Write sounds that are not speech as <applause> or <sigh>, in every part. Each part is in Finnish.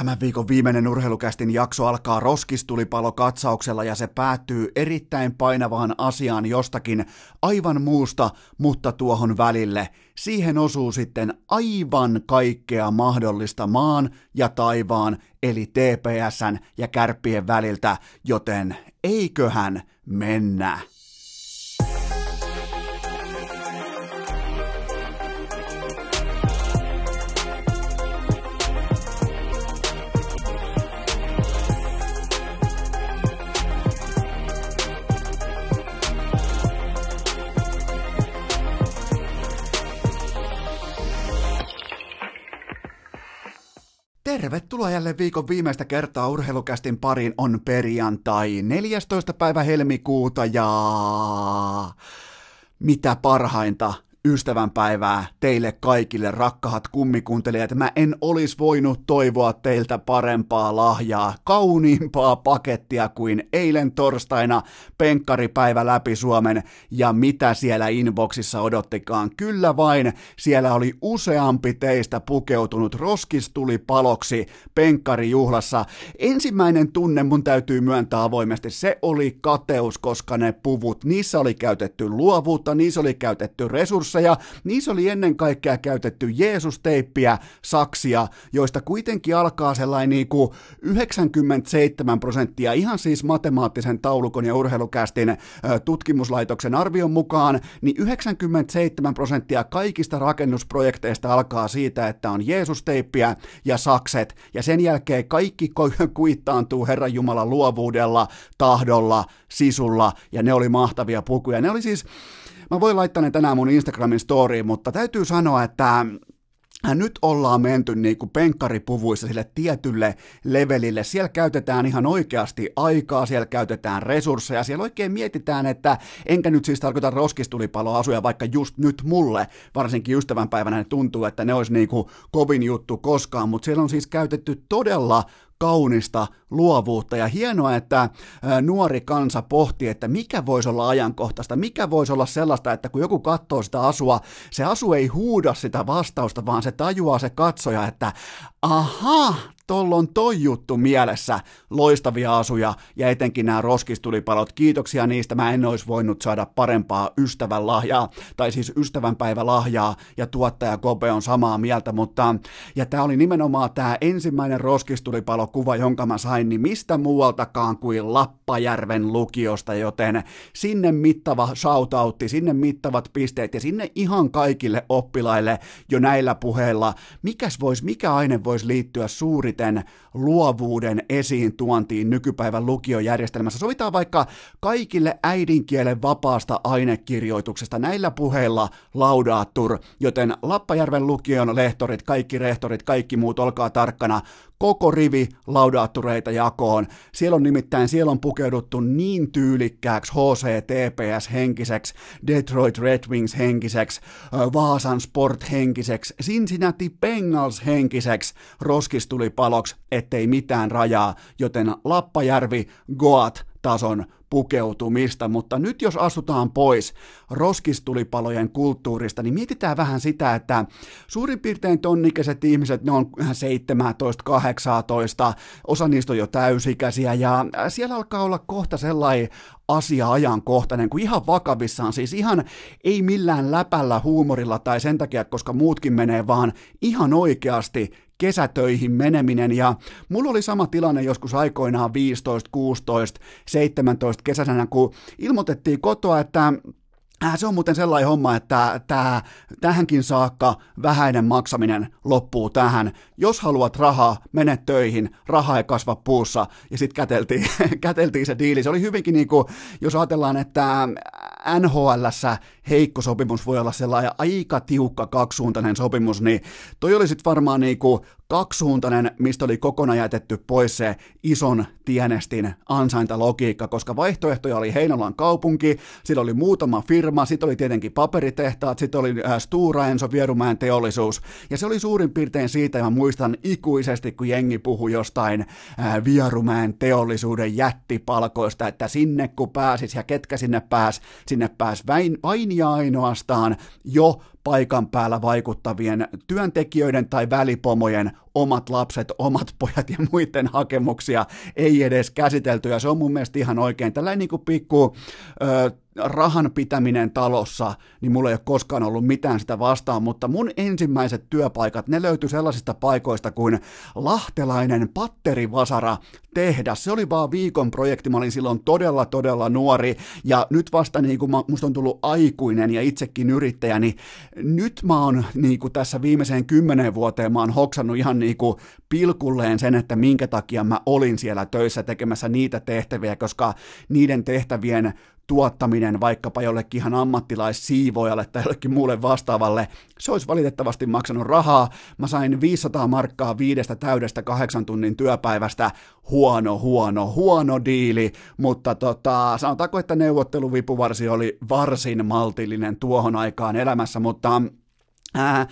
Tämän viikon viimeinen urheilukästin jakso alkaa roskistulipalo katsauksella ja se päättyy erittäin painavaan asiaan jostakin aivan muusta, mutta tuohon välille. Siihen osuu sitten aivan kaikkea mahdollista maan ja taivaan, eli TPSn ja kärppien väliltä, joten eiköhän mennä. Tervetuloa jälleen viikon viimeistä kertaa urheilukästin pariin on perjantai 14. päivä helmikuuta ja mitä parhainta ystävänpäivää teille kaikille rakkahat kummikuuntelijat. Mä en olisi voinut toivoa teiltä parempaa lahjaa, kauniimpaa pakettia kuin eilen torstaina penkkaripäivä läpi Suomen ja mitä siellä inboxissa odottikaan. Kyllä vain, siellä oli useampi teistä pukeutunut roskistuli paloksi penkkarijuhlassa. Ensimmäinen tunne mun täytyy myöntää avoimesti, se oli kateus, koska ne puvut, niissä oli käytetty luovuutta, niissä oli käytetty resursseja, resursseja, niissä oli ennen kaikkea käytetty Jeesus-teippiä, saksia, joista kuitenkin alkaa sellainen niin kuin 97 prosenttia, ihan siis matemaattisen taulukon ja urheilukästin tutkimuslaitoksen arvion mukaan, niin 97 prosenttia kaikista rakennusprojekteista alkaa siitä, että on Jeesus-teippiä ja sakset, ja sen jälkeen kaikki <laughs> kuittaantuu Herran Jumalan luovuudella, tahdolla, sisulla, ja ne oli mahtavia pukuja. Ne oli siis Mä voin laittaa ne tänään mun Instagramin storyin, mutta täytyy sanoa, että nyt ollaan menty niin kuin penkkaripuvuissa sille tietylle levelille. Siellä käytetään ihan oikeasti aikaa, siellä käytetään resursseja, siellä oikein mietitään, että enkä nyt siis tarkoita roskistulipaloasuja, vaikka just nyt mulle, varsinkin ystävänpäivänä ne tuntuu, että ne olisi niin kuin kovin juttu koskaan, mutta siellä on siis käytetty todella kaunista luovuutta. Ja hienoa, että nuori kansa pohti, että mikä voisi olla ajankohtaista, mikä voisi olla sellaista, että kun joku katsoo sitä asua, se asu ei huuda sitä vastausta, vaan se tajuaa se katsoja, että aha, tuolla on toi juttu mielessä, loistavia asuja ja etenkin nämä roskistulipalot. Kiitoksia niistä, mä en olisi voinut saada parempaa ystävän lahjaa, tai siis ystävänpäivälahjaa, ja tuottaja Kope on samaa mieltä, mutta ja tämä oli nimenomaan tämä ensimmäinen roskistulipalokuva, jonka mä sain, niin mistä muualtakaan kuin Lappajärven lukiosta, joten sinne mittava shoutoutti, sinne mittavat pisteet ja sinne ihan kaikille oppilaille jo näillä puheilla, mikäs vois, mikä aine voisi liittyä suurit eniten luovuuden esiin tuontiin nykypäivän lukiojärjestelmässä. Sovitaan vaikka kaikille äidinkielen vapaasta ainekirjoituksesta näillä puheilla laudaattur, joten Lappajärven lukion lehtorit, kaikki rehtorit, kaikki muut, olkaa tarkkana, koko rivi laudaattureita jakoon. Siellä on nimittäin, siellä on pukeuduttu niin tyylikkääksi HCTPS-henkiseksi, Detroit Red Wings-henkiseksi, Vaasan Sport-henkiseksi, Cincinnati Bengals-henkiseksi, roskistulipaloksi, ettei mitään rajaa, joten Lappajärvi, Goat, tason pukeutumista, mutta nyt jos astutaan pois roskistulipalojen kulttuurista, niin mietitään vähän sitä, että suurin piirtein tonnikäiset ihmiset, ne on 17, 18, osa niistä on jo täysikäisiä ja siellä alkaa olla kohta sellainen asia ajankohtainen, kuin ihan vakavissaan, siis ihan ei millään läpällä huumorilla tai sen takia, koska muutkin menee, vaan ihan oikeasti kesätöihin meneminen. Ja mulla oli sama tilanne joskus aikoinaan 15, 16, 17 kesäisenä, kun ilmoitettiin kotoa, että se on muuten sellainen homma, että tämä, tähänkin saakka vähäinen maksaminen loppuu tähän. Jos haluat rahaa, mene töihin, raha ei kasva puussa. Ja sitten käteltiin, <laughs> käteltiin se diili. Se oli hyvinkin niin kuin, jos ajatellaan, että NHLssä heikko sopimus voi olla sellainen aika tiukka kaksisuuntainen sopimus, niin toi oli sitten varmaan niin kuin kaksisuuntainen, mistä oli kokonaan jätetty pois se ison tienestin ansaintalogiikka, koska vaihtoehtoja oli Heinolan kaupunki, sillä oli muutama firma, sitten oli tietenkin paperitehtaat, sitten oli äh, Stura Enso Vierumäen teollisuus, ja se oli suurin piirtein siitä, ja mä muistan ikuisesti, kun jengi puhui jostain äh, Vierumäen teollisuuden jättipalkoista, että sinne kun pääsis ja ketkä sinne pääs, sinne pääs vain, vain ja ainoastaan jo paikan päällä vaikuttavien työntekijöiden tai välipomojen omat lapset, omat <laughs> pojat ja muiden hakemuksia ei edes käsitelty, ja se on mun mielestä ihan oikein. Tällainen niin kuin pikku ö, rahan pitäminen talossa, niin mulla ei ole koskaan ollut mitään sitä vastaan, mutta mun ensimmäiset työpaikat, ne löytyi sellaisista paikoista kuin Lahtelainen patterivasara tehdas. Se oli vaan viikon projekti, mä olin silloin todella, todella nuori, ja nyt vasta niin kuin musta on tullut aikuinen ja itsekin yrittäjä, niin nyt mä oon niin kuin tässä viimeiseen kymmenen vuoteen, mä oon hoksannut ihan niin kuin pilkulleen sen, että minkä takia mä olin siellä töissä tekemässä niitä tehtäviä, koska niiden tehtävien tuottaminen vaikkapa jollekin ihan ammattilaissiivojalle tai jollekin muulle vastaavalle, se olisi valitettavasti maksanut rahaa. Mä sain 500 markkaa viidestä täydestä kahdeksan tunnin työpäivästä. Huono, huono, huono diili, mutta tota, sanotaanko, että neuvotteluvipuvarsi oli varsin maltillinen tuohon aikaan elämässä, mutta ää,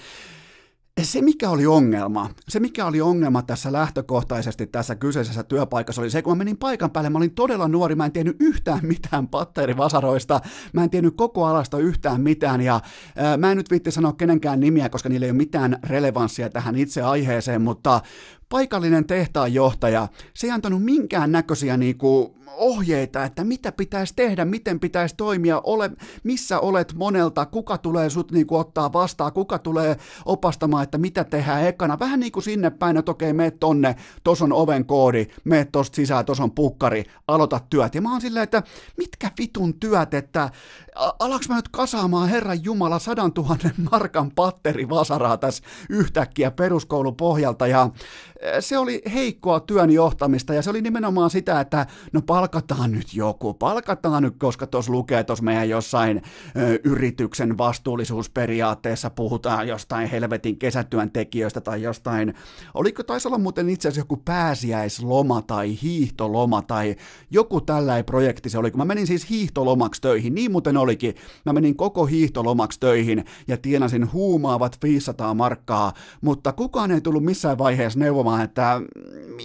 se mikä oli ongelma, se mikä oli ongelma tässä lähtökohtaisesti tässä kyseisessä työpaikassa oli se, kun mä menin paikan päälle, mä olin todella nuori, mä en tiennyt yhtään mitään patterivasaroista, mä en tiennyt koko alasta yhtään mitään ja ää, mä en nyt viitti sanoa kenenkään nimiä, koska niillä ei ole mitään relevanssia tähän itse aiheeseen, mutta paikallinen tehtaanjohtaja, se ei antanut minkään näköisiä niinku ohjeita, että mitä pitäisi tehdä, miten pitäisi toimia, ole, missä olet monelta, kuka tulee sut niinku ottaa vastaan, kuka tulee opastamaan, että mitä tehdään ekana. Vähän niin kuin sinne päin, että okei, mene tonne, tos on oven koodi, mene tosta sisään, tos on pukkari, aloita työt. Ja mä oon silleen, että mitkä vitun työt, että alaks mä nyt kasaamaan Herran Jumala sadan tuhannen markan patterivasaraa tässä yhtäkkiä peruskoulupohjalta ja se oli heikkoa työn johtamista ja se oli nimenomaan sitä, että no palkataan nyt joku, palkataan nyt, koska tuossa lukee tuossa meidän jossain ö, yrityksen vastuullisuusperiaatteessa puhutaan jostain helvetin kesätyöntekijöistä tai jostain, oliko taisi olla muuten itse asiassa joku pääsiäisloma tai hiihtoloma tai joku tällainen projekti se oli, kun mä menin siis hiihtolomaksi töihin, niin muuten olikin, mä menin koko hiihtolomaksi töihin ja tienasin huumaavat 500 markkaa, mutta kukaan ei tullut missään vaiheessa neuvomaan että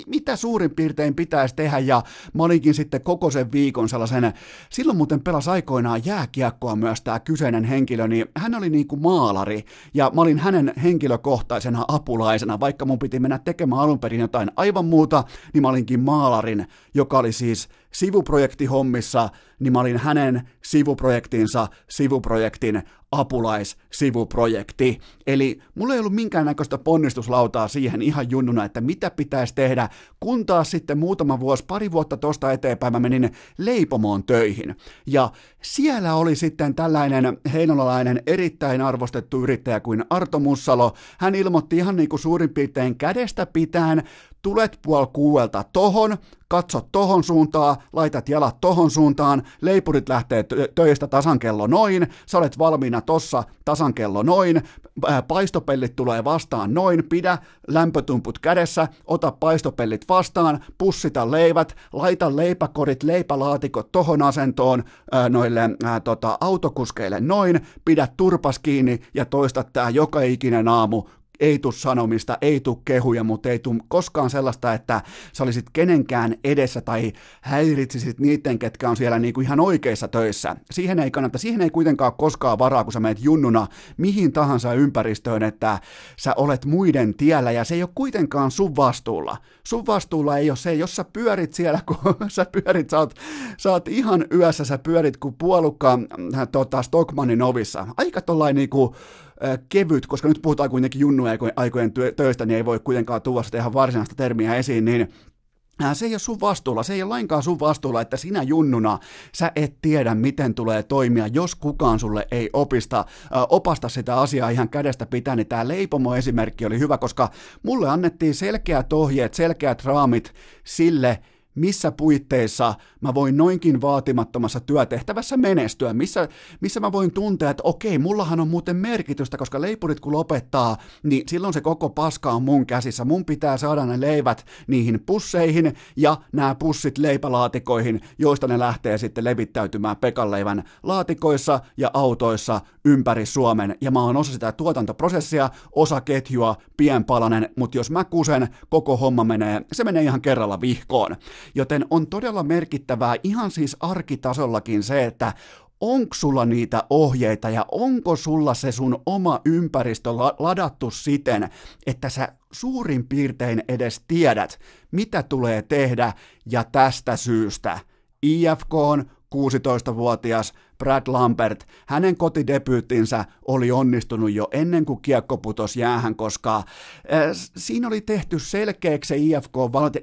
mitä suurin piirtein pitäisi tehdä, ja mä olinkin sitten koko sen viikon sellaisen, silloin muuten pelasi aikoinaan jääkiekkoa myös tämä kyseinen henkilö, niin hän oli niin kuin maalari, ja mä olin hänen henkilökohtaisena apulaisena, vaikka mun piti mennä tekemään alun perin jotain aivan muuta, niin mä olinkin maalarin, joka oli siis sivuprojektihommissa, niin mä olin hänen sivuprojektinsa sivuprojektin apulaissivuprojekti. Eli mulla ei ollut minkäännäköistä ponnistuslautaa siihen ihan junnuna, että mitä pitäisi tehdä, kun taas sitten muutama vuosi, pari vuotta tosta eteenpäin mä menin leipomoon töihin. Ja siellä oli sitten tällainen heinolalainen erittäin arvostettu yrittäjä kuin Arto Mussalo. Hän ilmoitti ihan niin kuin suurin piirtein kädestä pitäen, tulet puol kuuelta tohon, katsot tohon suuntaan, laitat jalat tohon suuntaan, leipurit lähtee töistä tasan kello noin, sä olet valmiina tossa tasan kello noin, paistopellit tulee vastaan noin, pidä lämpötumput kädessä, ota paistopellit vastaan, pussita leivät, laita leipäkorit, leipälaatikot tohon asentoon ää, noille ää, tota, autokuskeille noin, pidä turpas kiinni ja toista tää joka ikinen aamu ei tuu sanomista, ei tuu kehuja, mutta ei tuu koskaan sellaista, että sä olisit kenenkään edessä tai häiritsisit niiden, ketkä on siellä niinku ihan oikeissa töissä. Siihen ei kannata, siihen ei kuitenkaan koskaan varaa, kun sä menet junnuna mihin tahansa ympäristöön, että sä olet muiden tiellä ja se ei ole kuitenkaan sun vastuulla. Sun vastuulla ei ole se, jos sä pyörit siellä, kun <laughs> sä pyörit, sä oot, sä oot ihan yössä, sä pyörit kuin puolukka äh, tota, Stockmanin ovissa. Aika tollain niinku, kevyt, koska nyt puhutaan kuitenkin junnuaikojen töistä, niin ei voi kuitenkaan tuoda sitä ihan varsinaista termiä esiin, niin se ei ole sun vastuulla, se ei ole lainkaan sun vastuulla, että sinä junnuna, sä et tiedä, miten tulee toimia, jos kukaan sulle ei opista, opasta sitä asiaa ihan kädestä pitää, niin tämä leipomo-esimerkki oli hyvä, koska mulle annettiin selkeät ohjeet, selkeät raamit sille, missä puitteissa mä voin noinkin vaatimattomassa työtehtävässä menestyä, missä, missä mä voin tuntea, että okei, mullahan on muuten merkitystä, koska leipurit kun lopettaa, niin silloin se koko paska on mun käsissä. Mun pitää saada ne leivät niihin pusseihin ja nämä pussit leipälaatikoihin, joista ne lähtee sitten levittäytymään pekanleivän laatikoissa ja autoissa ympäri Suomen. Ja mä oon osa sitä tuotantoprosessia, osa ketjua, pienpalanen, mutta jos mä kusen, koko homma menee, se menee ihan kerralla vihkoon. Joten on todella merkittävää ihan siis arkitasollakin se, että onko sulla niitä ohjeita ja onko sulla se sun oma ympäristö ladattu siten, että sä suurin piirtein edes tiedät, mitä tulee tehdä ja tästä syystä. IFK on 16-vuotias Brad Lambert, hänen kotidebyyttinsä oli onnistunut jo ennen kuin kiekko putosi jäähän, koska äh, siinä oli tehty selkeäksi se IFK,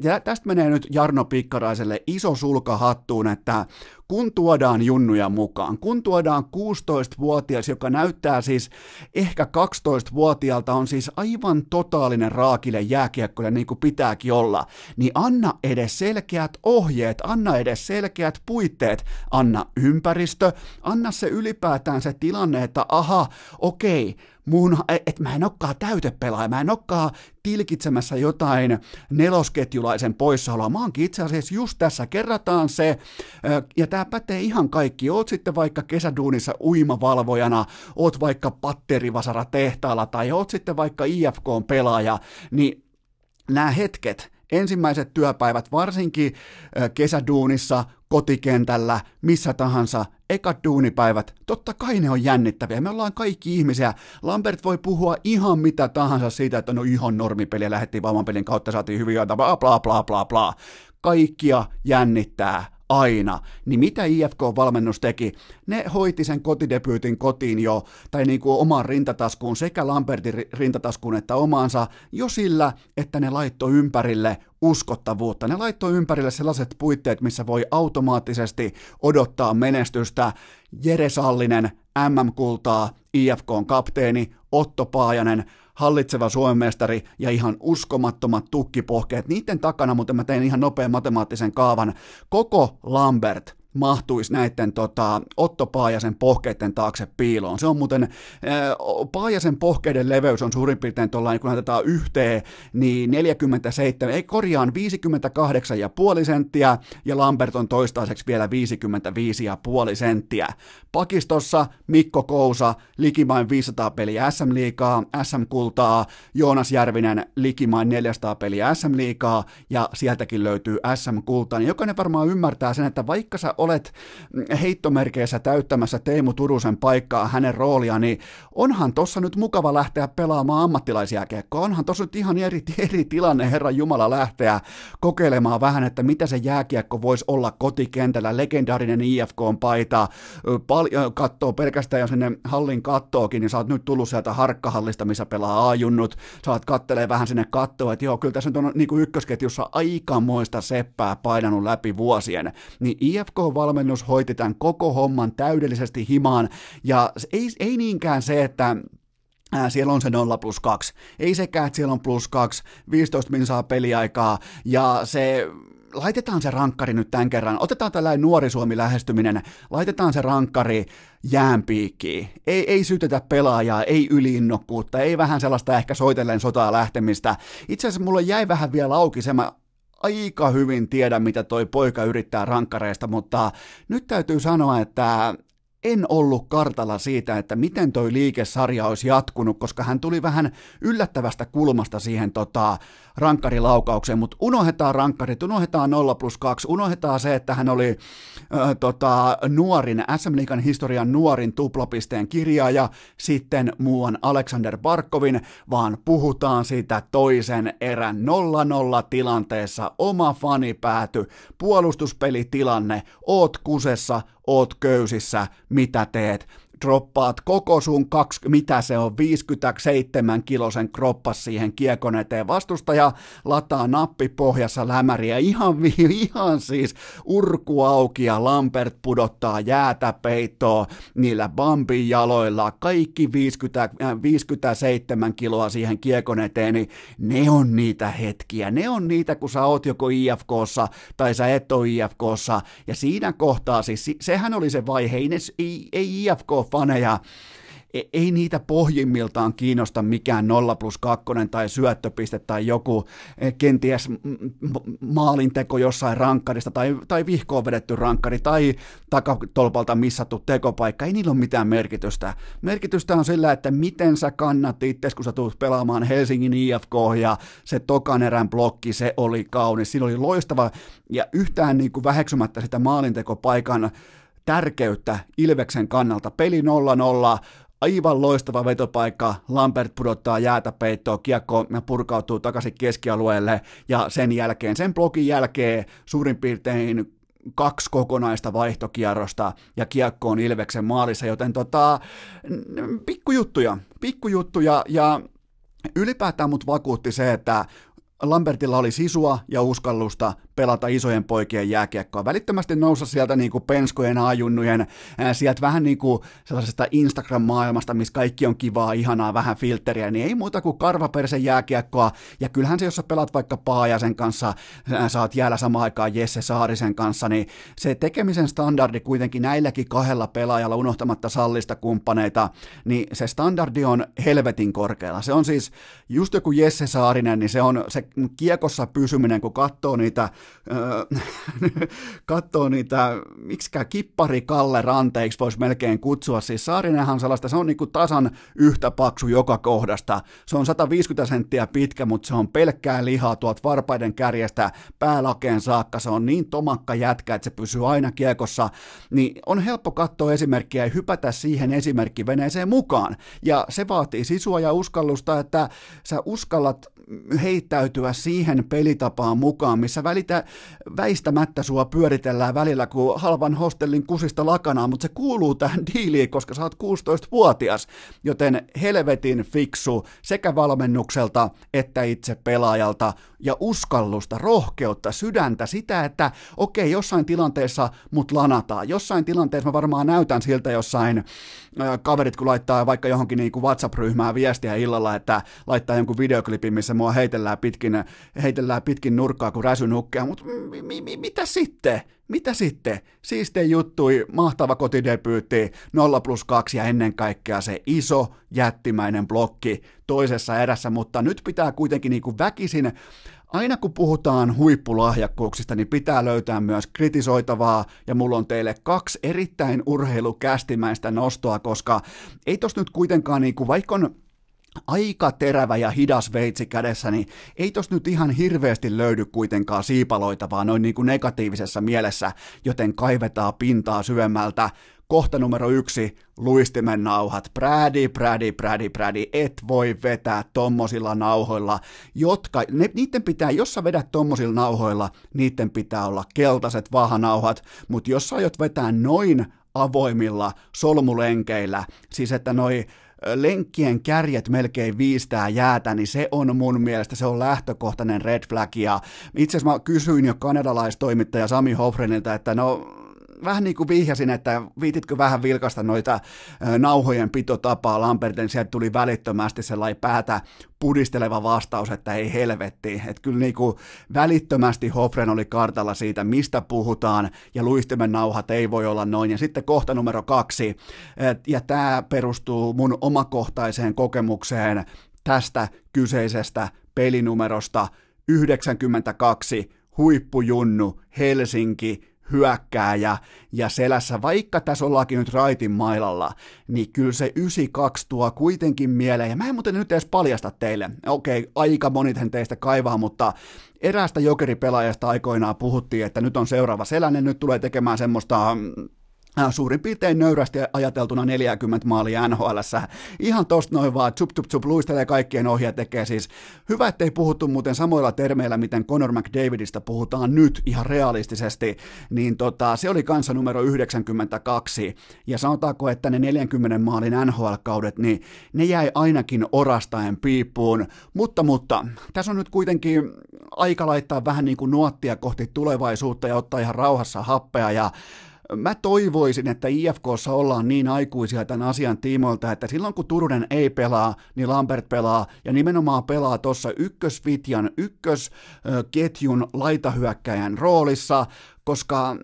ja tästä menee nyt Jarno Pikkaraiselle iso sulka hattuun, että kun tuodaan junnuja mukaan, kun tuodaan 16-vuotias, joka näyttää siis ehkä 12-vuotiaalta, on siis aivan totaalinen raakille jääkiekkoille niin kuin pitääkin olla, niin anna edes selkeät ohjeet, anna edes selkeät puitteet, anna ympäristö, anna se ylipäätään se tilanne, että aha, okei, mun, että mä en olekaan täytepelaaja, mä en olekaan tilkitsemässä jotain nelosketjulaisen poissaoloa. Mä oonkin itse asiassa just tässä, kerrataan se, ja tämä pätee ihan kaikki. Oot sitten vaikka kesäduunissa uimavalvojana, oot vaikka patterivasara tehtaalla, tai oot sitten vaikka IFK-pelaaja, niin nämä hetket, ensimmäiset työpäivät, varsinkin kesäduunissa, kotikentällä, missä tahansa, ekat duunipäivät, totta kai ne on jännittäviä. Me ollaan kaikki ihmisiä. Lambert voi puhua ihan mitä tahansa siitä, että no ihan normipeliä lähdettiin vammanpelin kautta, saatiin hyviä bla bla bla bla bla. Kaikkia jännittää aina, niin mitä IFK-valmennus teki? Ne hoiti sen kotidebyytin kotiin jo, tai niin kuin omaan rintataskuun, sekä Lambertin rintataskuun että omaansa, jo sillä, että ne laittoi ympärille uskottavuutta. Ne laittoi ympärille sellaiset puitteet, missä voi automaattisesti odottaa menestystä. Jere Sallinen, MM-kultaa, IFK kapteeni, Otto Paajanen, hallitseva Suomen mestari ja ihan uskomattomat tukkipohkeet. Niiden takana, mutta mä tein ihan nopean matemaattisen kaavan. Koko Lambert mahtuisi näiden tota, Otto Paajasen pohkeiden taakse piiloon. Se on muuten, ää, Paajasen pohkeiden leveys on suurin piirtein tuolla, kun laitetaan yhteen, niin 47, ei korjaan 58,5 senttiä, ja Lambert on toistaiseksi vielä 55,5 senttiä. Pakistossa Mikko Kousa, likimain 500 peliä SM-liikaa, SM-kultaa, Joonas Järvinen, likimain 400 peliä SM-liikaa, ja sieltäkin löytyy SM-kultaa, niin jokainen varmaan ymmärtää sen, että vaikka sä olet heittomerkeissä täyttämässä Teemu Turusen paikkaa, hänen roolia, niin onhan tossa nyt mukava lähteä pelaamaan ammattilaisia kiekkoa. Onhan tossa nyt ihan eri, <laughs> eri tilanne, Herran Jumala, lähteä kokeilemaan vähän, että mitä se jääkiekko voisi olla kotikentällä, legendaarinen IFK-paita, pal- kattoo pelkästään jo sinne hallin kattookin, niin sä oot nyt tullut sieltä harkkahallista, missä pelaa ajunnut, sä oot kattelee vähän sinne kattoon, että joo, kyllä tässä nyt on niin kuin ykkösketjussa aikamoista seppää painanut läpi vuosien, niin IFK valmennus hoiti tämän koko homman täydellisesti himaan, ja ei, ei niinkään se, että siellä on se 0 plus 2. Ei sekään, että siellä on plus 2, 15 min saa peliaikaa, ja se laitetaan se rankkari nyt tämän kerran, otetaan tällainen nuori Suomi lähestyminen, laitetaan se rankkari jäänpiikkiin. Ei, ei syytetä pelaajaa, ei yliinnokkuutta, ei vähän sellaista ehkä soitellen sotaa lähtemistä. Itse asiassa mulle jäi vähän vielä auki se, mä aika hyvin tiedä, mitä toi poika yrittää rankkareista, mutta nyt täytyy sanoa, että en ollut kartalla siitä, että miten toi liikesarja olisi jatkunut, koska hän tuli vähän yllättävästä kulmasta siihen tota, rankkarilaukaukseen, mutta unohdetaan rankkarit, unohdetaan 0 plus 2, unohdetaan se, että hän oli äh, tota, nuorin, SM Liikan historian nuorin tuplapisteen kirjaaja, sitten muuan Alexander Barkovin, vaan puhutaan siitä toisen erän 0-0 tilanteessa, oma fani pääty, puolustuspelitilanne, oot kusessa, oot köysissä, mitä teet droppaat koko sun kaksi, mitä se on, 57 kilosen kroppas siihen kiekon eteen. Vastustaja lataa nappi pohjassa lämäriä, ihan, ihan siis urku auki ja Lampert pudottaa jäätä peittoa niillä Bambin jaloilla. Kaikki 50, äh, 57 kiloa siihen kiekon eteen, niin ne on niitä hetkiä. Ne on niitä, kun sä oot joko IFKssa tai sä et ole IFKssa. Ja siinä kohtaa siis, sehän oli se vaihe, ei, ei IFK faneja, e, ei niitä pohjimmiltaan kiinnosta mikään 0 plus 2 tai syöttöpiste tai joku e, kenties maalinteko jossain rankkarista tai, tai vihkoon vedetty rankkari tai takatolpalta missattu tekopaikka. Ei niillä ole mitään merkitystä. Merkitystä on sillä, että miten sä kannat itse, kun sä tulet pelaamaan Helsingin IFK ja se tokan erän blokki, se oli kaunis. Siinä oli loistava ja yhtään niin kuin väheksymättä sitä maalintekopaikan tärkeyttä Ilveksen kannalta. Peli 0-0, aivan loistava vetopaikka, Lambert pudottaa jäätä peittoa, kiekko purkautuu takaisin keskialueelle. Ja sen jälkeen, sen blogin jälkeen suurin piirtein kaksi kokonaista vaihtokierrosta ja kiekko on Ilveksen maalissa, joten tota, pikkujuttuja, pikkujuttuja. Ja ylipäätään mut vakuutti se, että Lambertilla oli sisua ja uskallusta pelata isojen poikien jääkiekkoa. Välittömästi noussa sieltä niin kuin penskojen ajunnujen, sieltä vähän niin kuin sellaisesta Instagram-maailmasta, missä kaikki on kivaa, ihanaa, vähän filteriä, niin ei muuta kuin karvapersen jääkiekkoa. Ja kyllähän se, jos sä pelat vaikka Paajasen kanssa, saat jäällä samaan aikaan Jesse Saarisen kanssa, niin se tekemisen standardi kuitenkin näilläkin kahdella pelaajalla unohtamatta sallista kumppaneita, niin se standardi on helvetin korkealla. Se on siis just joku Jesse Saarinen, niin se on se kiekossa pysyminen, kun katsoo niitä <laughs> katsoo niitä, miksikään kippari Kalle Ranteiksi voisi melkein kutsua, siis Saarinenhan sellaista, se on niinku tasan yhtä paksu joka kohdasta, se on 150 senttiä pitkä, mutta se on pelkkää lihaa tuot varpaiden kärjestä päälakeen saakka, se on niin tomakka jätkä, että se pysyy aina kiekossa, niin on helppo katsoa esimerkkiä ja hypätä siihen esimerkkiveneeseen mukaan, ja se vaatii sisua ja uskallusta, että sä uskallat heittäytyä siihen pelitapaan mukaan, missä välitä, väistämättä sua pyöritellään välillä kuin halvan hostellin kusista lakanaa, mutta se kuuluu tähän diiliin, koska sä oot 16-vuotias, joten helvetin fiksu sekä valmennukselta että itse pelaajalta ja uskallusta, rohkeutta, sydäntä, sitä, että okei, okay, jossain tilanteessa mut lanataan, jossain tilanteessa mä varmaan näytän siltä jossain äh, kaverit, kun laittaa vaikka johonkin niin kuin WhatsApp-ryhmään viestiä illalla, että laittaa jonkun videoklipin, missä mua heitellään pitkin, heitellään pitkin nurkkaa kuin räsynukkeja, mutta mi- mi- mitä sitten? Mitä sitten? Siiste juttui, mahtava kotidebyytti, 0 plus 2 ja ennen kaikkea se iso jättimäinen blokki toisessa erässä, mutta nyt pitää kuitenkin niin kuin väkisin Aina kun puhutaan huippulahjakkuuksista, niin pitää löytää myös kritisoitavaa, ja mulla on teille kaksi erittäin urheilukästimäistä nostoa, koska ei tos nyt kuitenkaan, niin kuin, vaikka on aika terävä ja hidas veitsi kädessä, niin ei tos nyt ihan hirveästi löydy kuitenkaan siipaloitavaa noin niin kuin negatiivisessa mielessä, joten kaivetaan pintaa syvemmältä. Kohta numero yksi, luistimen nauhat. Prädi, prädi, prädi, prädi, et voi vetää tommosilla nauhoilla, jotka, ne, niiden pitää, jos sä vedät tommosilla nauhoilla, niiden pitää olla keltaiset vahanauhat, mutta jos sä aiot vetää noin avoimilla solmulenkeillä, siis että noi lenkkien kärjet melkein viistää jäätä, niin se on mun mielestä, se on lähtökohtainen red flag. Ja itse asiassa mä kysyin jo kanadalaistoimittaja Sami Hofrenilta, että no vähän niin kuin vihjasin, että viititkö vähän vilkasta noita nauhojen pitotapaa Lambertin, sieltä tuli välittömästi sellainen päätä pudisteleva vastaus, että ei helvetti. Että kyllä niin kuin välittömästi Hofren oli kartalla siitä, mistä puhutaan, ja luistimen nauhat ei voi olla noin. Ja sitten kohta numero kaksi, ja tämä perustuu mun omakohtaiseen kokemukseen tästä kyseisestä pelinumerosta 92 huippujunnu Helsinki hyökkääjä ja selässä, vaikka tässä ollaankin nyt raitin mailalla, niin kyllä se 92 tuo kuitenkin mieleen, ja mä en muuten nyt edes paljasta teille, okei, aika monithen teistä kaivaa, mutta eräästä jokeripelaajasta aikoinaan puhuttiin, että nyt on seuraava selänen, nyt tulee tekemään semmoista Äh, suurin piirtein nöyrästi ajateltuna 40 maalia NHL. Ihan tosta noin vaan, tsup tsup tsup, luistelee kaikkien ohja tekee siis. Hyvä, ettei puhuttu muuten samoilla termeillä, miten Conor McDavidista puhutaan nyt ihan realistisesti, niin tota, se oli kanssa numero 92, ja sanotaanko, että ne 40 maalin NHL-kaudet, niin ne jäi ainakin orastaen piippuun, mutta, mutta, tässä on nyt kuitenkin aika laittaa vähän niin kuin nuottia kohti tulevaisuutta ja ottaa ihan rauhassa happea, ja mä toivoisin, että IFKssa ollaan niin aikuisia tämän asian tiimoilta, että silloin kun Turunen ei pelaa, niin Lambert pelaa ja nimenomaan pelaa tuossa ykkösvitjan, ykkösketjun laitahyökkäjän roolissa, koska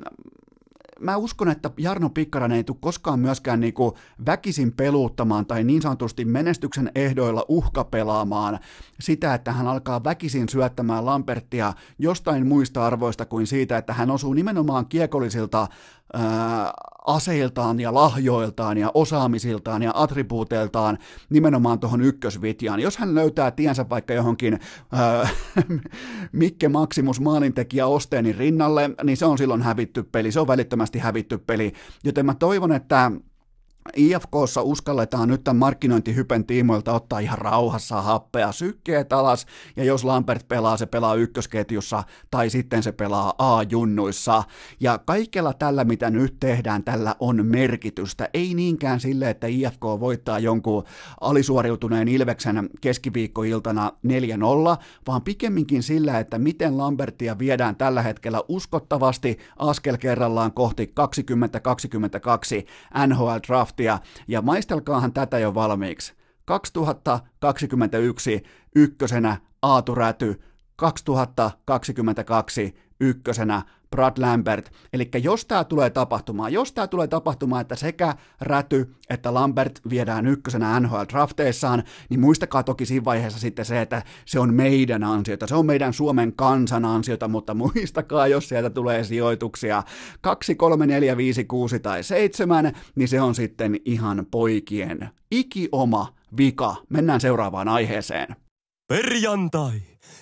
mä uskon, että Jarno Pikkarainen ei tule koskaan myöskään niinku väkisin peluuttamaan tai niin sanotusti menestyksen ehdoilla uhkapelaamaan sitä, että hän alkaa väkisin syöttämään Lampertia jostain muista arvoista kuin siitä, että hän osuu nimenomaan kiekollisilta aseiltaan ja lahjoiltaan ja osaamisiltaan ja attribuuteiltaan nimenomaan tuohon ykkösvitjaan. Jos hän löytää tiensä vaikka johonkin ää, <laughs> Mikke Maximus maalintekijä Osteenin rinnalle, niin se on silloin hävitty peli, se on välittömästi hävitty peli, joten mä toivon, että IFKssa uskalletaan nyt tämän markkinointihypen tiimoilta ottaa ihan rauhassa happea, sykkeet alas, ja jos Lambert pelaa, se pelaa ykkösketjussa, tai sitten se pelaa A-junnuissa. Ja kaikella tällä, mitä nyt tehdään, tällä on merkitystä. Ei niinkään sille, että IFK voittaa jonkun alisuoriutuneen Ilveksen keskiviikkoiltana 4-0, vaan pikemminkin sillä, että miten Lambertia viedään tällä hetkellä uskottavasti askel kerrallaan kohti 2022 NHL Draft draftia, ja maistelkaahan tätä jo valmiiksi. 2021 ykkösenä Aatu Räty, 2022 ykkösenä Brad Lambert. Eli jos tämä tulee tapahtumaan, jos tämä tulee tapahtumaan, että sekä Räty että Lambert viedään ykkösenä NHL-drafteissaan, niin muistakaa toki siinä vaiheessa sitten se, että se on meidän ansiota, se on meidän Suomen kansan ansiota, mutta muistakaa, jos sieltä tulee sijoituksia 2, 3, 4, 5, 6 tai 7, niin se on sitten ihan poikien ikioma vika. Mennään seuraavaan aiheeseen. Perjantai.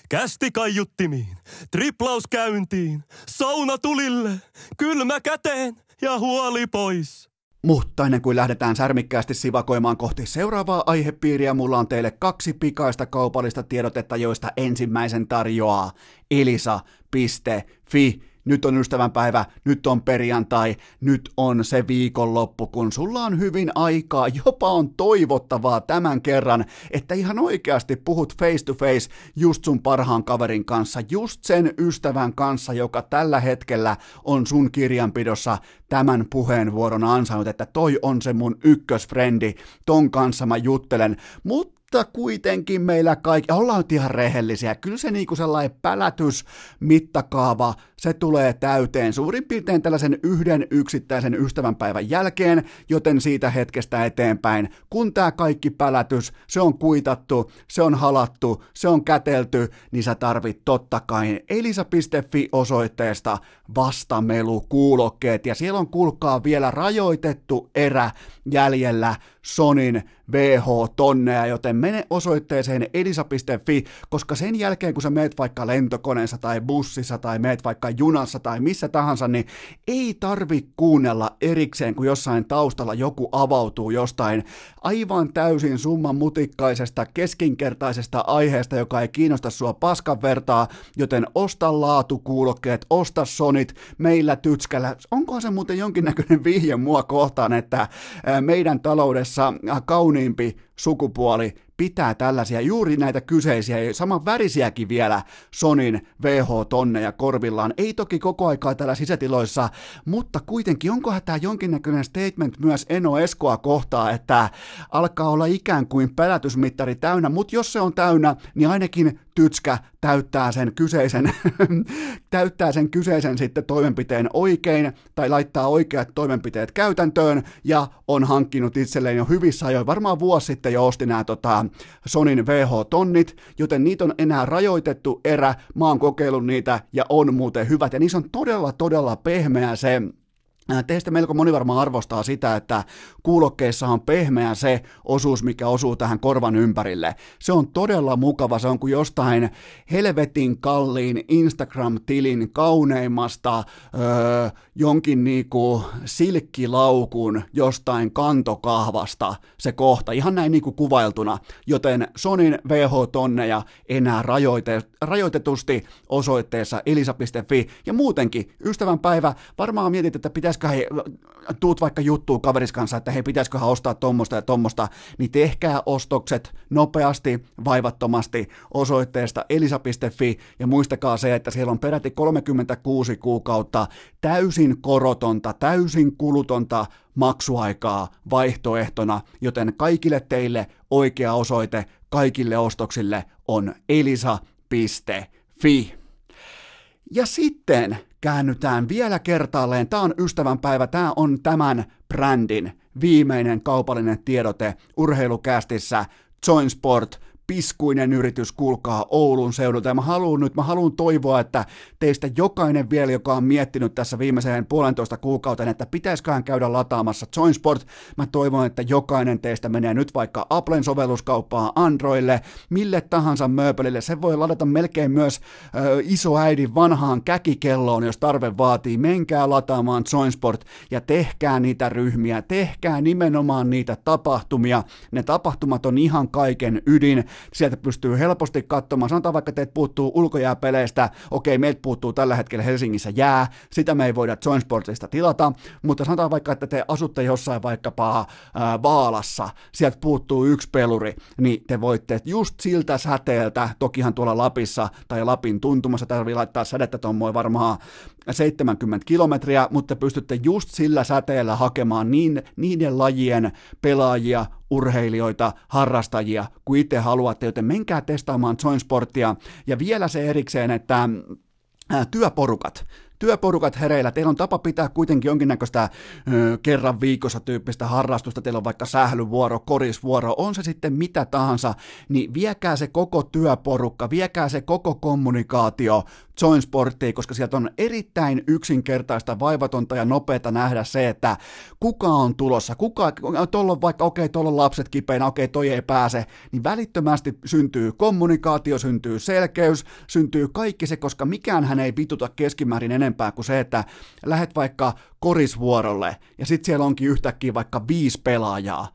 Kästi kaiuttimiin, triplaus käyntiin, sauna tulille, kylmä käteen ja huoli pois. Mutta ennen kuin lähdetään särmikkäästi sivakoimaan kohti seuraavaa aihepiiriä, mulla on teille kaksi pikaista kaupallista tiedotetta, joista ensimmäisen tarjoaa elisa.fi nyt on ystävänpäivä, nyt on perjantai, nyt on se viikonloppu, kun sulla on hyvin aikaa, jopa on toivottavaa tämän kerran, että ihan oikeasti puhut face to face just sun parhaan kaverin kanssa, just sen ystävän kanssa, joka tällä hetkellä on sun kirjanpidossa tämän puheenvuoron ansainnut, että toi on se mun ykkösfrendi, ton kanssa mä juttelen, mutta mutta kuitenkin meillä kaikki, ollaan nyt ihan rehellisiä, kyllä se niinku sellainen pälätys, mittakaava, se tulee täyteen suurin piirtein tällaisen yhden yksittäisen ystävänpäivän jälkeen, joten siitä hetkestä eteenpäin, kun tämä kaikki pälätys, se on kuitattu, se on halattu, se on kätelty, niin sä tarvit totta kai elisa.fi osoitteesta vastamelukuulokkeet, ja siellä on kuulkaa vielä rajoitettu erä jäljellä Sonin VH-tonneja, joten mene osoitteeseen elisa.fi, koska sen jälkeen kun sä meet vaikka lentokoneessa tai bussissa tai meet vaikka junassa tai missä tahansa, niin ei tarvi kuunnella erikseen, kun jossain taustalla joku avautuu jostain aivan täysin summan mutikkaisesta, keskinkertaisesta aiheesta, joka ei kiinnosta sua paskan vertaa, joten osta laatukuulokkeet, osta sonit meillä tytskällä. Onko se muuten jonkinnäköinen vihje mua kohtaan, että meidän taloudessa kauniimpi sukupuoli pitää tällaisia, juuri näitä kyseisiä, saman värisiäkin vielä Sonin VH-tonneja korvillaan. Ei toki koko aikaa täällä sisätiloissa, mutta kuitenkin onkohan tämä jonkinnäköinen statement myös Eno Eskoa kohtaa, että alkaa olla ikään kuin pelätysmittari täynnä, mutta jos se on täynnä, niin ainakin tytskä täyttää sen kyseisen, <laughs> täyttää sen kyseisen sitten toimenpiteen oikein tai laittaa oikeat toimenpiteet käytäntöön ja on hankkinut itselleen jo hyvissä ajoin. Varmaan vuosi sitten jo osti nämä tota, Sonin VH-tonnit, joten niitä on enää rajoitettu erä. Mä oon kokeillut niitä ja on muuten hyvät ja niissä on todella todella pehmeä se Teistä melko moni varmaan arvostaa sitä, että kuulokkeissa on pehmeä se osuus, mikä osuu tähän korvan ympärille. Se on todella mukava, se on kuin jostain helvetin kalliin Instagram-tilin kauneimmasta öö, jonkin niinku silkkilaukun jostain kantokahvasta se kohta, ihan näin niinku kuvailtuna, joten Sonin VH-tonneja enää rajoite, rajoitetusti osoitteessa elisa.fi ja muutenkin ystävänpäivä, varmaan mietit, että pitäisi pitäisikö he, tuut vaikka juttuun kaveris kanssa, että hei, pitäisiköhän ostaa tuommoista ja tuommoista, niin tehkää ostokset nopeasti, vaivattomasti osoitteesta elisa.fi ja muistakaa se, että siellä on peräti 36 kuukautta täysin korotonta, täysin kulutonta maksuaikaa vaihtoehtona, joten kaikille teille oikea osoite kaikille ostoksille on elisa.fi. Ja sitten käännytään vielä kertaalleen. Tämä on ystävänpäivä, tämä on tämän brändin viimeinen kaupallinen tiedote urheilukästissä Join Sport piskuinen yritys kulkaa Oulun seudulta. Ja mä haluan nyt, mä haluan toivoa, että teistä jokainen vielä, joka on miettinyt tässä viimeiseen puolentoista kuukauten, että pitäisiköhän käydä lataamassa Joinsport, mä toivon, että jokainen teistä menee nyt vaikka Applen sovelluskauppaan Androille, mille tahansa mööpelille. Se voi ladata melkein myös ö, isoäidin vanhaan käkikelloon, jos tarve vaatii. Menkää lataamaan Joinsport ja tehkää niitä ryhmiä, tehkää nimenomaan niitä tapahtumia. Ne tapahtumat on ihan kaiken ydin sieltä pystyy helposti katsomaan, sanotaan vaikka teet puuttuu ulkojääpeleistä, okei, meiltä puuttuu tällä hetkellä Helsingissä jää, sitä me ei voida Joinsportista tilata, mutta sanotaan vaikka, että te asutte jossain vaikkapa ää, Vaalassa, sieltä puuttuu yksi peluri, niin te voitte just siltä säteeltä, tokihan tuolla Lapissa tai Lapin tuntumassa tarvii laittaa sädettä tuommoin varmaan 70 kilometriä, mutta pystytte just sillä säteellä hakemaan niin, niiden lajien pelaajia, urheilijoita, harrastajia, kuin itse haluatte, joten menkää testaamaan Joinsporttia. Ja vielä se erikseen, että työporukat. Työporukat hereillä, teillä on tapa pitää kuitenkin jonkinnäköistä ö, kerran viikossa tyyppistä harrastusta, teillä on vaikka sählyvuoro, korisvuoro, on se sitten mitä tahansa, niin viekää se koko työporukka, viekää se koko kommunikaatio Join Sporttiin, koska sieltä on erittäin yksinkertaista, vaivatonta ja nopeata nähdä se, että kuka on tulossa, kuka, tuolla on vaikka, okei, okay, tuolla on lapset kipeinä, okei, okay, toi ei pääse, niin välittömästi syntyy kommunikaatio, syntyy selkeys, syntyy kaikki se, koska mikään hän ei vituta keskimäärin enempää kuin se, että lähet vaikka korisvuorolle ja sitten siellä onkin yhtäkkiä vaikka viisi pelaajaa,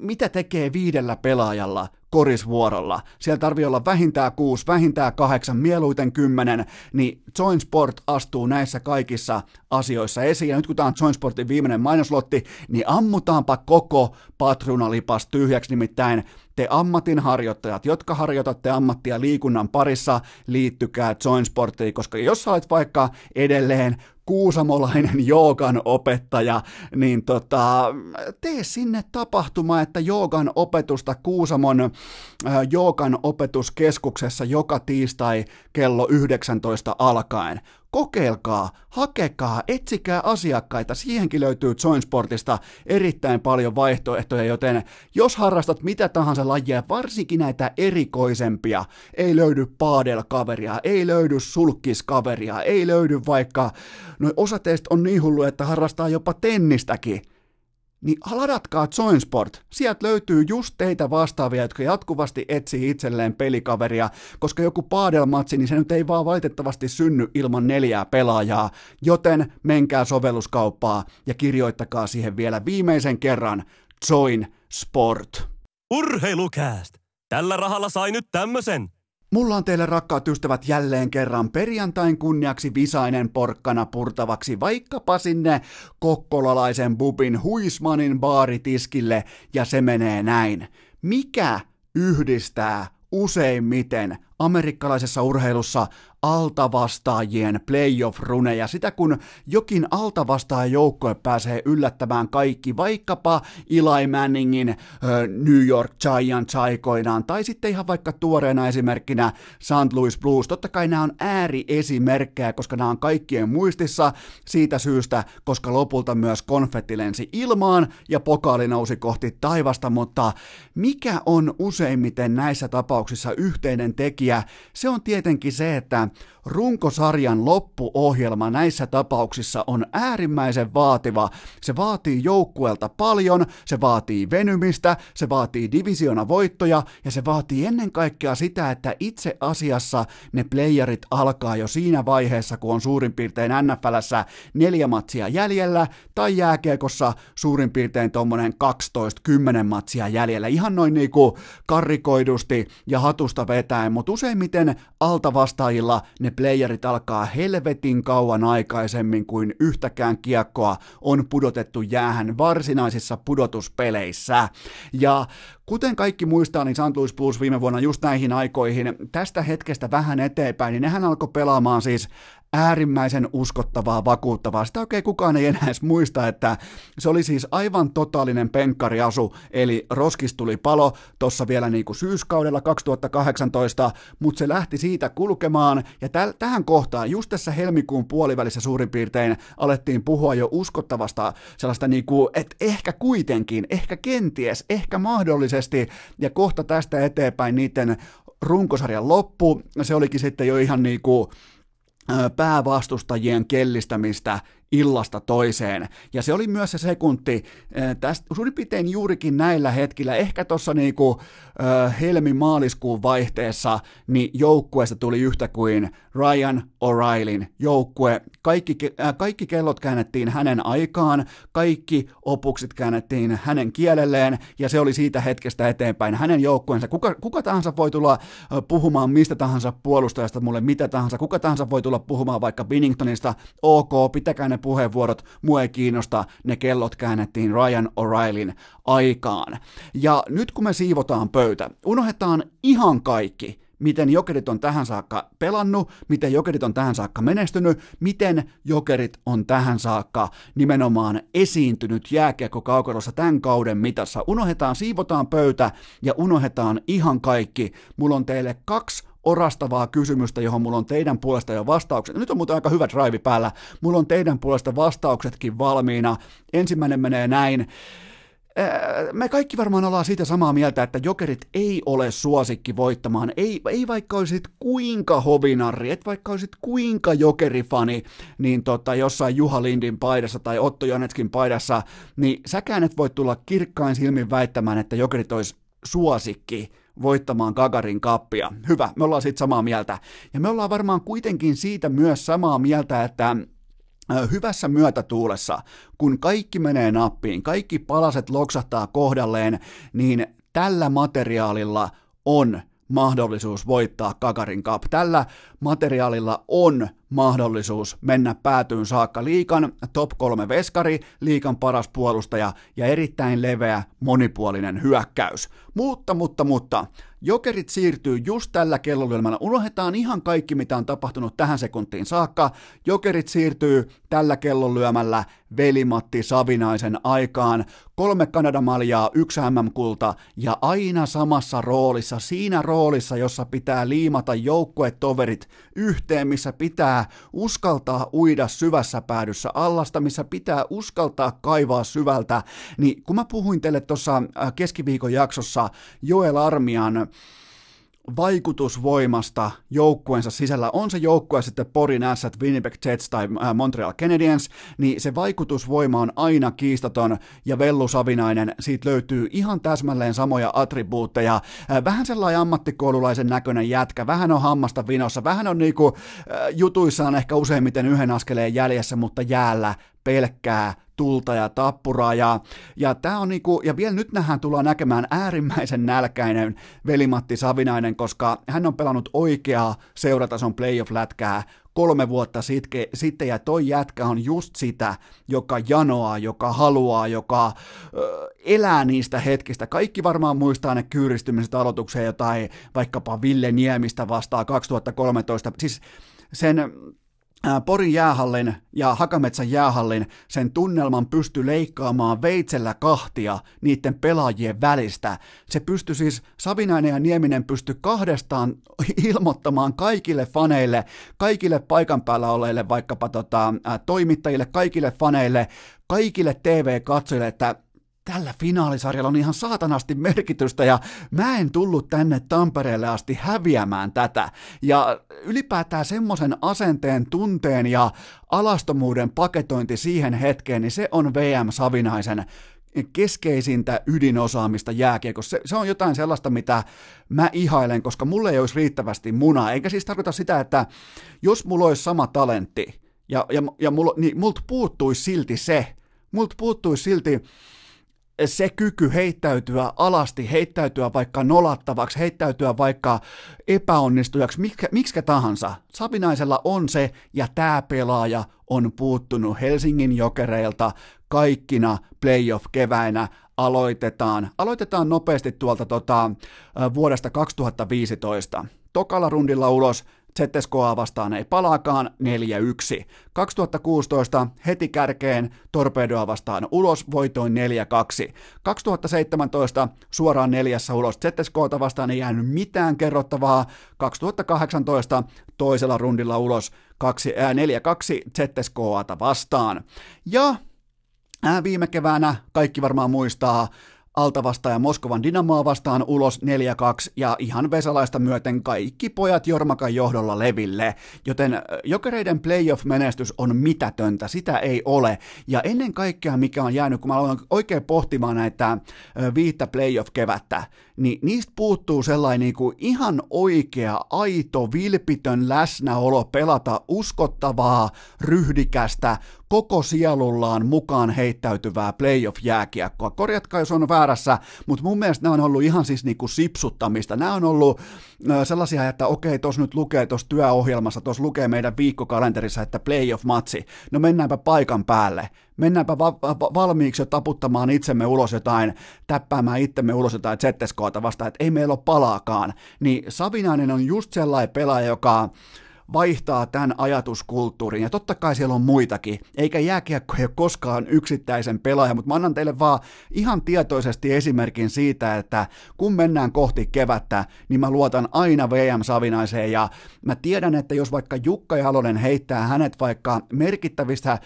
mitä tekee viidellä pelaajalla korisvuorolla. Siellä tarvii olla vähintään kuusi, vähintään kahdeksan, mieluiten kymmenen, niin Join Sport astuu näissä kaikissa asioissa esiin. Ja nyt kun tämä on Join Sportin viimeinen mainoslotti, niin ammutaanpa koko patronalipas tyhjäksi, nimittäin te ammatinharjoittajat, jotka harjoitatte ammattia liikunnan parissa, liittykää Join Sportiin, koska jos olet vaikka edelleen kuusamolainen joogan opettaja, niin tota, tee sinne tapahtuma, että joogan opetusta Kuusamon äh, joogan opetuskeskuksessa joka tiistai kello 19 alkaen kokeilkaa, hakekaa, etsikää asiakkaita, siihenkin löytyy Joinsportista erittäin paljon vaihtoehtoja, joten jos harrastat mitä tahansa lajia, varsinkin näitä erikoisempia, ei löydy paadelkaveria, ei löydy sulkiskaveria, ei löydy vaikka, no osa teistä on niin hullu, että harrastaa jopa tennistäkin, niin ladatkaa Joinsport. Sieltä löytyy just teitä vastaavia, jotka jatkuvasti etsii itselleen pelikaveria, koska joku paadelmatsi, niin se nyt ei vaan valitettavasti synny ilman neljää pelaajaa, joten menkää sovelluskauppaa ja kirjoittakaa siihen vielä viimeisen kerran Join Sport. Urheilukääst! Tällä rahalla sai nyt tämmösen. Mulla on teille rakkaat ystävät jälleen kerran perjantain kunniaksi visainen porkkana purtavaksi vaikkapa sinne kokkolalaisen bubin Huismanin baaritiskille ja se menee näin. Mikä yhdistää useimmiten amerikkalaisessa urheilussa altavastaajien playoff-runeja, sitä kun jokin altavastaaja pääsee yllättämään kaikki, vaikkapa Eli Manningin New York Giants aikoinaan, tai sitten ihan vaikka tuoreena esimerkkinä St. Louis Blues. Totta kai nämä on ääriesimerkkejä, koska nämä on kaikkien muistissa siitä syystä, koska lopulta myös konfetti lensi ilmaan ja pokaali nousi kohti taivasta, mutta mikä on useimmiten näissä tapauksissa yhteinen tekijä? Se on tietenkin se, että runkosarjan loppuohjelma näissä tapauksissa on äärimmäisen vaativa. Se vaatii joukkueelta paljon, se vaatii venymistä, se vaatii divisiona voittoja ja se vaatii ennen kaikkea sitä, että itse asiassa ne playerit alkaa jo siinä vaiheessa, kun on suurin piirtein NFLssä neljä matsia jäljellä tai jääkiekossa suurin piirtein tuommoinen 12-10 matsia jäljellä. Ihan noin niinku karrikoidusti ja hatusta vetäen, mutta useimmiten altavastaajilla ne playerit alkaa helvetin kauan aikaisemmin kuin yhtäkään kiekkoa on pudotettu jäähän varsinaisissa pudotuspeleissä. Ja Kuten kaikki muistaa, niin St. Louis Blues viime vuonna just näihin aikoihin, tästä hetkestä vähän eteenpäin, niin nehän alkoi pelaamaan siis äärimmäisen uskottavaa, vakuuttavaa. Sitä oikein kukaan ei enää edes muista, että se oli siis aivan totaalinen penkkariasu, eli roskis tuli palo tuossa vielä niin kuin syyskaudella 2018, mutta se lähti siitä kulkemaan, ja täl, tähän kohtaan, just tässä helmikuun puolivälissä suurin piirtein, alettiin puhua jo uskottavasta sellaista niin kuin, että ehkä kuitenkin, ehkä kenties, ehkä mahdollisesti, ja kohta tästä eteenpäin niiden runkosarjan loppu, se olikin sitten jo ihan niin kuin päävastustajien kellistämistä illasta toiseen. Ja se oli myös se sekunti, tästä suurin piirtein juurikin näillä hetkillä, ehkä tuossa niinku, äh, helmi-maaliskuun vaihteessa, niin joukkueesta tuli yhtä kuin Ryan O'Reillyn joukkue. Kaikki, äh, kaikki kellot käännettiin hänen aikaan, kaikki opukset käännettiin hänen kielelleen, ja se oli siitä hetkestä eteenpäin hänen joukkueensa. Kuka, kuka tahansa voi tulla puhumaan mistä tahansa puolustajasta mulle mitä tahansa, kuka tahansa voi tulla puhumaan vaikka Binningtonista, ok, pitäkää ne puheenvuorot, mua ei kiinnosta, ne kellot käännettiin Ryan O'Reillyn aikaan. Ja nyt kun me siivotaan pöytä, unohdetaan ihan kaikki, miten jokerit on tähän saakka pelannut, miten jokerit on tähän saakka menestynyt, miten jokerit on tähän saakka nimenomaan esiintynyt jääkiekko-kaukalossa tämän kauden mitassa. Unohdetaan, siivotaan pöytä ja unohdetaan ihan kaikki. Mulla on teille kaksi orastavaa kysymystä, johon mulla on teidän puolesta jo vastaukset. Nyt on muuten aika hyvä drive päällä. Mulla on teidän puolesta vastauksetkin valmiina. Ensimmäinen menee näin. Me kaikki varmaan ollaan siitä samaa mieltä, että jokerit ei ole suosikki voittamaan. Ei, ei vaikka olisit kuinka hovinarri, et vaikka olisit kuinka jokerifani, niin tota, jossain Juha Lindin paidassa tai Otto Jonetskin paidassa, niin säkään et voi tulla kirkkain silmin väittämään, että jokerit olisi suosikki voittamaan Gagarin kappia. Hyvä, me ollaan siitä samaa mieltä. Ja me ollaan varmaan kuitenkin siitä myös samaa mieltä, että hyvässä myötätuulessa, kun kaikki menee nappiin, kaikki palaset loksahtaa kohdalleen, niin tällä materiaalilla on mahdollisuus voittaa Kakarin Cup. Tällä materiaalilla on mahdollisuus mennä päätyyn saakka liikan top kolme veskari, liikan paras puolustaja ja erittäin leveä monipuolinen hyökkäys. Mutta, mutta, mutta, jokerit siirtyy just tällä kellolyömällä. Unohdetaan ihan kaikki, mitä on tapahtunut tähän sekuntiin saakka. Jokerit siirtyy tällä kellonlyömällä Velimatti Savinaisen aikaan. Kolme Kanadamaljaa, yksi MM-kulta ja aina samassa roolissa, siinä roolissa, jossa pitää liimata joukkuetoverit yhteen, missä pitää uskaltaa uida syvässä päädyssä allasta, missä pitää uskaltaa kaivaa syvältä, niin kun mä puhuin teille tuossa äh, keskiviikon jaksossa Joel Armian vaikutusvoimasta joukkueensa sisällä, on se joukkue sitten Porin Ässät, Winnipeg Jets tai äh, Montreal Canadiens, niin se vaikutusvoima on aina kiistaton ja Vellu Savinainen, siitä löytyy ihan täsmälleen samoja attribuutteja. Äh, vähän sellainen ammattikoululaisen näköinen jätkä, vähän on hammasta vinossa, vähän on niinku äh, jutuissaan ehkä useimmiten yhden askeleen jäljessä, mutta jäällä pelkkää tulta ja tappuraa. Ja, ja, tää on niinku, ja vielä nyt nähdään tullaan näkemään äärimmäisen nälkäinen velimatti Savinainen, koska hän on pelannut oikeaa seuratason playoff-lätkää kolme vuotta sitke, sitten, ja toi jätkä on just sitä, joka janoaa, joka haluaa, joka ö, elää niistä hetkistä. Kaikki varmaan muistaa ne kyyristymiset aloitukseen jotain, vaikkapa Ville Niemistä vastaan 2013, siis sen Porin jäähallin ja Hakametsän jäähallin sen tunnelman pysty leikkaamaan veitsellä kahtia niiden pelaajien välistä. Se pystyi siis, Savinainen ja Nieminen pysty kahdestaan <laughs> ilmoittamaan kaikille faneille, kaikille paikan päällä olleille vaikkapa tota, toimittajille, kaikille faneille, kaikille TV-katsojille, että tällä finaalisarjalla on ihan saatanasti merkitystä ja mä en tullut tänne Tampereelle asti häviämään tätä. Ja ylipäätään semmoisen asenteen, tunteen ja alastomuuden paketointi siihen hetkeen, niin se on VM Savinaisen keskeisintä ydinosaamista jääkiekossa. Se, se on jotain sellaista, mitä mä ihailen, koska mulle ei olisi riittävästi munaa. Eikä siis tarkoita sitä, että jos mulla olisi sama talentti ja, ja, ja mulla, niin multa puuttuisi silti se, multa puuttuisi silti se kyky heittäytyä alasti, heittäytyä vaikka nolattavaksi, heittäytyä vaikka epäonnistujaksi, mikä, miksikä tahansa. Savinaisella on se, ja tämä pelaaja on puuttunut Helsingin jokereilta kaikkina playoff-keväinä. Aloitetaan, aloitetaan nopeasti tuolta tota, vuodesta 2015. Tokalla rundilla ulos ZSKA vastaan ei palaakaan 4-1. 2016 heti kärkeen Torpedoa vastaan ulos voitoin 4-2. 2017 suoraan neljässä ulos ZSKta vastaan ei jäänyt mitään kerrottavaa. 2018 toisella rundilla ulos 4-2 ZSKata vastaan. Ja viime keväänä kaikki varmaan muistaa Alta vastaan ja Moskovan Dynamoa vastaan ulos 4-2 ja ihan Vesalaista myöten kaikki pojat Jormakan johdolla leville, joten jokereiden playoff-menestys on mitätöntä, sitä ei ole. Ja ennen kaikkea mikä on jäänyt, kun mä aloin oikein pohtimaan näitä viittä playoff-kevättä, niin niistä puuttuu sellainen niin kuin ihan oikea, aito, vilpitön läsnäolo pelata uskottavaa, ryhdikästä, koko sielullaan mukaan heittäytyvää playoff-jääkiekkoa. Korjatkaa, jos on väärässä, mutta mun mielestä nämä on ollut ihan siis niinku sipsuttamista. Nämä on ollut sellaisia, että okei, tuossa nyt lukee tuossa työohjelmassa, tuossa lukee meidän viikkokalenterissa, että playoff-matsi. No mennäänpä paikan päälle mennäänpä va- va- valmiiksi jo taputtamaan itsemme ulos jotain, täppäämään itsemme ulos jotain ZSKta vastaan, että ei meillä ole palaakaan, niin Savinainen on just sellainen pelaaja, joka vaihtaa tämän ajatuskulttuurin, ja totta kai siellä on muitakin, eikä jääkiekko ole koskaan yksittäisen pelaaja, mutta mä annan teille vaan ihan tietoisesti esimerkin siitä, että kun mennään kohti kevättä, niin mä luotan aina VM Savinaiseen, ja mä tiedän, että jos vaikka Jukka Jalonen heittää hänet vaikka merkittävistä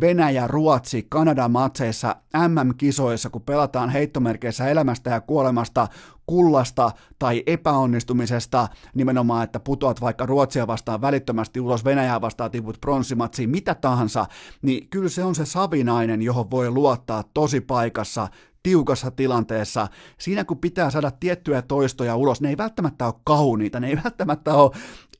Venäjä, Ruotsi, Kanada matseissa MM-kisoissa, kun pelataan heittomerkeissä elämästä ja kuolemasta, kullasta tai epäonnistumisesta, nimenomaan, että putoat vaikka Ruotsia vastaan välittömästi ulos, Venäjää vastaan tiput pronssimatsiin, mitä tahansa, niin kyllä se on se savinainen, johon voi luottaa tosi paikassa, tiukassa tilanteessa, siinä kun pitää saada tiettyjä toistoja ulos, ne ei välttämättä ole kauniita, ne ei välttämättä ole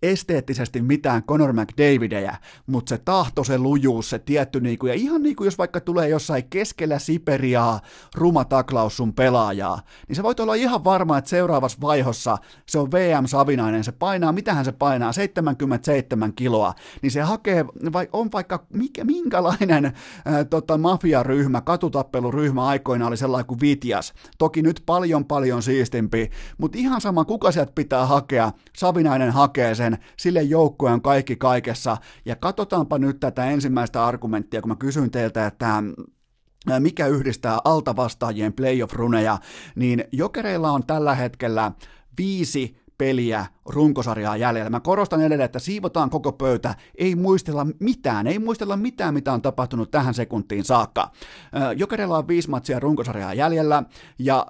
esteettisesti mitään Conor McDavidejä, mutta se tahto, se lujuus, se tietty, niinku, ja ihan niin kuin jos vaikka tulee jossain keskellä Siperiaa ruma taklaus sun pelaajaa, niin se voit olla ihan varma, että seuraavassa vaihossa se on VM Savinainen, se painaa, mitähän se painaa, 77 kiloa, niin se hakee, vai on vaikka mikä, minkälainen ää, tota, mafiaryhmä, katutappeluryhmä aikoina oli sellainen kuin Vitias, toki nyt paljon paljon siistimpi, mutta ihan sama kuka sieltä pitää hakea, Savinainen hakee sen, sen, sille joukkueen on kaikki kaikessa. Ja katsotaanpa nyt tätä ensimmäistä argumenttia, kun mä kysyin teiltä, että mikä yhdistää altavastaajien playoff-runeja, niin jokereilla on tällä hetkellä viisi peliä runkosarjaa jäljellä. Mä korostan edelleen, että siivotaan koko pöytä, ei muistella mitään, ei muistella mitään, mitä on tapahtunut tähän sekuntiin saakka. Jokereilla on viisi matsia runkosarjaa jäljellä, ja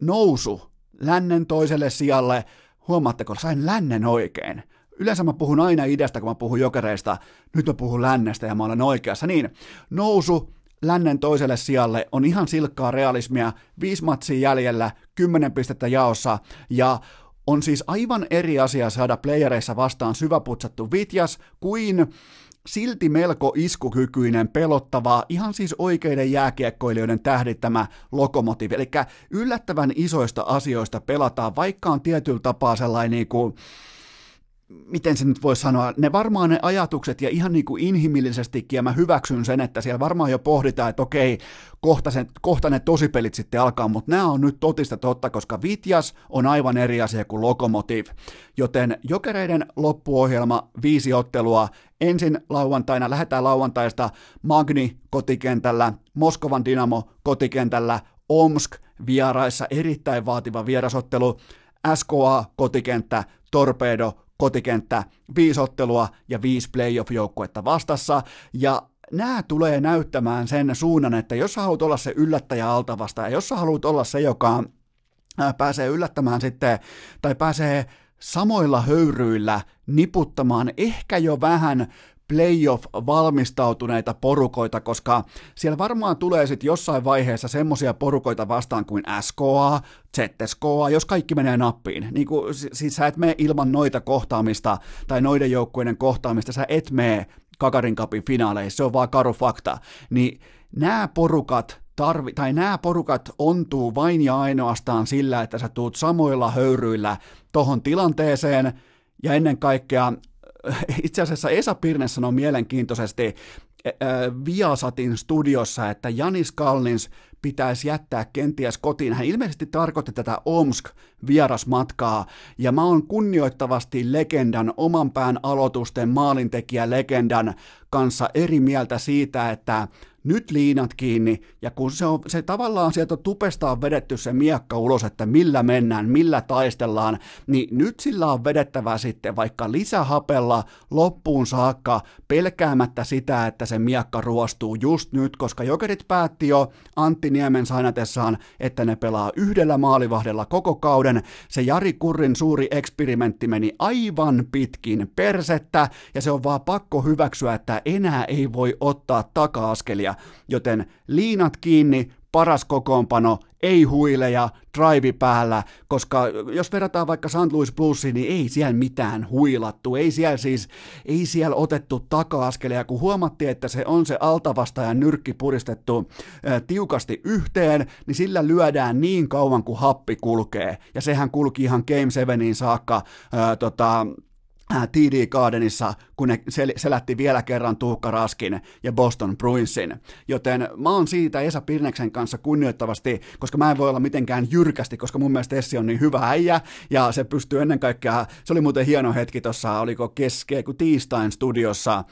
nousu lännen toiselle sijalle Huomaatteko, sain lännen oikein. Yleensä mä puhun aina idästä, kun mä puhun jokereista. Nyt mä puhun lännestä ja mä olen oikeassa. Niin, nousu lännen toiselle sijalle on ihan silkkaa realismia. Viisi matsia jäljellä, kymmenen pistettä jaossa ja on siis aivan eri asia saada playereissa vastaan syväputsattu Vitjas kuin silti melko iskukykyinen, pelottava, ihan siis oikeiden jääkiekkoilijoiden tähdittämä lokomotiivi. Eli yllättävän isoista asioista pelataan, vaikka on tietyllä tapaa sellainen niin kuin, miten se nyt voisi sanoa, ne varmaan ne ajatukset ja ihan niin kuin inhimillisestikin, ja mä hyväksyn sen, että siellä varmaan jo pohditaan, että okei, kohta, sen, kohta ne tosipelit sitten alkaa, mutta nämä on nyt totista totta, koska Vitjas on aivan eri asia kuin Lokomotiv. Joten jokereiden loppuohjelma, viisi ottelua, ensin lauantaina, lähdetään lauantaista Magni kotikentällä, Moskovan Dynamo kotikentällä, Omsk vieraissa, erittäin vaativa vierasottelu, SKA kotikenttä, Torpedo kotikenttä, viisi ottelua ja viisi playoff-joukkuetta vastassa, ja nämä tulee näyttämään sen suunnan, että jos haluat olla se yllättäjä altavasta, ja jos haluat olla se, joka pääsee yllättämään sitten, tai pääsee samoilla höyryillä niputtamaan ehkä jo vähän playoff-valmistautuneita porukoita, koska siellä varmaan tulee sitten jossain vaiheessa semmoisia porukoita vastaan kuin SKA, ZSKA, jos kaikki menee nappiin. Niin kuin, siis sä et mene ilman noita kohtaamista tai noiden joukkueiden kohtaamista, sä et mene Kakarin kapin finaaleissa, se on vaan karu fakta. Niin nämä porukat tarvi, tai nämä porukat ontuu vain ja ainoastaan sillä, että sä tuut samoilla höyryillä tohon tilanteeseen, ja ennen kaikkea itse asiassa Esa Pirne sanoi mielenkiintoisesti Viasatin studiossa, että Janis Kallins pitäisi jättää kenties kotiin. Hän ilmeisesti tarkoitti tätä Omsk vierasmatkaa, ja mä oon kunnioittavasti legendan, oman pään aloitusten maalintekijä legendan kanssa eri mieltä siitä, että nyt liinat kiinni, ja kun se, on, se tavallaan sieltä tupesta on vedetty se miekka ulos, että millä mennään, millä taistellaan, niin nyt sillä on vedettävä sitten vaikka lisähapella loppuun saakka pelkäämättä sitä, että se miekka ruostuu just nyt, koska Jokerit päätti jo Antti Niemen sainatessaan, että ne pelaa yhdellä maalivahdella koko kauden. Se Jari Kurrin suuri eksperimentti meni aivan pitkin persettä, ja se on vaan pakko hyväksyä, että enää ei voi ottaa taka-askelia joten liinat kiinni, paras kokoonpano, ei huileja, drive päällä, koska jos verrataan vaikka St. Louis Bluesiin, niin ei siellä mitään huilattu, ei siellä siis, ei siellä otettu taka-askelia, kun huomattiin, että se on se altavastajan nyrkki puristettu ää, tiukasti yhteen, niin sillä lyödään niin kauan kuin happi kulkee, ja sehän kulki ihan Game 7 saakka ää, tota, TD Gardenissa, kun ne sel- selätti vielä kerran Tuukka Raskin ja Boston Bruinsin. Joten mä oon siitä Esa Pirneksen kanssa kunnioittavasti, koska mä en voi olla mitenkään jyrkästi, koska mun mielestä Essi on niin hyvä äijä, ja se pystyy ennen kaikkea, se oli muuten hieno hetki tuossa, oliko keskeä, kun tiistain studiossa,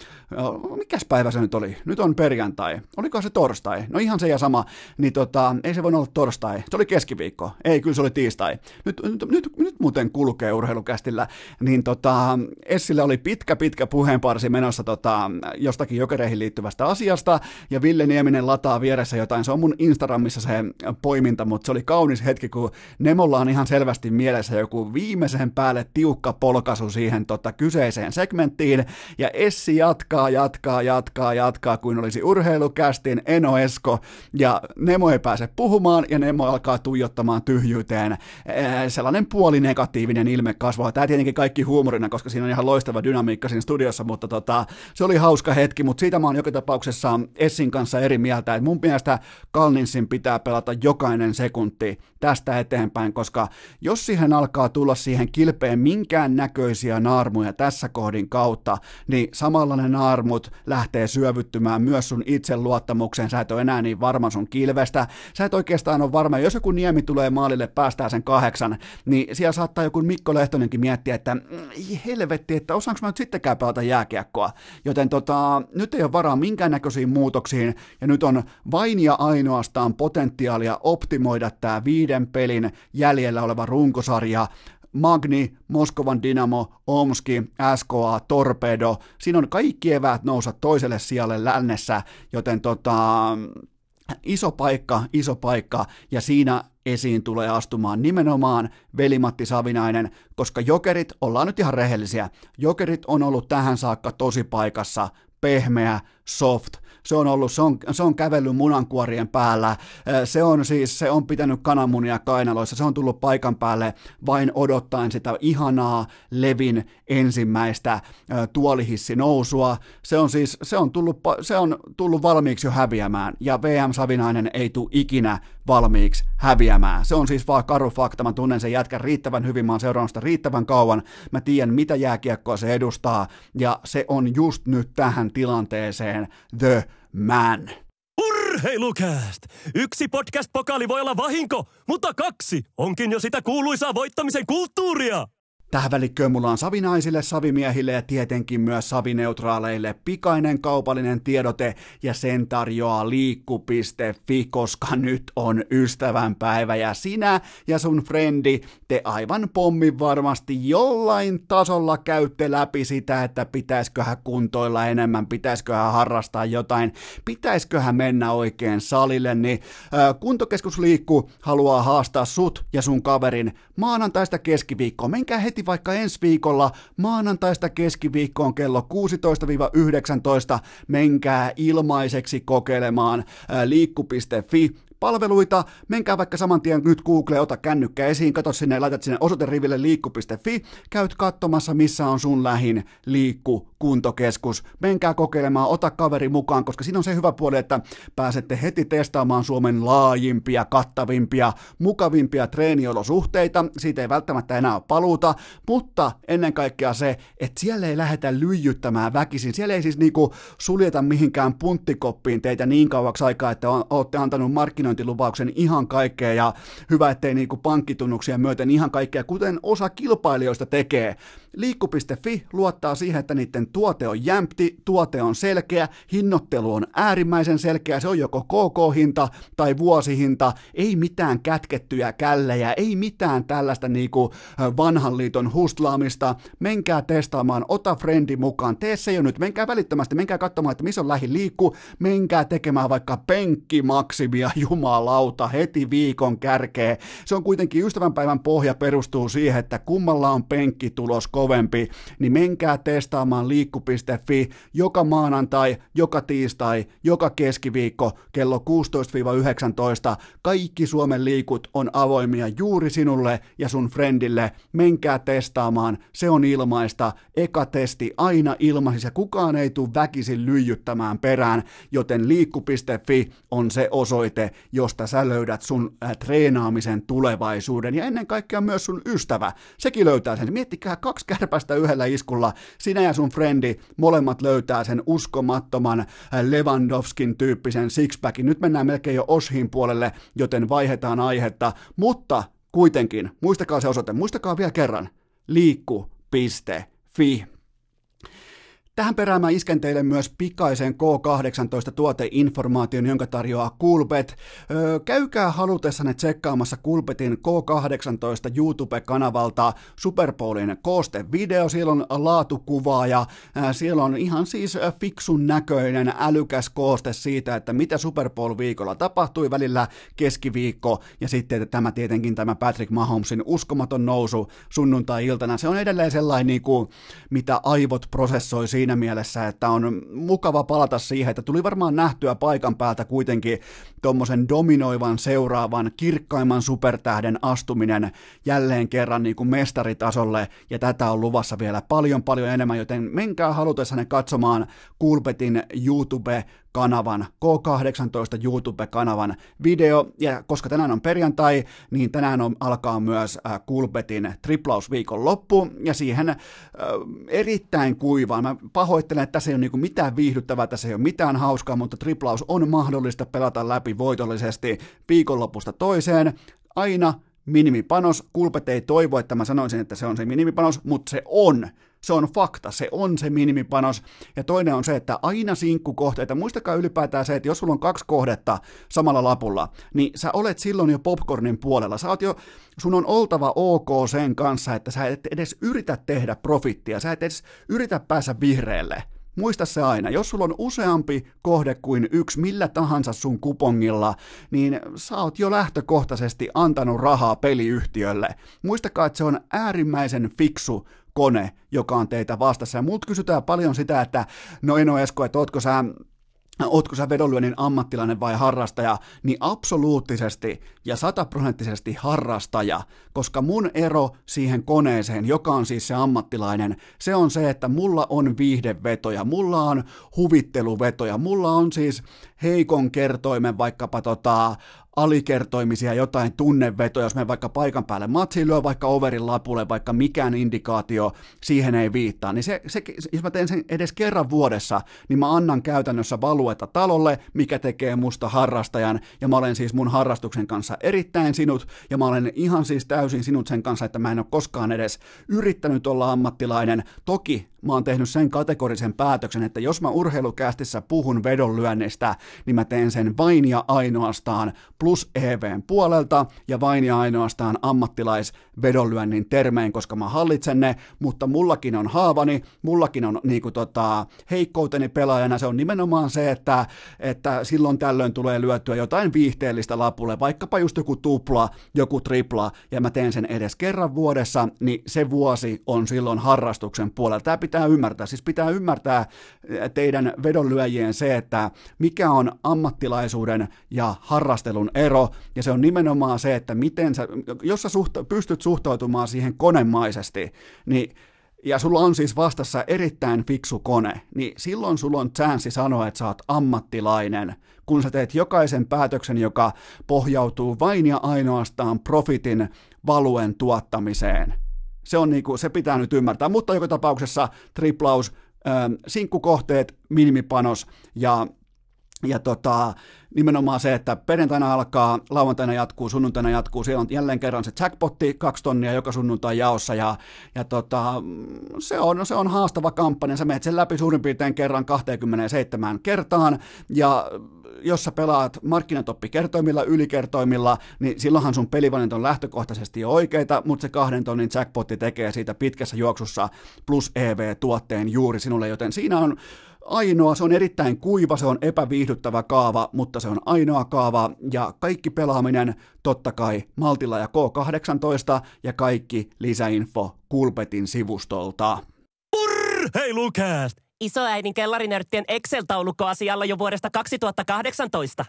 mikäs päivä se nyt oli? Nyt on perjantai, oliko se torstai? No ihan se ja sama, niin tota, ei se voi olla torstai, se oli keskiviikko, ei, kyllä se oli tiistai. Nyt, nyt, nyt, nyt muuten kulkee urheilukästillä, niin tota, Essillä oli pitkä, pitkä puheenparsi menossa tota, jostakin jokereihin liittyvästä asiasta, ja Ville Nieminen lataa vieressä jotain. Se on mun Instagramissa se poiminta, mutta se oli kaunis hetki, kun Nemolla on ihan selvästi mielessä joku viimeisen päälle tiukka polkasu siihen tota, kyseiseen segmenttiin, ja Essi jatkaa, jatkaa, jatkaa, jatkaa, kuin olisi urheilukästin Eno Esko, ja Nemo ei pääse puhumaan, ja Nemo alkaa tuijottamaan tyhjyyteen. Sellainen puoli negatiivinen ilme kasvaa. Tämä tietenkin kaikki huumorina, koska siinä on ihan loistava dynamiikka siinä studiossa, mutta tota, se oli hauska hetki, mutta siitä mä oon joka tapauksessa Essin kanssa eri mieltä, että mun mielestä Kalninsin pitää pelata jokainen sekunti tästä eteenpäin, koska jos siihen alkaa tulla siihen kilpeen minkään näköisiä naarmuja tässä kohdin kautta, niin samalla ne naarmut lähtee syövyttymään myös sun itseluottamukseen, sä et ole enää niin varma sun kilvestä, sä et oikeastaan ole varma, jos joku niemi tulee maalille, päästää sen kahdeksan, niin siellä saattaa joku Mikko Lehtonenkin miettiä, että mm, helvetti, että osaanko mä nyt sittenkään pelata jääkiekkoa, joten tota, nyt ei ole varaa minkäännäköisiin muutoksiin, ja nyt on vain ja ainoastaan potentiaalia optimoida tämä viiden pelin jäljellä oleva runkosarja, Magni, Moskovan Dynamo, Omski, SKA, Torpedo. Siinä on kaikki eväät nousa toiselle sijalle lännessä, joten tota, iso paikka, iso paikka, ja siinä esiin tulee astumaan nimenomaan Velimatti Savinainen, koska jokerit, ollaan nyt ihan rehellisiä, jokerit on ollut tähän saakka tosi paikassa, pehmeä, soft, se on ollut, se on, se on kävellyt munankuorien päällä, se on siis, se on pitänyt kananmunia kainaloissa, se on tullut paikan päälle vain odottaen sitä ihanaa Levin ensimmäistä tuolihissi nousua, se on siis, se on tullut, se on tullut valmiiksi jo häviämään, ja VM Savinainen ei tule ikinä valmiiksi häviämään. Se on siis vaan karu fakta, mä tunnen sen jätkän riittävän hyvin, mä oon seurannut sitä riittävän kauan, mä tiedän mitä jääkiekkoa se edustaa, ja se on just nyt tähän tilanteeseen the man. Urheilukääst! Yksi podcast-pokaali voi olla vahinko, mutta kaksi onkin jo sitä kuuluisaa voittamisen kulttuuria. Tähän välikköön mulla on savinaisille, savimiehille ja tietenkin myös savineutraaleille pikainen kaupallinen tiedote ja sen tarjoaa liikku.fi, koska nyt on ystävänpäivä ja sinä ja sun frendi, te aivan pommin varmasti jollain tasolla käytte läpi sitä, että pitäisköhän kuntoilla enemmän, pitäisköhän harrastaa jotain, pitäisköhän mennä oikein salille, niin kuntokeskus Liikku haluaa haastaa sut ja sun kaverin maanantaista keskiviikkoa. Menkää heti vaikka ensi viikolla maanantaista keskiviikkoon kello 16-19 menkää ilmaiseksi kokeilemaan liikku.fi palveluita, menkää vaikka saman tien nyt Google, ota kännykkä esiin, katso sinne, laitat sinne osoiteriville liikku.fi, käyt katsomassa missä on sun lähin liikku kuntokeskus. Menkää kokeilemaan, ota kaveri mukaan, koska siinä on se hyvä puoli, että pääsette heti testaamaan Suomen laajimpia, kattavimpia, mukavimpia treeniolosuhteita. Siitä ei välttämättä enää ole paluuta, mutta ennen kaikkea se, että siellä ei lähdetä lyijyttämään väkisin. Siellä ei siis niinku suljeta mihinkään punttikoppiin teitä niin kauaksi aikaa, että olette antanut markkinointi investointilupauksen ihan kaikkea ja hyvä, ettei niinku pankkitunnuksia myöten ihan kaikkea, kuten osa kilpailijoista tekee. Liikku.fi luottaa siihen, että niiden tuote on jämpti, tuote on selkeä, hinnoittelu on äärimmäisen selkeä, se on joko KK-hinta tai vuosihinta, ei mitään kätkettyjä källejä, ei mitään tällaista niinku vanhan liiton hustlaamista, menkää testaamaan, ota frendi mukaan, tee se jo nyt, menkää välittömästi, menkää katsomaan, että missä on lähi liikku, menkää tekemään vaikka penkkimaksimia <laughs> jumalauta heti viikon kärkeen. Se on kuitenkin ystävänpäivän pohja perustuu siihen, että kummalla on penkkitulos kovempi, niin menkää testaamaan liikku.fi joka maanantai, joka tiistai, joka keskiviikko kello 16-19. Kaikki Suomen liikut on avoimia juuri sinulle ja sun friendille. Menkää testaamaan, se on ilmaista. Eka testi aina ilmaisissa, kukaan ei tule väkisin lyijyttämään perään, joten liikku.fi on se osoite, josta sä löydät sun treenaamisen tulevaisuuden ja ennen kaikkea myös sun ystävä. Sekin löytää sen. Miettikää kaksi kärpästä yhdellä iskulla. Sinä ja sun frendi molemmat löytää sen uskomattoman äh, Lewandowskin tyyppisen sixpackin. Nyt mennään melkein jo Oshin puolelle, joten vaihdetaan aihetta, mutta kuitenkin, muistakaa se osoite, muistakaa vielä kerran, liikku.fi. Tähän perään mä isken teille myös pikaisen K18 tuoteinformaation, jonka tarjoaa Kulpet. Öö, käykää halutessanne tsekkaamassa Kulpetin K18 YouTube-kanavalta Super Bowlin koostevideo, siellä on laatukuvaa ja ää, siellä on ihan siis fiksun näköinen älykäs kooste siitä, että mitä Super Bowl viikolla tapahtui välillä keskiviikko ja sitten että tämä tietenkin tämä Patrick Mahomesin uskomaton nousu sunnuntai-iltana. Se on edelleen sellainen, niin kuin, mitä aivot prosessoi siinä mielessä, että on mukava palata siihen, että tuli varmaan nähtyä paikan päältä kuitenkin tuommoisen dominoivan seuraavan kirkkaimman supertähden astuminen jälleen kerran niin kuin mestaritasolle, ja tätä on luvassa vielä paljon paljon enemmän, joten menkää halutessanne katsomaan Kulpetin YouTube kanavan, K18 YouTube-kanavan video, ja koska tänään on perjantai, niin tänään on, alkaa myös äh, Kulpetin triplausviikon loppu, ja siihen äh, erittäin kuivaan, mä pahoittelen, että tässä ei ole niinku mitään viihdyttävää, tässä ei ole mitään hauskaa, mutta triplaus on mahdollista pelata läpi voitollisesti viikonlopusta toiseen, aina minimipanos, Kulpet ei toivo, että mä sanoisin, että se on se minimipanos, mutta se on se on fakta, se on se minimipanos. Ja toinen on se, että aina sinkkukohteita, muistakaa ylipäätään se, että jos sulla on kaksi kohdetta samalla lapulla, niin sä olet silloin jo popcornin puolella. Sä oot jo, sun on oltava ok sen kanssa, että sä et edes yritä tehdä profittia, sä et edes yritä päästä vihreälle. Muista se aina, jos sulla on useampi kohde kuin yksi millä tahansa sun kupongilla, niin sä oot jo lähtökohtaisesti antanut rahaa peliyhtiölle. Muistakaa, että se on äärimmäisen fiksu kone, joka on teitä vastassa. Ja multa kysytään paljon sitä, että no Eno Esko, että ootko sä Ootko sä vedonlyönnin ammattilainen vai harrastaja, niin absoluuttisesti ja sataprosenttisesti harrastaja, koska mun ero siihen koneeseen, joka on siis se ammattilainen, se on se, että mulla on viihdevetoja, mulla on huvitteluvetoja, mulla on siis heikon kertoimen vaikkapa tota, alikertoimisia, jotain tunnevetoja, jos me vaikka paikan päälle matsiin lyö vaikka overin lapulle, vaikka mikään indikaatio siihen ei viittaa, niin se, se, jos mä teen sen edes kerran vuodessa, niin mä annan käytännössä valuetta talolle, mikä tekee musta harrastajan, ja mä olen siis mun harrastuksen kanssa erittäin sinut, ja mä olen ihan siis täysin sinut sen kanssa, että mä en ole koskaan edes yrittänyt olla ammattilainen. Toki mä oon tehnyt sen kategorisen päätöksen, että jos mä urheilukästissä puhun vedonlyönnistä, niin mä teen sen vain ja ainoastaan plus EVn puolelta ja vain ja ainoastaan ammattilaisvedonlyönnin termein, koska mä hallitsen ne, mutta mullakin on haavani, mullakin on niinku tota, heikkouteni pelaajana, se on nimenomaan se, että, että silloin tällöin tulee lyötyä jotain viihteellistä lapulle, vaikkapa just joku tupla, joku tripla, ja mä teen sen edes kerran vuodessa, niin se vuosi on silloin harrastuksen puolella. Tämä ymmärtää, siis pitää ymmärtää teidän vedonlyöjien se, että mikä on ammattilaisuuden ja harrastelun ero, ja se on nimenomaan se, että miten sä, jos sä suhta, pystyt suhtautumaan siihen konemaisesti, niin ja sulla on siis vastassa erittäin fiksu kone, niin silloin sulla on chanssi sanoa, että sä oot ammattilainen, kun sä teet jokaisen päätöksen, joka pohjautuu vain ja ainoastaan profitin valuen tuottamiseen. Se, on niinku, se pitää nyt ymmärtää, mutta joka tapauksessa triplaus, sinkkukohteet, minimipanos ja ja tota, nimenomaan se, että perjantaina alkaa, lauantaina jatkuu, sunnuntaina jatkuu, siellä on jälleen kerran se jackpotti, kaksi tonnia joka sunnuntai jaossa, ja, ja tota, se, on, se on haastava kampanja, sä menet sen läpi suurin piirtein kerran 27 kertaan, ja jos sä pelaat markkinatoppikertoimilla, ylikertoimilla, niin silloinhan sun pelivalinta on lähtökohtaisesti jo oikeita, mutta se kahden tonnin jackpotti tekee siitä pitkässä juoksussa plus EV-tuotteen juuri sinulle, joten siinä on ainoa, se on erittäin kuiva, se on epäviihdyttävä kaava, mutta se on ainoa kaava ja kaikki pelaaminen totta kai Maltilla ja K18 ja kaikki lisäinfo Kulpetin sivustolta. Purr! Hei Lucas! Isoäidin kellarinörttien Excel-taulukko asialla jo vuodesta 2018.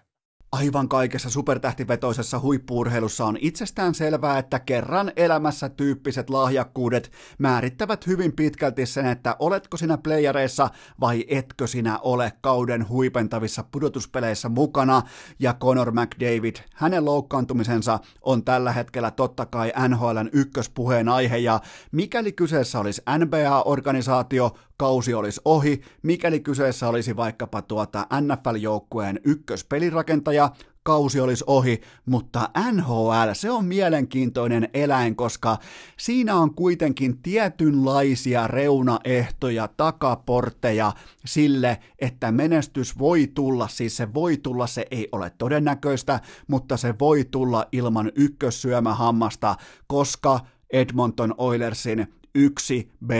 Aivan kaikessa supertähtivetoisessa huippuurheilussa on itsestään selvää, että kerran elämässä tyyppiset lahjakkuudet määrittävät hyvin pitkälti sen, että oletko sinä playereissa vai etkö sinä ole kauden huipentavissa pudotuspeleissä mukana. Ja Conor McDavid, hänen loukkaantumisensa on tällä hetkellä totta kai NHLn ykköspuheen aihe, ja mikäli kyseessä olisi NBA-organisaatio, kausi olisi ohi, mikäli kyseessä olisi vaikkapa tuota NFL-joukkueen ykköspelirakentaja, kausi olisi ohi, mutta NHL, se on mielenkiintoinen eläin, koska siinä on kuitenkin tietynlaisia reunaehtoja, takaportteja sille, että menestys voi tulla, siis se voi tulla, se ei ole todennäköistä, mutta se voi tulla ilman ykkössyömähammasta, koska Edmonton Oilersin 1B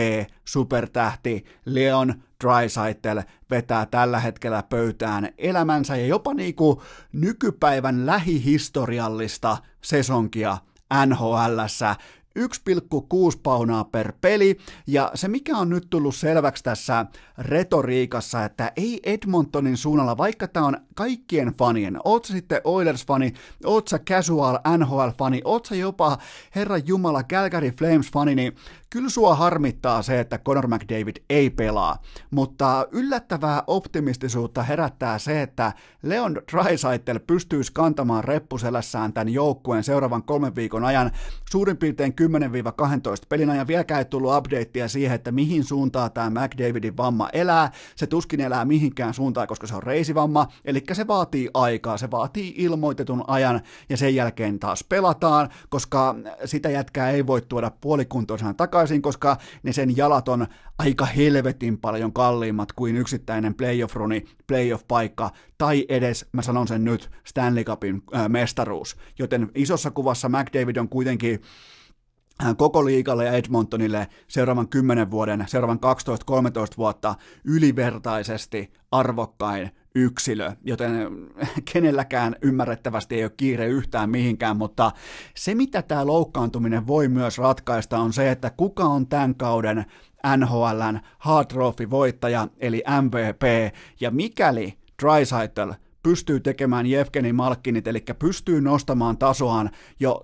supertähti Leon Drysaitel vetää tällä hetkellä pöytään elämänsä ja jopa niinku nykypäivän lähihistoriallista sesonkia NHLssä 1,6 paunaa per peli, ja se mikä on nyt tullut selväksi tässä retoriikassa, että ei Edmontonin suunnalla, vaikka tämä on kaikkien fanien, oot sä sitten Oilers-fani, oot sä casual NHL-fani, oot sä jopa Herra Jumala Calgary Flames-fani, niin kyllä sua harmittaa se, että Conor McDavid ei pelaa, mutta yllättävää optimistisuutta herättää se, että Leon Draisaitl pystyisi kantamaan reppuselässään tämän joukkueen seuraavan kolmen viikon ajan suurin piirtein 10-12 pelin ajan. Vieläkään ei tullut updatea siihen, että mihin suuntaan tämä McDavidin vamma elää. Se tuskin elää mihinkään suuntaan, koska se on reisivamma, eli se vaatii aikaa, se vaatii ilmoitetun ajan ja sen jälkeen taas pelataan, koska sitä jätkää ei voi tuoda puolikuntoisena takaisin, koska ne sen jalat on aika helvetin paljon kalliimmat kuin yksittäinen playoff-runi, playoff-paikka tai edes, mä sanon sen nyt, Stanley Cupin äh, mestaruus. Joten isossa kuvassa McDavid on kuitenkin koko liikalle ja Edmontonille seuraavan 10 vuoden, seuraavan 12-13 vuotta ylivertaisesti arvokkain yksilö, joten <laughs> kenelläkään ymmärrettävästi ei ole kiire yhtään mihinkään, mutta se mitä tämä loukkaantuminen voi myös ratkaista on se, että kuka on tämän kauden NHLn Hard Trophy-voittaja, eli MVP, ja mikäli Dreisaitl pystyy tekemään Jevgeni Malkkinit, eli pystyy nostamaan tasoaan jo,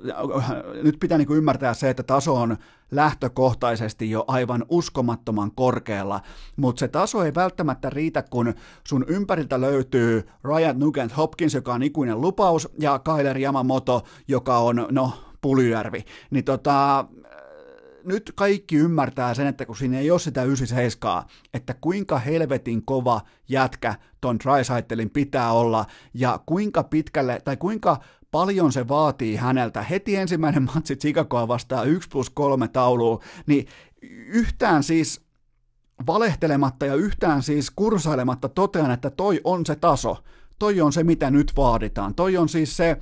nyt pitää niin ymmärtää se, että taso on lähtökohtaisesti jo aivan uskomattoman korkealla, mutta se taso ei välttämättä riitä, kun sun ympäriltä löytyy Ryan Nugent Hopkins, joka on ikuinen lupaus, ja Kyler Yamamoto, joka on, no, Pulyjärvi. Niin tota, nyt kaikki ymmärtää sen, että kun siinä ei ole sitä 97, että kuinka helvetin kova jätkä ton Drysaitelin pitää olla ja kuinka pitkälle tai kuinka paljon se vaatii häneltä. Heti ensimmäinen matsi Chicagoa vastaa 1 plus 3 tauluun, niin yhtään siis valehtelematta ja yhtään siis kursailematta totean, että toi on se taso. Toi on se, mitä nyt vaaditaan. Toi on siis se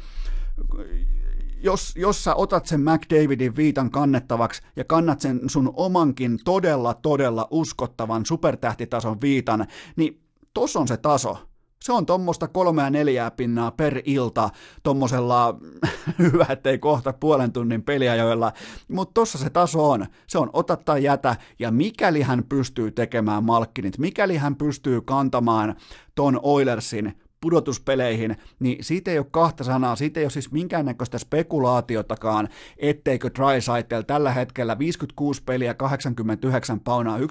jos, jos sä otat sen McDavidin viitan kannettavaksi ja kannat sen sun omankin todella, todella uskottavan supertähtitason viitan, niin tos on se taso. Se on tuommoista kolmea neljää pinnaa per ilta, tuommoisella, <laughs> hyvä ettei kohta puolen tunnin peliajoilla, mutta tossa se taso on. Se on ota tai jätä, ja mikäli hän pystyy tekemään malkkinit, mikäli hän pystyy kantamaan ton Oilersin pudotuspeleihin, niin siitä ei ole kahta sanaa, siitä ei ole siis minkäännäköistä spekulaatiotakaan, etteikö Dreisaitl tällä hetkellä 56 peliä, 89 paunaa, 1,6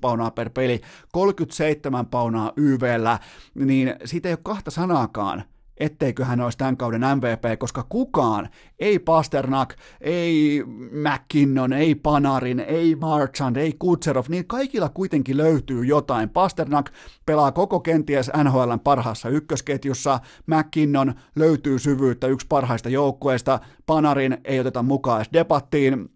paunaa per peli, 37 paunaa YVllä, niin siitä ei ole kahta sanaakaan, etteikö hän olisi tämän kauden MVP, koska kukaan, ei Pasternak, ei McKinnon, ei Panarin, ei Marchand, ei Kutserov, niin kaikilla kuitenkin löytyy jotain. Pasternak pelaa koko kenties NHLn parhaassa ykkösketjussa, McKinnon löytyy syvyyttä yksi parhaista joukkueista, Panarin ei oteta mukaan edes debattiin,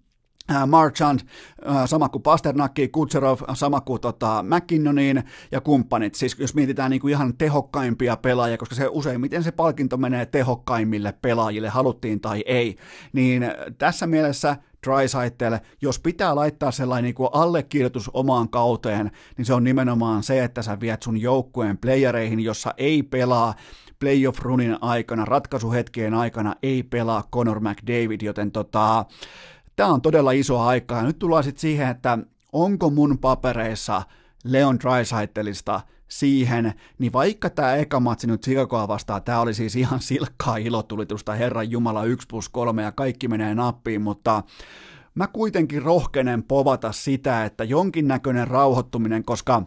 Marchand, äh, sama kuin Pasternakki, Kutserov, sama kuin tota, McKinnonin ja kumppanit. Siis jos mietitään niin kuin ihan tehokkaimpia pelaajia, koska se useimmiten se palkinto menee tehokkaimmille pelaajille, haluttiin tai ei, niin tässä mielessä Drysaitel, jos pitää laittaa sellainen niin kuin allekirjoitus omaan kauteen, niin se on nimenomaan se, että sä viet sun joukkueen playereihin, jossa ei pelaa playoff-runin aikana, ratkaisuhetkien aikana ei pelaa Conor McDavid, joten tota, Tämä on todella iso aika ja nyt tullaan sitten siihen, että onko mun papereissa Leon Drysaitelista siihen, niin vaikka tämä eka matsi nyt Chicagoa vastaan, tämä oli siis ihan silkkaa ilotulitusta, Herran Jumala 1 plus 3 ja kaikki menee nappiin, mutta mä kuitenkin rohkenen povata sitä, että jonkinnäköinen rauhoittuminen, koska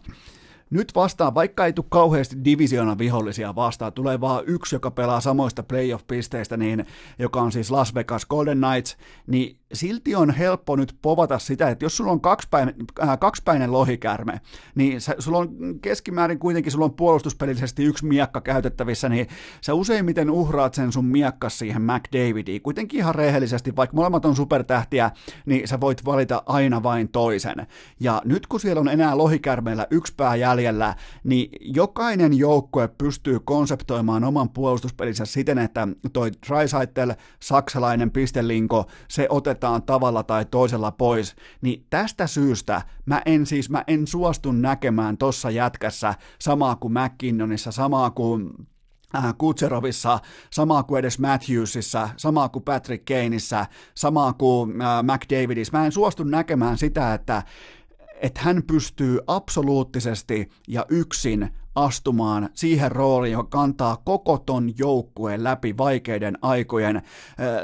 nyt vastaan, vaikka ei tule kauheasti divisioonan vihollisia vastaan, tulee vaan yksi, joka pelaa samoista playoff-pisteistä, niin, joka on siis Las Vegas Golden Knights, niin silti on helppo nyt povata sitä, että jos sulla on kaksipäinen, äh, kaksipäinen lohikärme, niin sulla on keskimäärin kuitenkin sulla on puolustuspelillisesti yksi miekka käytettävissä, niin sä useimmiten uhraat sen sun miekkas siihen McDavidiin. Kuitenkin ihan rehellisesti, vaikka molemmat on supertähtiä, niin sä voit valita aina vain toisen. Ja nyt kun siellä on enää lohikärmeillä yksi pää jäljellä, niin jokainen joukkue pystyy konseptoimaan oman puolustuspelinsä siten, että toi Trisaitel, saksalainen pistelinko, se otetaan otetaan tavalla tai toisella pois, niin tästä syystä mä en siis, mä en suostu näkemään tossa jätkässä samaa kuin McKinnonissa, samaa kuin äh, Kutserovissa, samaa kuin edes Matthewsissa, samaa kuin Patrick Kaneissa, samaa kuin äh, McDavidissa. Mä en suostu näkemään sitä, että että hän pystyy absoluuttisesti ja yksin astumaan siihen rooliin, joka kantaa koko ton joukkueen läpi vaikeiden aikojen,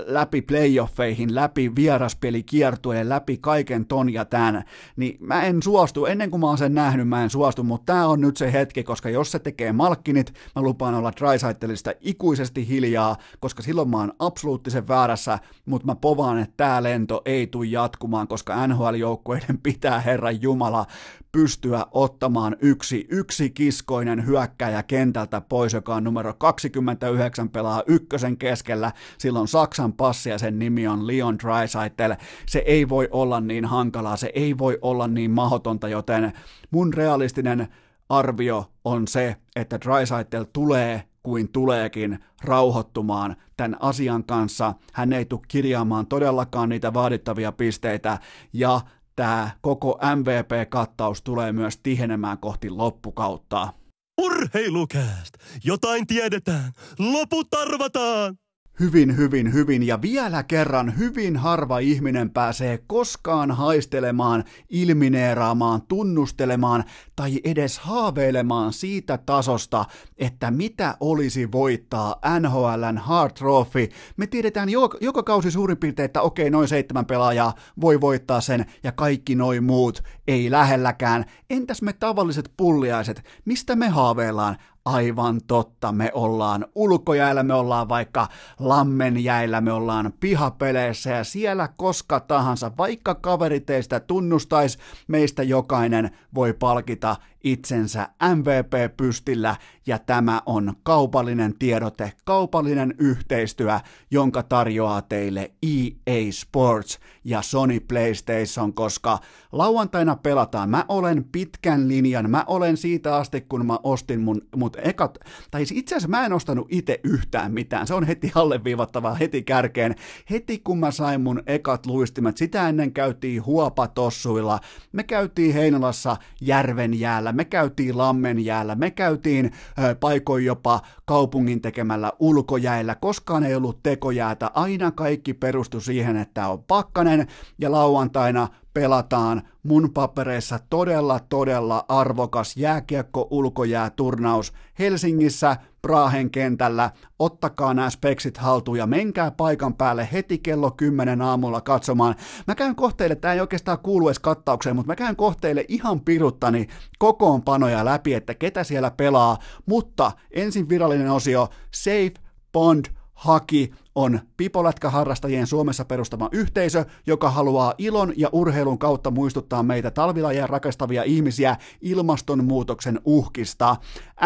läpi playoffeihin, läpi vieraspelikiertueen, läpi kaiken ton ja tän, niin mä en suostu, ennen kuin mä oon sen nähnyt, mä en suostu, mutta tää on nyt se hetki, koska jos se tekee malkkinit, mä lupaan olla Drysaitelista ikuisesti hiljaa, koska silloin mä oon absoluuttisen väärässä, mutta mä povaan, että tää lento ei tule jatkumaan, koska NHL-joukkueiden <laughs> pitää Herran Jumala pystyä ottamaan yksi, yksi kiskoinen hyökkäjä kentältä pois, joka on numero 29 pelaa ykkösen keskellä, silloin Saksan passi ja sen nimi on Leon Drysaitel. Se ei voi olla niin hankalaa, se ei voi olla niin mahdotonta, joten mun realistinen arvio on se, että Drysaitel tulee kuin tuleekin rauhoittumaan tämän asian kanssa. Hän ei tule kirjaamaan todellakaan niitä vaadittavia pisteitä ja tämä koko MVP-kattaus tulee myös tihenemään kohti loppukautta. Urheilukääst! Jotain tiedetään! Loput arvataan! Hyvin, hyvin, hyvin ja vielä kerran hyvin harva ihminen pääsee koskaan haistelemaan, ilmineeraamaan, tunnustelemaan tai edes haaveilemaan siitä tasosta, että mitä olisi voittaa NHLn Hard Trophy. Me tiedetään joka, joka kausi suurin piirtein, että okei, noin seitsemän pelaajaa voi voittaa sen ja kaikki noin muut ei lähelläkään. Entäs me tavalliset pulliaiset, mistä me haaveillaan? Aivan totta, me ollaan ulkojäällä, me ollaan vaikka lammenjäillä, me ollaan pihapeleissä ja siellä koska tahansa, vaikka kaveri teistä tunnustais, meistä jokainen voi palkita itsensä MVP-pystillä ja tämä on kaupallinen tiedote, kaupallinen yhteistyö, jonka tarjoaa teille EA Sports ja Sony PlayStation, koska lauantaina pelataan. Mä olen pitkän linjan, mä olen siitä asti, kun mä ostin mun mut ekat, tai siis itse asiassa mä en ostanut itse yhtään mitään, se on heti alleviivattavaa heti kärkeen. Heti kun mä sain mun ekat luistimet, sitä ennen käytiin huopatossuilla, me käytiin Heinolassa järven jäällä, me käytiin Lammenjäällä, me käytiin paikoin jopa kaupungin tekemällä ulkojäällä, koskaan ei ollut tekojäätä, aina kaikki perustui siihen, että on pakkanen ja lauantaina pelataan mun papereissa todella, todella arvokas jääkiekko ulkojääturnaus Helsingissä Prahen kentällä. Ottakaa nämä speksit haltuun ja menkää paikan päälle heti kello 10 aamulla katsomaan. Mä käyn kohteille, tämä ei oikeastaan kuulu edes kattaukseen, mutta mä käyn kohteille ihan piruttani kokoonpanoja läpi, että ketä siellä pelaa, mutta ensin virallinen osio Safe Bond Haki on pipolätkäharrastajien Suomessa perustama yhteisö, joka haluaa ilon ja urheilun kautta muistuttaa meitä talvilajia rakastavia ihmisiä ilmastonmuutoksen uhkista.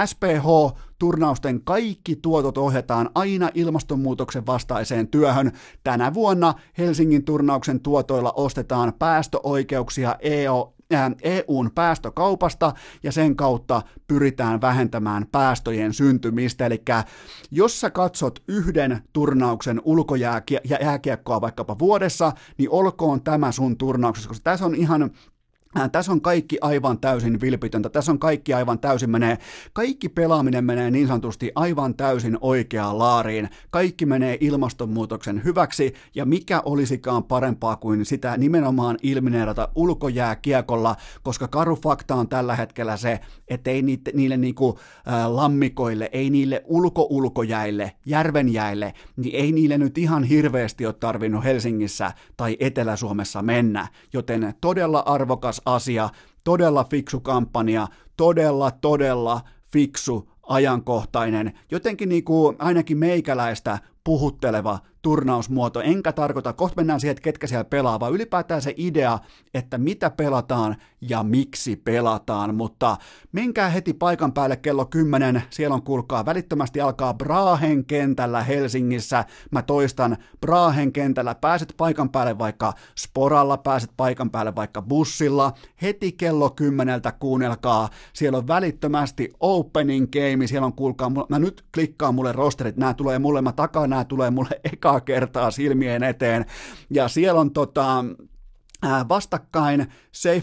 SPH-turnausten kaikki tuotot ohjataan aina ilmastonmuutoksen vastaiseen työhön. Tänä vuonna Helsingin turnauksen tuotoilla ostetaan päästöoikeuksia EO, EUn päästökaupasta ja sen kautta pyritään vähentämään päästöjen syntymistä. Eli jos sä katsot yhden turnauksen ulkojääkiekkoa vaikkapa vuodessa, niin olkoon tämä sun turnauksessa, koska tässä on ihan Äh, tässä on kaikki aivan täysin vilpitöntä, tässä on kaikki aivan täysin menee, kaikki pelaaminen menee niin sanotusti aivan täysin oikeaan laariin, kaikki menee ilmastonmuutoksen hyväksi, ja mikä olisikaan parempaa kuin sitä nimenomaan ilmineerata ulkojääkiekolla, koska karu fakta on tällä hetkellä se, että ei niille, niille niinku, äh, lammikoille, ei niille ulkoulkojäille, järvenjäille, niin ei niille nyt ihan hirveästi ole tarvinnut Helsingissä tai Etelä-Suomessa mennä, joten todella arvokas asia, todella fiksu kampanja, todella, todella fiksu, ajankohtainen, jotenkin niin kuin ainakin meikäläistä puhutteleva turnausmuoto, enkä tarkoita, kohta mennään siihen, että ketkä siellä pelaa, vaan ylipäätään se idea, että mitä pelataan ja miksi pelataan, mutta menkää heti paikan päälle kello 10, siellä on kuulkaa, välittömästi alkaa Brahen kentällä Helsingissä, mä toistan, Brahen kentällä, pääset paikan päälle vaikka sporalla, pääset paikan päälle vaikka bussilla, heti kello 10 kuunnelkaa, siellä on välittömästi opening game, siellä on kuulkaa, mä nyt klikkaan mulle rosterit, nämä tulee mulle, mä takaan nämä tulee mulle eka kertaa silmien eteen. Ja siellä on tota, vastakkain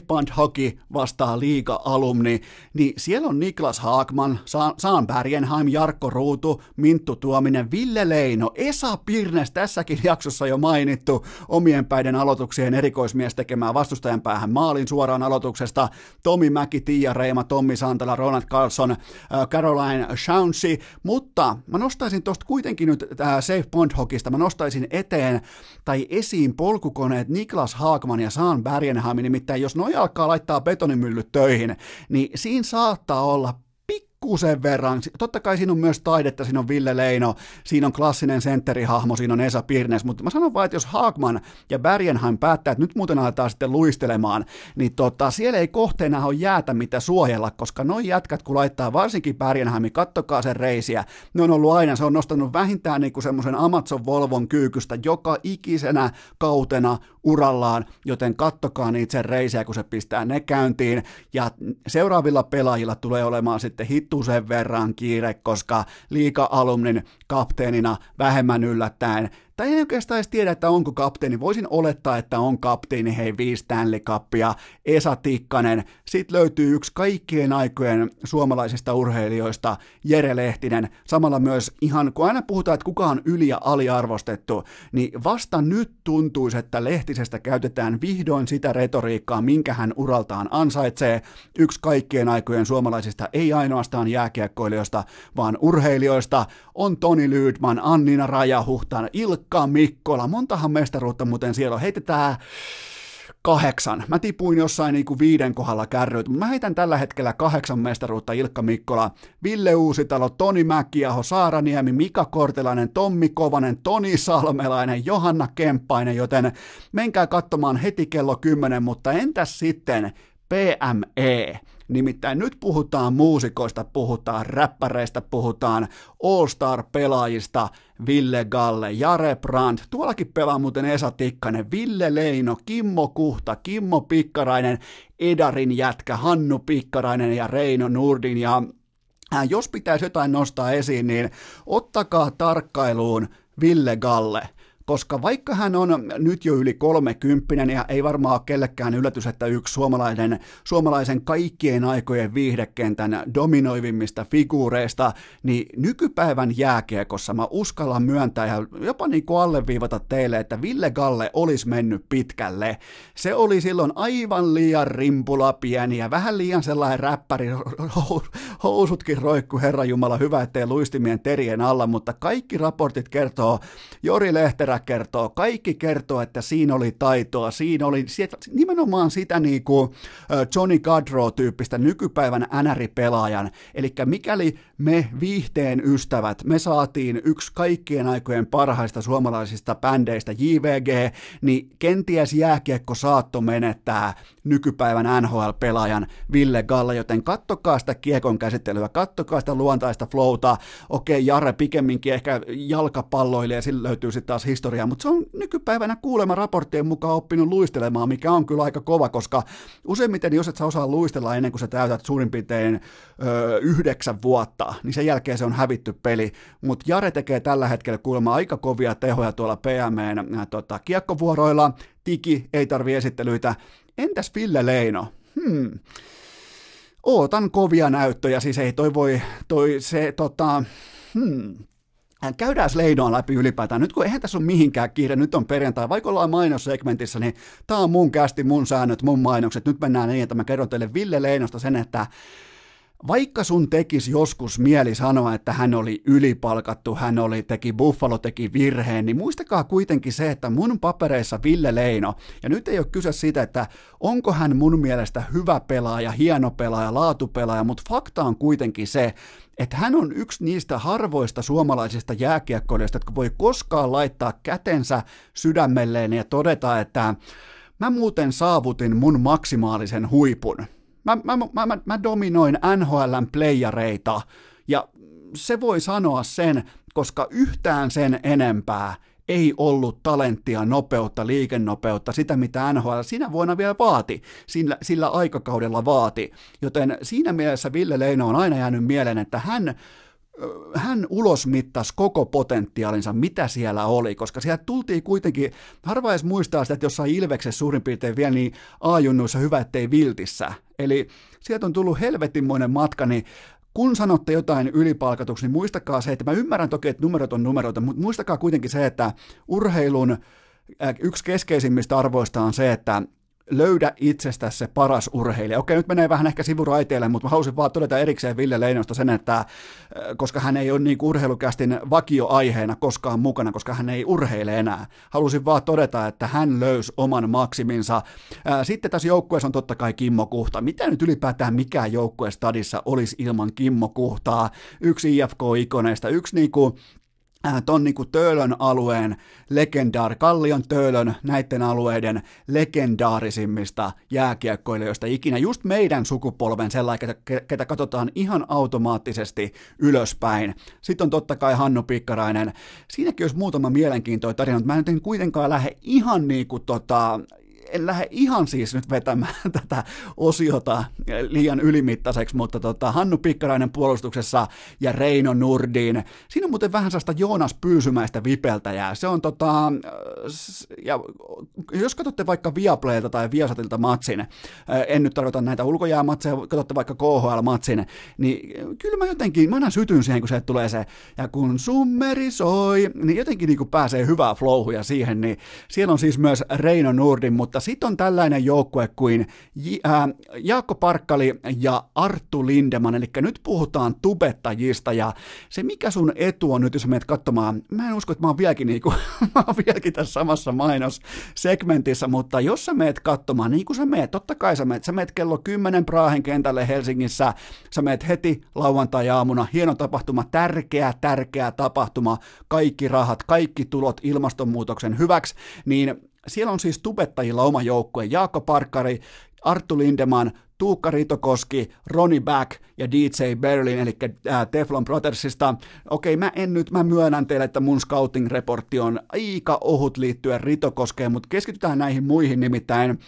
Band Hockey vastaa liiga-alumni, niin siellä on Niklas Haakman, Saan Bergenheim, Jarkko Ruutu, Minttu Tuominen, Ville Leino, Esa Pirnes, tässäkin jaksossa jo mainittu omien päiden aloituksien erikoismies tekemään vastustajan päähän maalin suoraan aloituksesta, Tomi Mäki, Tiia Reima, Tommi Santala, Ronald Carlson, Caroline Shaunsi, mutta mä nostaisin tuosta kuitenkin nyt Safe Bond Hockeysta, mä nostaisin eteen tai esiin polkukoneet Niklas Haakman ja ja Saan Bergenheimin, nimittäin jos noi alkaa laittaa betonimyllyt töihin, niin siinä saattaa olla pikkusen verran. Totta kai siinä on myös taidetta, siinä on Ville Leino, siinä on klassinen sentterihahmo, siinä on Esa Pirnes, mutta mä sanon vaan, että jos Haakman ja Bergenheim päättää, että nyt muuten aletaan sitten luistelemaan, niin tota, siellä ei kohteena ole jäätä mitä suojella, koska noin jätkät kun laittaa varsinkin Bergenheim, niin kattokaa sen reisiä, ne on ollut aina, se on nostanut vähintään niin semmoisen Amazon Volvon kyykystä joka ikisenä kautena urallaan, joten kattokaa niitä sen reisiä, kun se pistää ne käyntiin, ja seuraavilla pelaajilla tulee olemaan sitten hitusen verran kiire, koska liika-alumnin kapteenina vähemmän yllättäen tai en oikeastaan edes tiedä, että onko kapteeni. Voisin olettaa, että on kapteeni, hei, viisi Stanley Cupia, Esa Tikkanen. Sitten löytyy yksi kaikkien aikojen suomalaisista urheilijoista, Jere Lehtinen. Samalla myös ihan, kun aina puhutaan, että kuka on yli- ja aliarvostettu, niin vasta nyt tuntuisi, että Lehtisestä käytetään vihdoin sitä retoriikkaa, minkä hän uraltaan ansaitsee. Yksi kaikkien aikojen suomalaisista, ei ainoastaan jääkiekkoilijoista, vaan urheilijoista, on Toni Lydman, Annina Rajahuhtan, Ilkka Ilkka Mikkola. Montahan mestaruutta muuten siellä on. Heitetään kahdeksan. Mä tipuin jossain niinku viiden kohdalla kärryt, mutta mä heitän tällä hetkellä kahdeksan mestaruutta Ilkka Mikkola, Ville Uusitalo, Toni Mäkiaho, Saara Niemi, Mika Kortelainen, Tommi Kovanen, Toni Salmelainen, Johanna Kemppainen, joten menkää katsomaan heti kello 10, mutta entäs sitten PME? Nimittäin nyt puhutaan muusikoista, puhutaan räppäreistä, puhutaan All-Star-pelaajista, Ville Galle, Jare Brandt, tuollakin pelaa muuten Esa Tikkanen, Ville Leino, Kimmo Kuhta, Kimmo Pikkarainen, Edarin jätkä, Hannu Pikkarainen ja Reino Nurdin ja äh, jos pitäisi jotain nostaa esiin, niin ottakaa tarkkailuun Ville Galle. Koska vaikka hän on nyt jo yli kolmekymppinen ja ei varmaan ole kellekään yllätys, että yksi suomalainen, suomalaisen kaikkien aikojen viihdekentän dominoivimmista figuureista, niin nykypäivän jääkiekossa mä uskallan myöntää ja jopa niin kuin alleviivata teille, että Ville Galle olisi mennyt pitkälle. Se oli silloin aivan liian rimpula pieni ja vähän liian sellainen räppäri, <laughs> housutkin roikku, herra Jumala, hyvä ettei luistimien terien alla, mutta kaikki raportit kertoo, Jori Lehterä kertoo, kaikki kertoo, että siinä oli taitoa, siinä oli nimenomaan sitä niin kuin Johnny Gadro-tyyppistä nykypäivän NR-pelaajan, eli mikäli me viihteen ystävät, me saatiin yksi kaikkien aikojen parhaista suomalaisista bändeistä JVG, niin kenties jääkiekko saatto menettää nykypäivän NHL-pelaajan Ville Galla, joten kattokaa sitä kiekon käsittelyä, kattokaa sitä luontaista flowta, okei Jare pikemminkin ehkä jalkapalloilija, sillä löytyy sitten taas historiaa, mutta se on nykypäivänä kuulema raporttien mukaan oppinut luistelemaan, mikä on kyllä aika kova, koska useimmiten jos et sä osaa luistella ennen kuin sä täytät suurin piirtein öö, yhdeksän vuotta, niin sen jälkeen se on hävitty peli, mutta Jare tekee tällä hetkellä kuulemma aika kovia tehoja tuolla PMn tota, kiekkovuoroilla, Tiki ei tarvi esittelyitä, entäs Ville Leino? Hmm. Ootan kovia näyttöjä, siis ei toi voi, toi se tota, hmm, Käydään Leinoa läpi ylipäätään. Nyt kun eihän tässä ole mihinkään kiire, nyt on perjantai, vaikka ollaan mainossegmentissä, niin tämä on mun kästi, mun säännöt, mun mainokset. Nyt mennään niin, että mä kerron teille Ville Leinosta sen, että vaikka sun tekis joskus mieli sanoa, että hän oli ylipalkattu, hän oli, teki Buffalo teki virheen, niin muistakaa kuitenkin se, että mun papereissa Ville Leino, ja nyt ei ole kyse siitä, että onko hän mun mielestä hyvä pelaaja, hieno pelaaja, laatupelaaja, mutta fakta on kuitenkin se, että hän on yksi niistä harvoista suomalaisista jääkiekkoilijoista, jotka voi koskaan laittaa kätensä sydämelleen ja todeta, että mä muuten saavutin mun maksimaalisen huipun Mä, mä, mä, mä, mä dominoin NHLn playareita ja se voi sanoa sen, koska yhtään sen enempää ei ollut talenttia, nopeutta, liikennopeutta, sitä mitä NHL sinä vuonna vielä vaati, sillä, sillä aikakaudella vaati. Joten siinä mielessä Ville Leino on aina jäänyt mieleen, että hän hän ulosmittasi koko potentiaalinsa, mitä siellä oli, koska sieltä tultiin kuitenkin, harva edes muistaa sitä, että jossain Ilveksessä suurin piirtein vielä niin A-junnuissa hyvä, ettei viltissä. Eli sieltä on tullut helvetinmoinen matka, niin kun sanotte jotain ylipalkatuksi, niin muistakaa se, että mä ymmärrän toki, että numerot on numeroita, mutta muistakaa kuitenkin se, että urheilun yksi keskeisimmistä arvoista on se, että löydä itsestä se paras urheilija. Okei, nyt menee vähän ehkä sivuraiteille, mutta mä halusin vaan todeta erikseen Ville Leinosta sen, että äh, koska hän ei ole niin urheilukästin vakioaiheena koskaan mukana, koska hän ei urheile enää. Halusin vaan todeta, että hän löysi oman maksiminsa. Äh, sitten tässä joukkueessa on totta kai Kimmo Kuhta. Mitä nyt ylipäätään mikään joukkue stadissa olisi ilman Kimmo Kuhtaa? Yksi IFK-ikoneista, yksi niinku Äh, ton niin kuin Töölön alueen legendaar, Kallion Töölön näiden alueiden legendaarisimmista jääkiekkoilijoista ikinä, just meidän sukupolven sellainen, ketä, ketä katsotaan ihan automaattisesti ylöspäin. Sitten on totta kai Hannu Pikkarainen. Siinäkin olisi muutama mielenkiintoinen tarina, mutta mä en kuitenkaan lähde ihan niin kuin tota, en lähde ihan siis nyt vetämään <laughs> tätä osiota liian ylimittaiseksi, mutta tota, Hannu Pikkarainen puolustuksessa ja Reino Nurdin. Siinä on muuten vähän sellaista Joonas Pyysymäistä vipeltäjää. Se on tota, ja jos katsotte vaikka Viaplaylta tai Viasatilta matsin, en nyt tarkoita näitä ulkojäämatseja, katsotte vaikka KHL-matsin, niin kyllä mä jotenkin, mä aina sytyn siihen, kun se tulee se, ja kun summeri soi, niin jotenkin niin kuin pääsee hyvää flowhuja siihen, niin siellä on siis myös Reino Nurdin, mutta mutta sitten on tällainen joukkue kuin äh, Jaakko Parkkali ja Arttu Lindeman, eli nyt puhutaan tubettajista, ja se mikä sun etu on nyt, jos menet katsomaan, mä en usko, että mä oon vieläkin, niinku, <laughs> mä oon vieläkin tässä samassa mainossegmentissä, mutta jos sä meet katsomaan, niin kuin sä meet, totta kai sä meet, sä meet kello 10 Praahen kentälle Helsingissä, sä meet heti lauantai-aamuna, hieno tapahtuma, tärkeä, tärkeä tapahtuma, kaikki rahat, kaikki tulot ilmastonmuutoksen hyväksi, niin siellä on siis tubettajilla oma joukkue, Jaakko Parkkari, Arttu Lindeman, Tuukka Ritokoski, Ronnie Back ja DJ Berlin, eli Teflon Brothersista. Okei, mä en nyt, mä myönnän teille, että mun scouting-reportti on aika ohut liittyen Ritokoskeen, mutta keskitytään näihin muihin nimittäin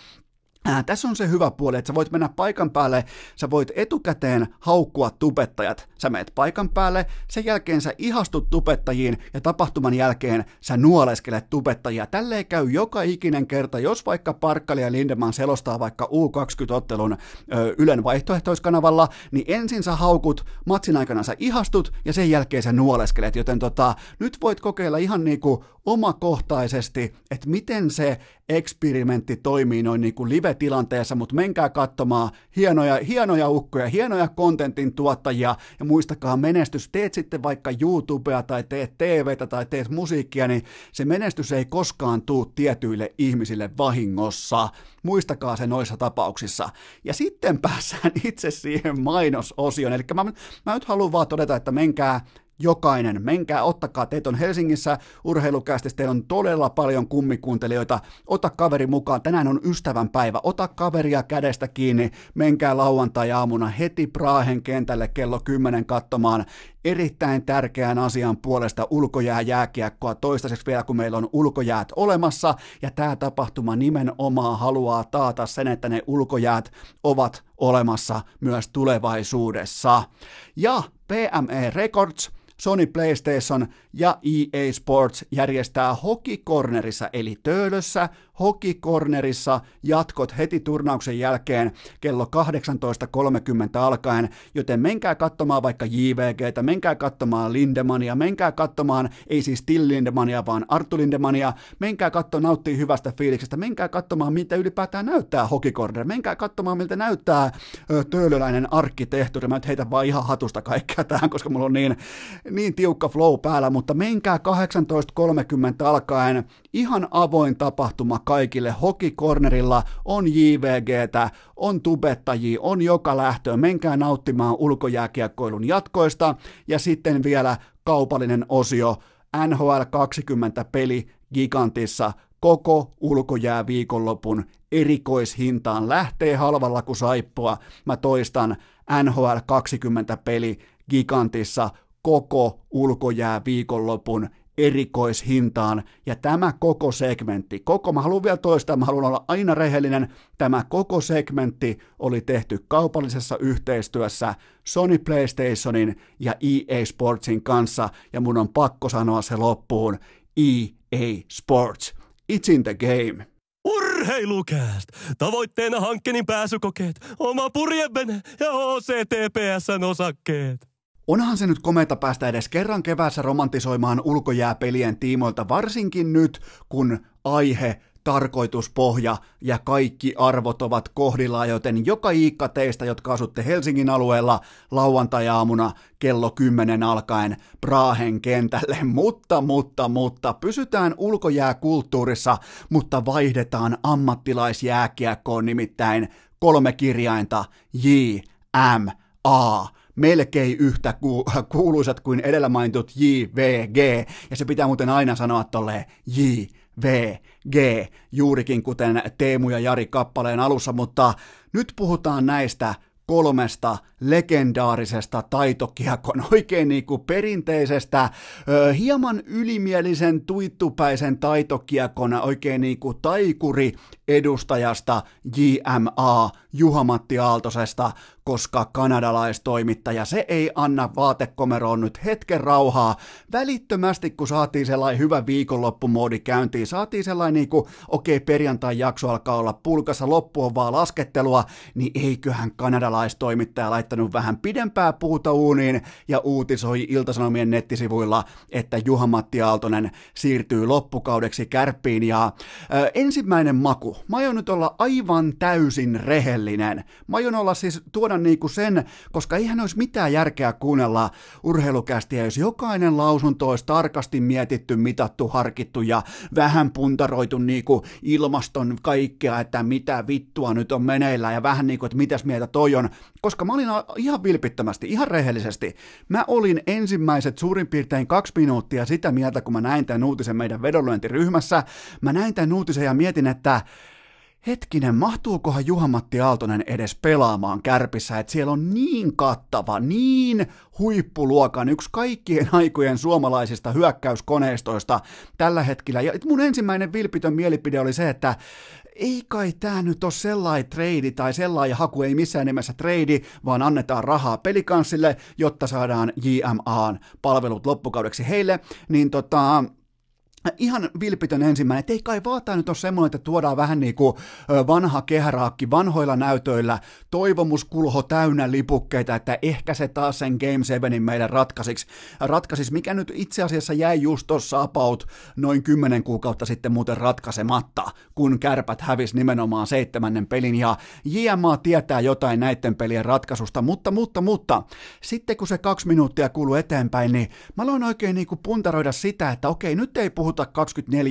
Ää, tässä on se hyvä puoli, että sä voit mennä paikan päälle, sä voit etukäteen haukkua tubettajat. Sä meet paikan päälle, sen jälkeen sä ihastut tubettajiin ja tapahtuman jälkeen sä nuoleskelet tubettajia. Tälleen käy joka ikinen kerta, jos vaikka Parkkali ja Lindemann selostaa vaikka U20-ottelun ö, Ylen vaihtoehtoiskanavalla, niin ensin sä haukut, matsin aikana sä ihastut ja sen jälkeen sä nuoleskelet, joten tota, nyt voit kokeilla ihan niinku omakohtaisesti, että miten se eksperimentti toimii noin niin kuin live-tilanteessa, mutta menkää katsomaan hienoja, hienoja ukkoja, hienoja kontentin tuottajia ja muistakaa menestys, teet sitten vaikka YouTubea tai teet TVtä tai teet musiikkia, niin se menestys ei koskaan tuu tietyille ihmisille vahingossa. Muistakaa se noissa tapauksissa. Ja sitten päässään itse siihen mainososioon. Eli mä, mä nyt haluan vaan todeta, että menkää jokainen, menkää, ottakaa, teet on Helsingissä urheilukästissä, teillä on todella paljon kummikuuntelijoita, ota kaveri mukaan, tänään on ystävän päivä, ota kaveria kädestä kiinni, menkää lauantai-aamuna heti Praahen kentälle kello 10 katsomaan erittäin tärkeän asian puolesta ulkojää jääkiekkoa toistaiseksi vielä, kun meillä on ulkojäät olemassa, ja tämä tapahtuma nimenomaan haluaa taata sen, että ne ulkojäät ovat olemassa myös tulevaisuudessa. Ja PME Records – Sony PlayStation ja EA Sports järjestää Hockey Cornerissa eli Töölössä Hockey Cornerissa jatkot heti turnauksen jälkeen kello 18.30 alkaen, joten menkää katsomaan vaikka JVGtä, menkää katsomaan Lindemania, menkää katsomaan, ei siis Till Lindemania, vaan Arttu Lindemania, menkää katsomaan, nauttii hyvästä fiiliksestä, menkää katsomaan, mitä ylipäätään näyttää Hockey Corner, menkää katsomaan, miltä näyttää töölöläinen arkkitehtuuri, mä nyt heitän vaan ihan hatusta kaikkea tähän, koska mulla on niin, niin tiukka flow päällä, mutta menkää 18.30 alkaen, ihan avoin tapahtuma kaikille. Hokikornerilla on JVGtä, on tubettajia, on joka lähtöön. Menkää nauttimaan ulkojääkiekkoilun jatkoista ja sitten vielä kaupallinen osio NHL 20 peli Gigantissa koko ulkojää viikonlopun erikoishintaan lähtee halvalla kuin saippua. Mä toistan NHL 20 peli Gigantissa koko ulkojää viikonlopun erikoishintaan, ja tämä koko segmentti, koko, mä haluan vielä toistaa, mä haluan olla aina rehellinen, tämä koko segmentti oli tehty kaupallisessa yhteistyössä Sony PlayStationin ja EA Sportsin kanssa, ja mun on pakko sanoa se loppuun, EA Sports, it's in the game. Urheilukääst! Tavoitteena hankkeen pääsykokeet, oma purjevene ja OCTPSn osakkeet. Onhan se nyt komeita päästä edes kerran keväässä romantisoimaan ulkojääpelien tiimoilta, varsinkin nyt, kun aihe tarkoituspohja ja kaikki arvot ovat kohdillaan, joten joka iikka teistä, jotka asutte Helsingin alueella lauantai-aamuna kello 10 alkaen Prahen kentälle, <laughs> mutta, mutta, mutta, pysytään ulkojääkulttuurissa, mutta vaihdetaan ammattilaisjääkiekkoon nimittäin kolme kirjainta J, M, A melkein yhtä ku- <laughs> kuuluisat kuin edellä mainitut JVG, ja se pitää muuten aina sanoa tolleen JVG, juurikin kuten Teemu ja Jari kappaleen alussa, mutta nyt puhutaan näistä kolmesta legendaarisesta taitokiekon <laughs> oikein niin kuin perinteisestä, ö, hieman ylimielisen tuittupäisen taitokiekon oikein niin kuin taikuri edustajasta JMA Juha-Matti Aaltosesta, koska kanadalaistoimittaja, se ei anna vaatekomeroon nyt hetken rauhaa. Välittömästi, kun saatiin sellainen hyvä viikonloppumoodi käyntiin, saatiin sellainen niin kuin, okei, okay, perjantai-jakso alkaa olla pulkassa, loppu on vaan laskettelua, niin eiköhän kanadalaistoimittaja laittanut vähän pidempää puuta uuniin ja uutisoi Iltasanomien nettisivuilla, että Juha-Matti Aaltonen siirtyy loppukaudeksi kärppiin ja ö, ensimmäinen maku. Mä aion nyt olla aivan täysin rehellinen. Mä aion olla siis tuoda niinku sen, koska eihän olisi mitään järkeä kuunnella urheilukästiä, jos jokainen lausunto olisi tarkasti mietitty, mitattu, harkittu ja vähän puntaroitu niinku ilmaston kaikkea, että mitä vittua nyt on meneillään ja vähän niinku, että mitäs mieltä toi on. Koska mä olin ihan vilpittömästi, ihan rehellisesti, mä olin ensimmäiset suurin piirtein kaksi minuuttia sitä mieltä, kun mä näin tämän uutisen meidän vedonlyöntiryhmässä. Mä näin tämän uutisen ja mietin, että hetkinen, mahtuukohan Juha-Matti Aaltonen edes pelaamaan kärpissä, että siellä on niin kattava, niin huippuluokan, yksi kaikkien <laughs> aikojen suomalaisista hyökkäyskoneistoista tällä hetkellä. Ja mun ensimmäinen vilpitön mielipide oli se, että ei kai tämä nyt ole sellainen trade tai sellainen haku, ei missään nimessä trade, vaan annetaan rahaa pelikanssille, jotta saadaan JMAn palvelut loppukaudeksi heille, niin tota, Ihan vilpitön ensimmäinen, että ei kai vaata nyt ole semmoinen, että tuodaan vähän niin kuin vanha kehäraakki vanhoilla näytöillä, toivomuskulho täynnä lipukkeita, että ehkä se taas sen Game 7 meidän ratkaisiksi, ratkaisis, mikä nyt itse asiassa jäi just tuossa about noin kymmenen kuukautta sitten muuten ratkaisematta, kun kärpät hävis nimenomaan seitsemännen pelin, ja JMA tietää jotain näiden pelien ratkaisusta, mutta, mutta, mutta, sitten kun se kaksi minuuttia kuuluu eteenpäin, niin mä aloin oikein niin kuin puntaroida sitä, että okei, nyt ei puhu puhuta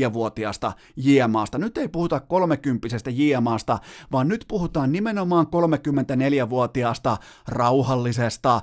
24-vuotiaasta JMAsta, nyt ei puhuta 30 JMAsta, vaan nyt puhutaan nimenomaan 34-vuotiaasta rauhallisesta,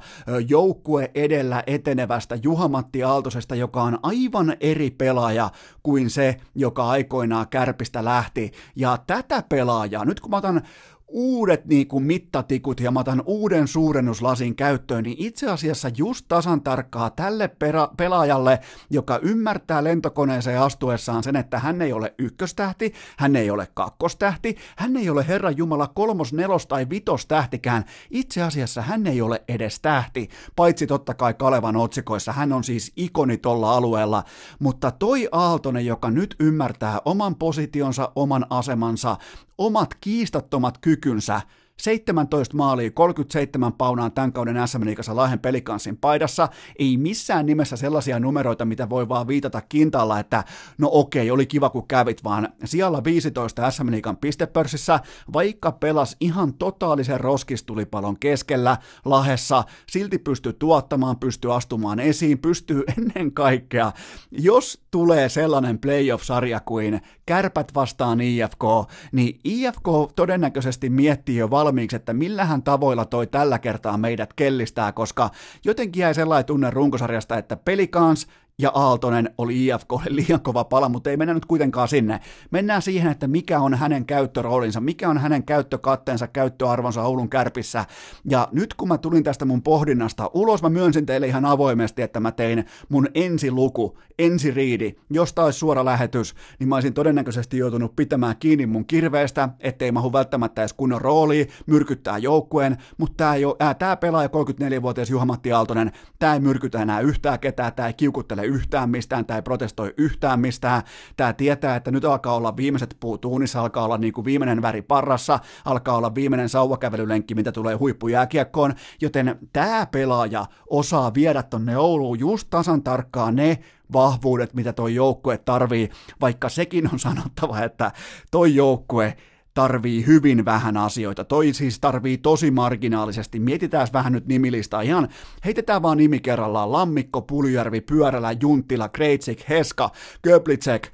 joukkue edellä etenevästä Juhamatti Aaltosesta, joka on aivan eri pelaaja kuin se, joka aikoinaan kärpistä lähti. Ja tätä pelaajaa, nyt kun mä otan uudet niin kuin mittatikut ja mä otan uuden suurennuslasin käyttöön, niin itse asiassa just tasan tarkkaa tälle pera- pelaajalle, joka ymmärtää lentokoneeseen astuessaan sen, että hän ei ole ykköstähti, hän ei ole kakkostähti, hän ei ole Herran Jumala kolmos, nelos tai vitos-tähtikään. Itse asiassa hän ei ole edes tähti, paitsi totta kai Kalevan otsikoissa, hän on siis ikoni tolla alueella, mutta toi Aaltonen, joka nyt ymmärtää oman positionsa, oman asemansa, omat kiistattomat kykynsä 17 maalia, 37 paunaa tämän kauden SM Liigassa Lahden pelikanssin paidassa. Ei missään nimessä sellaisia numeroita, mitä voi vaan viitata kintalla, että no okei, oli kiva kun kävit, vaan siellä 15 SM Liigan pistepörssissä, vaikka pelas ihan totaalisen roskistulipalon keskellä Lahessa, silti pystyy tuottamaan, pystyy astumaan esiin, pystyy <laughs> ennen kaikkea, jos tulee sellainen playoff-sarja kuin kärpät vastaan IFK, niin IFK todennäköisesti miettii jo valmiiksi, että millähän tavoilla toi tällä kertaa meidät kellistää, koska jotenkin jäi sellainen tunne runkosarjasta, että pelikans ja Aaltonen oli IFK liian kova pala, mutta ei mennä nyt kuitenkaan sinne. Mennään siihen, että mikä on hänen käyttöroolinsa, mikä on hänen käyttökatteensa, käyttöarvonsa Oulun kärpissä. Ja nyt kun mä tulin tästä mun pohdinnasta ulos, mä myönsin teille ihan avoimesti, että mä tein mun ensiluku, ensiriidi, jos taisi suora lähetys, niin mä olisin todennäköisesti joutunut pitämään kiinni mun kirveestä, ettei mahu välttämättä edes kunnon rooli, myrkyttää joukkueen, mutta tää, jo, ää, tää pelaaja 34-vuotias Juha-Matti Aaltonen, tää ei myrkytä enää yhtään ketään, tää ei kiukuttele yhtään mistään, tämä ei protestoi yhtään mistään, tämä tietää, että nyt alkaa olla viimeiset puut uunissa, alkaa olla niin kuin viimeinen väri parrassa, alkaa olla viimeinen sauvakävelylenkki, mitä tulee huippujääkiekkoon, joten tämä pelaaja osaa viedä tonne Ouluun just tasan tarkkaan ne vahvuudet, mitä toi joukkue tarvii, vaikka sekin on sanottava, että toi joukkue tarvii hyvin vähän asioita. Toi siis tarvii tosi marginaalisesti. Mietitään vähän nyt nimilistaa. Ihan heitetään vaan nimi kerrallaan. Lammikko, Puljärvi, Pyörälä, Junttila, Kreitsik, Heska, Köblitsek,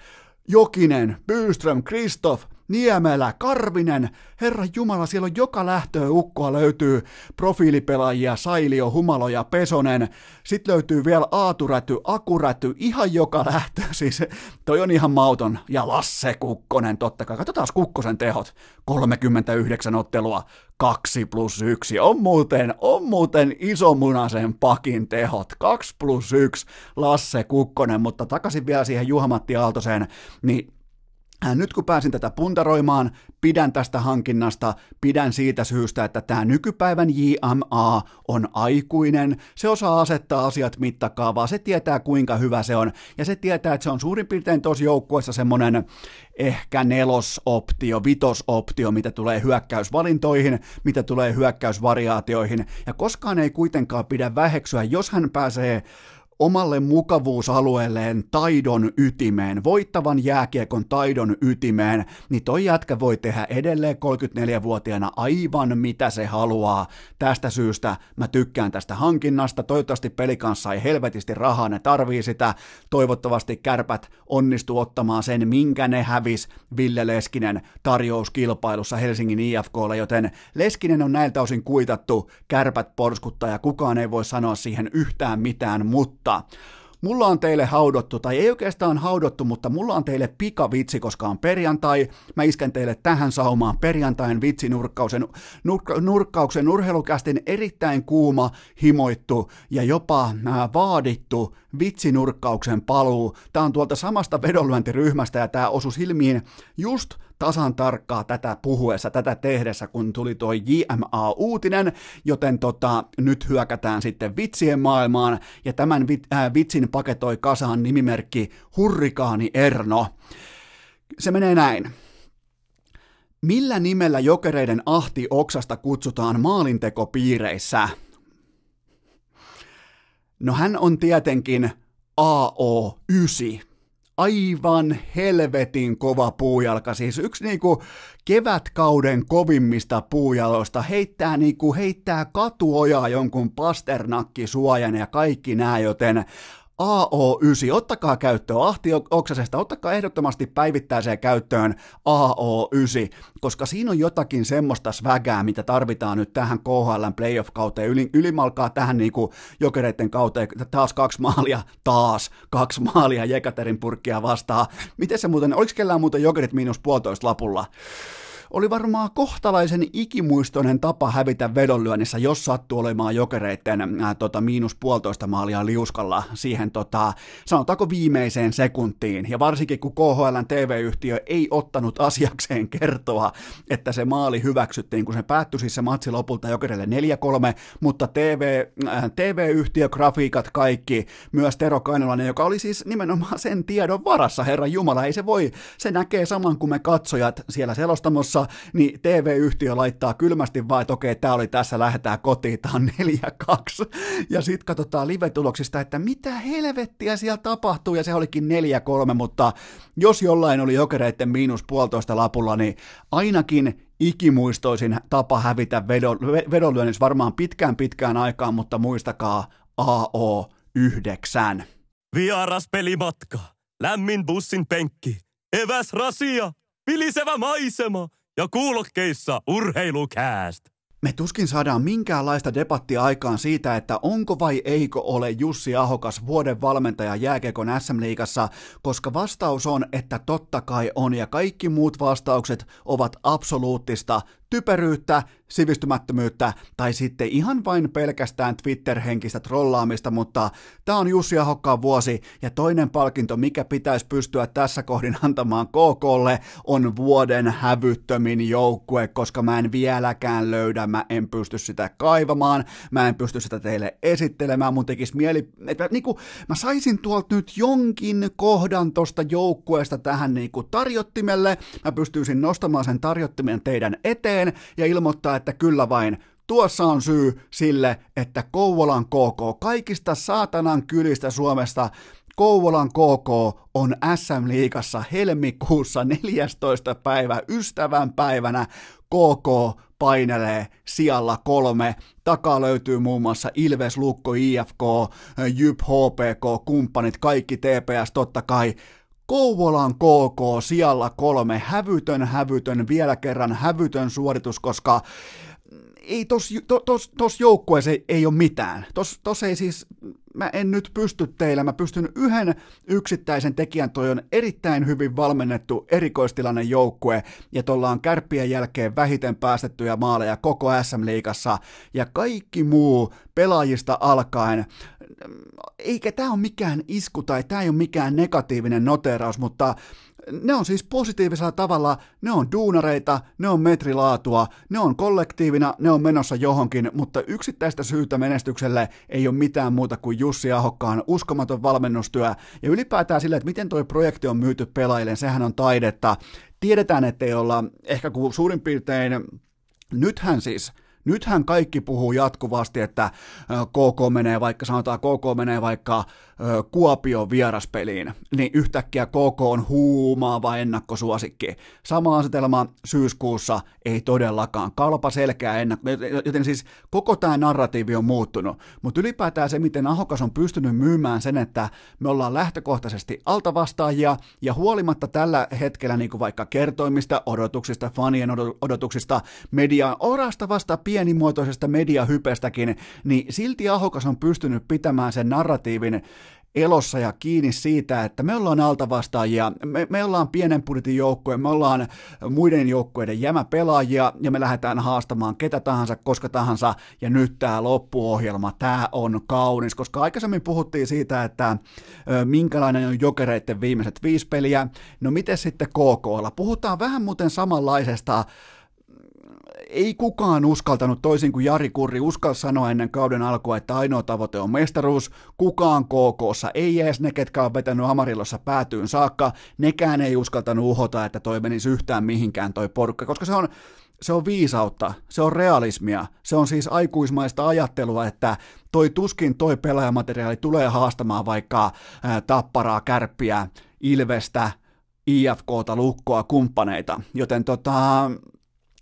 Jokinen, Byström, Kristoff, Niemelä, Karvinen, Herra Jumala, siellä on joka lähtöä ukkoa löytyy profiilipelaajia, Sailio, Humalo ja Pesonen. Sitten löytyy vielä Aaturäty, Akuräty, ihan joka lähtö. <laughs> Siis toi on ihan mauton. Ja Lasse Kukkonen, totta kai. Katsotaan Kukkosen tehot. 39 ottelua, 2 plus 1. On muuten, on muuten isomunasen pakin tehot. 2 plus 1 Lasse Kukkonen, mutta takaisin vielä siihen Juhamatti Aaltoseen, niin nyt kun pääsin tätä puntaroimaan, pidän tästä hankinnasta, pidän siitä syystä, että tämä nykypäivän JMA on aikuinen, se osaa asettaa asiat mittakaavaa, se tietää kuinka hyvä se on, ja se tietää, että se on suurin piirtein tuossa joukkueessa semmoinen ehkä nelosoptio, vitosoptio, mitä tulee hyökkäysvalintoihin, mitä tulee hyökkäysvariaatioihin, ja koskaan ei kuitenkaan pidä väheksyä, jos hän pääsee omalle mukavuusalueelleen taidon ytimeen, voittavan jääkiekon taidon ytimeen, niin toi jätkä voi tehdä edelleen 34-vuotiaana aivan mitä se haluaa. Tästä syystä mä tykkään tästä hankinnasta, toivottavasti pelikanssa ei helvetisti rahaa, ne tarvii sitä, toivottavasti kärpät onnistuu ottamaan sen, minkä ne hävis Ville Leskinen tarjouskilpailussa Helsingin IFKlle, joten Leskinen on näiltä osin kuitattu, kärpät porskuttaa ja kukaan ei voi sanoa siihen yhtään mitään, mutta mutta mulla on teille haudottu, tai ei oikeastaan haudottu, mutta mulla on teille pikavitsi, koska on perjantai. Mä isken teille tähän saumaan perjantain vitsinurkkauksen nurk- nurkkauksen urheilukästin erittäin kuuma, himoittu ja jopa ää, vaadittu vitsinurkkauksen paluu. Tää on tuolta samasta vedonlyöntiryhmästä ja tää osui silmiin just tasan tarkkaa tätä puhuessa, tätä tehdessä, kun tuli toi JMA-uutinen, joten tota, nyt hyökätään sitten vitsien maailmaan, ja tämän vit, äh, vitsin paketoi kasaan nimimerkki Hurrikaani Erno. Se menee näin. Millä nimellä jokereiden ahti oksasta kutsutaan maalintekopiireissä? No hän on tietenkin AO9 aivan helvetin kova puujalka, siis yksi niinku kevätkauden kovimmista puujaloista, heittää niinku, heittää katuojaa jonkun pasternakki suojan ja kaikki nää, joten AO9, ottakaa käyttöön Ahti Oksasesta, ottakaa ehdottomasti päivittäiseen käyttöön AO9, koska siinä on jotakin semmoista svägää, mitä tarvitaan nyt tähän KHL playoff-kauteen, yli, ylimalkaa tähän niinku jokereiden kauteen, taas kaksi maalia, taas kaksi maalia Jekaterin purkkia vastaan. Miten se muuten, oliko kellään muuten jokerit miinus puolitoista lapulla? Oli varmaan kohtalaisen ikimuistoinen tapa hävitä vedonlyönnissä, jos sattuu olemaan jokereiden äh, tota, miinus puolitoista maalia liuskalla siihen, tota, sanotaanko viimeiseen sekuntiin. Ja varsinkin kun KHL TV-yhtiö ei ottanut asiakseen kertoa, että se maali hyväksyttiin, kun se päättyi siis se matsi lopulta jokereille 4-3, mutta TV, äh, TV-yhtiö, grafiikat, kaikki, myös Tero Kainolainen, joka oli siis nimenomaan sen tiedon varassa, herra Jumala, ei se voi, se näkee saman kuin me katsojat siellä selostamossa, niin TV-yhtiö laittaa kylmästi vaan, että okei, tämä oli tässä, lähdetään kotiin, tämä on 4-2. Ja sitten katsotaan live-tuloksista, että mitä helvettiä siellä tapahtuu, ja se olikin 4-3, mutta jos jollain oli jokereiden miinus puolitoista lapulla, niin ainakin ikimuistoisin tapa hävitä vedon, vedonlyönnissä varmaan pitkään pitkään aikaan, mutta muistakaa AO9. Vieras pelimatka, lämmin bussin penkki, eväs rasia, vilisevä maisema – ja kuulokkeissa urheilukääst. Me tuskin saadaan minkäänlaista debattia aikaan siitä, että onko vai eikö ole Jussi Ahokas vuoden valmentaja jääkekon SM-liigassa, koska vastaus on, että totta kai on, ja kaikki muut vastaukset ovat absoluuttista typeryyttä, sivistymättömyyttä tai sitten ihan vain pelkästään Twitter-henkistä trollaamista, mutta tämä on Jussi Ahokkaan vuosi ja toinen palkinto, mikä pitäisi pystyä tässä kohdin antamaan KKlle, on vuoden hävyttömin joukkue, koska mä en vieläkään löydä, mä en pysty sitä kaivamaan, mä en pysty sitä teille esittelemään, mun tekisi mieli, että niin kuin, mä saisin tuolta nyt jonkin kohdan tosta joukkueesta tähän niin kuin tarjottimelle, mä pystyisin nostamaan sen tarjottimen teidän eteen, eteen ja ilmoittaa, että kyllä vain, tuossa on syy sille, että Kouvolan KK kaikista saatanan kylistä Suomesta Kouvolan KK on SM-liigassa helmikuussa 14. päivä ystävän päivänä. KK painelee sijalla kolme. Takaa löytyy muun muassa Ilves, Lukko, IFK, Jyp, HPK, kumppanit, kaikki TPS totta kai. Kouvolan KK sijalla kolme, hävytön, hävytön, vielä kerran hävytön suoritus, koska ei tos, to, tos, tos joukkueessa ei, ei ole mitään. Tos, tos ei siis, mä en nyt pysty teillä, mä pystyn yhden yksittäisen tekijän, toi on erittäin hyvin valmennettu erikoistilanne joukkue, ja tuolla on kärppien jälkeen vähiten päästettyjä maaleja koko SM-liigassa, ja kaikki muu pelaajista alkaen, eikä tämä ole mikään isku tai tämä ei ole mikään negatiivinen noteraus, mutta ne on siis positiivisella tavalla, ne on duunareita, ne on metrilaatua, ne on kollektiivina, ne on menossa johonkin, mutta yksittäistä syytä menestykselle ei ole mitään muuta kuin Jussi Ahokkaan uskomaton valmennustyö. Ja ylipäätään sille, että miten tuo projekti on myyty pelaajille, sehän on taidetta. Tiedetään, ettei olla ehkä kuin suurin piirtein, nythän siis Nythän kaikki puhuu jatkuvasti, että KK menee vaikka, sanotaan KK menee vaikka Kuopion vieraspeliin, niin yhtäkkiä KK on huumaava ennakkosuosikki. Sama asetelma syyskuussa ei todellakaan. Kalpa selkeä ennakko, joten siis koko tämä narratiivi on muuttunut. Mutta ylipäätään se, miten Ahokas on pystynyt myymään sen, että me ollaan lähtökohtaisesti altavastaajia, ja huolimatta tällä hetkellä niin kuin vaikka kertoimista, odotuksista, fanien odotuksista, media orastavasta pienimuotoisesta mediahypestäkin, niin silti Ahokas on pystynyt pitämään sen narratiivin elossa ja kiinni siitä, että me ollaan altavastaajia, me, me ollaan pienen budjetin joukkoja, me ollaan muiden joukkojen jämäpelaajia ja me lähdetään haastamaan ketä tahansa, koska tahansa ja nyt tämä loppuohjelma, tämä on kaunis, koska aikaisemmin puhuttiin siitä, että minkälainen on jokereiden viimeiset viisi peliä, no miten sitten KKlla? Puhutaan vähän muuten samanlaisesta ei kukaan uskaltanut, toisin kuin Jari Kurri uskal sanoa ennen kauden alkua, että ainoa tavoite on mestaruus. Kukaan KKssa, ei edes ne, ketkä on vetänyt Amarillossa päätyyn saakka, nekään ei uskaltanut uhota, että toi menisi yhtään mihinkään toi porukka, koska se on, se on viisautta, se on realismia, se on siis aikuismaista ajattelua, että toi tuskin toi pelaajamateriaali tulee haastamaan vaikka ää, tapparaa, kärppiä, Ilvestä, IFKta, Lukkoa, kumppaneita. Joten tota,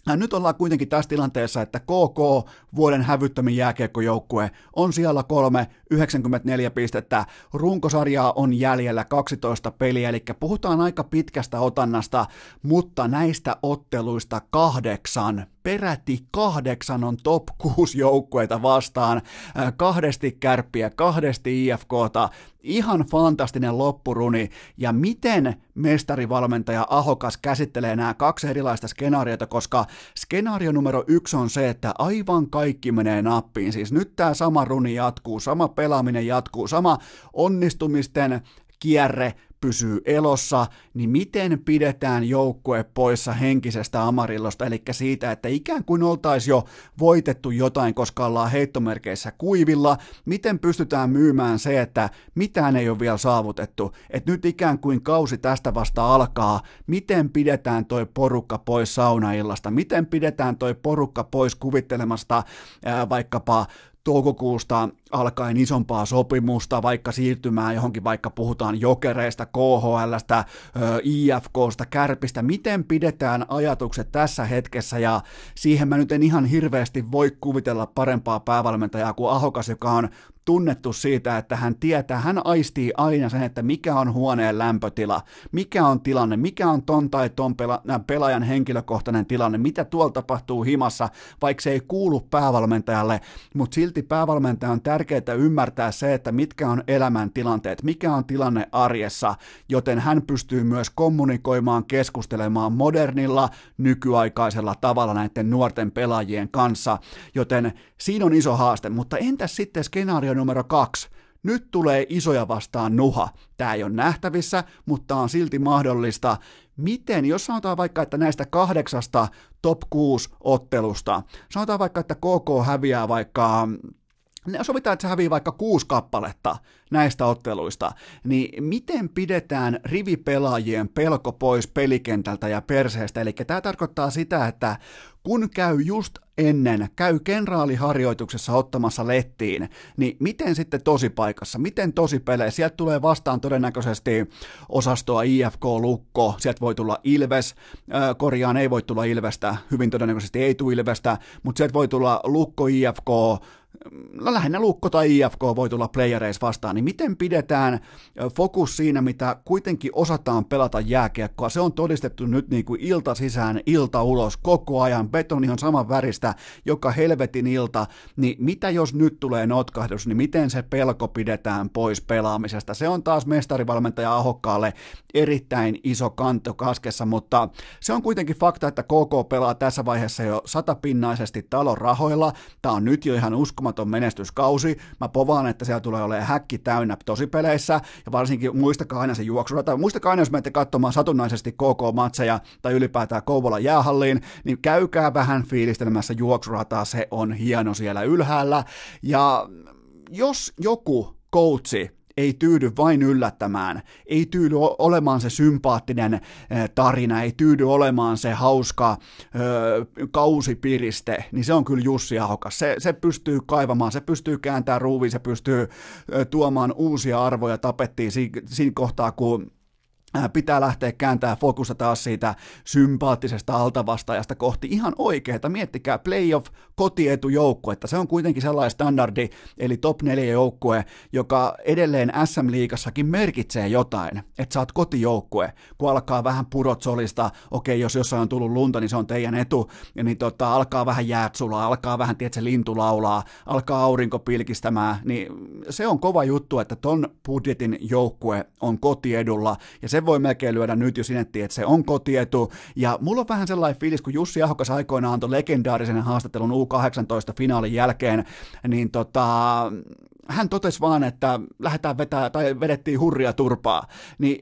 nyt ollaan kuitenkin tässä tilanteessa, että KK, vuoden hävyttömin jääkiekkojoukkue, on siellä kolme, 94 pistettä, runkosarjaa on jäljellä 12 peliä, eli puhutaan aika pitkästä otannasta, mutta näistä otteluista kahdeksan peräti kahdeksan on top 6 joukkueita vastaan, äh, kahdesti kärppiä, kahdesti IFKta, ihan fantastinen loppuruni, ja miten mestarivalmentaja Ahokas käsittelee nämä kaksi erilaista skenaariota, koska skenaario numero yksi on se, että aivan kaikki menee nappiin, siis nyt tämä sama runi jatkuu, sama pelaaminen jatkuu, sama onnistumisten kierre pysyy elossa, niin miten pidetään joukkue poissa henkisestä Amarillosta, eli siitä, että ikään kuin oltaisiin jo voitettu jotain, koska ollaan heittomerkeissä kuivilla, miten pystytään myymään se, että mitään ei ole vielä saavutettu, että nyt ikään kuin kausi tästä vasta alkaa, miten pidetään toi porukka pois saunaillasta, miten pidetään toi porukka pois kuvittelemasta ää, vaikkapa toukokuusta alkaen isompaa sopimusta, vaikka siirtymään johonkin, vaikka puhutaan jokereista, KHLstä, IFKsta, Kärpistä, miten pidetään ajatukset tässä hetkessä, ja siihen mä nyt en ihan hirveästi voi kuvitella parempaa päävalmentajaa kuin Ahokas, joka on tunnettu siitä, että hän tietää, hän aistii aina sen, että mikä on huoneen lämpötila, mikä on tilanne, mikä on ton tai ton pela- pelaajan henkilökohtainen tilanne, mitä tuolla tapahtuu himassa, vaikka se ei kuulu päävalmentajalle, mutta silti päävalmentaja on tärkeää ymmärtää se, että mitkä on elämän tilanteet, mikä on tilanne arjessa, joten hän pystyy myös kommunikoimaan, keskustelemaan modernilla, nykyaikaisella tavalla näiden nuorten pelaajien kanssa, joten siinä on iso haaste, mutta entäs sitten skenaario numero kaksi? Nyt tulee isoja vastaan nuha. Tämä ei ole nähtävissä, mutta on silti mahdollista. Miten, jos sanotaan vaikka, että näistä kahdeksasta top 6 ottelusta, sanotaan vaikka, että KK häviää vaikka sovitaan, että se hävii vaikka kuusi kappaletta näistä otteluista, niin miten pidetään rivipelaajien pelko pois pelikentältä ja perseestä? Eli tämä tarkoittaa sitä, että kun käy just ennen, käy kenraaliharjoituksessa ottamassa lettiin, niin miten sitten tosipaikassa, miten tosipelejä? Sieltä tulee vastaan todennäköisesti osastoa IFK Lukko, sieltä voi tulla Ilves, korjaan ei voi tulla Ilvestä, hyvin todennäköisesti ei tule Ilvestä, mutta sieltä voi tulla Lukko IFK, lähinnä Lukko tai IFK voi tulla playereissa vastaan, niin miten pidetään fokus siinä, mitä kuitenkin osataan pelata jääkiekkoa? Se on todistettu nyt niin kuin ilta sisään, ilta ulos, koko ajan, betoni on saman väristä, joka helvetin ilta, niin mitä jos nyt tulee notkahdus, niin miten se pelko pidetään pois pelaamisesta? Se on taas mestarivalmentaja Ahokkaalle erittäin iso kanto kaskessa, mutta se on kuitenkin fakta, että KK pelaa tässä vaiheessa jo satapinnaisesti talon rahoilla. Tämä on nyt jo ihan uskomaton menestyskausi. Mä povaan, että siellä tulee olemaan häkki täynnä tosipeleissä, ja varsinkin muistakaa aina se juoksurata. Muistakaa aina, jos menette katsomaan satunnaisesti KK-matseja tai ylipäätään Kouvola jäähalliin, niin käykää vähän fiilistelemässä juoksurataa, se on hieno siellä ylhäällä. Ja jos joku coachi ei tyydy vain yllättämään, ei tyydy olemaan se sympaattinen eh, tarina, ei tyydy olemaan se hauska ö, kausipiriste, niin se on kyllä Jussi Ahokas. Se, se pystyy kaivamaan, se pystyy kääntämään ruuviin, se pystyy ö, tuomaan uusia arvoja tapettiin siinä kohtaa, kun pitää lähteä kääntää fokusta taas siitä sympaattisesta altavastaajasta kohti ihan oikeeta. Miettikää playoff että Se on kuitenkin sellainen standardi, eli top 4 joukkue, joka edelleen SM-liigassakin merkitsee jotain, että sä oot kotijoukkue, kun alkaa vähän purot solista, okei, jos jossain on tullut lunta, niin se on teidän etu, ja niin tota, alkaa vähän jäät sulaa, alkaa vähän, tiedätkö, lintu laulaa, alkaa aurinko pilkistämään, niin se on kova juttu, että ton budjetin joukkue on kotiedulla, ja se voi melkein lyödä nyt jo sinettiin, että se on kotietu, ja mulla on vähän sellainen fiilis, kun Jussi Ahokas aikoinaan antoi legendaarisen haastattelun U18-finaalin jälkeen, niin tota, hän totesi vaan, että lähdetään vetää, tai vedettiin hurria turpaa, niin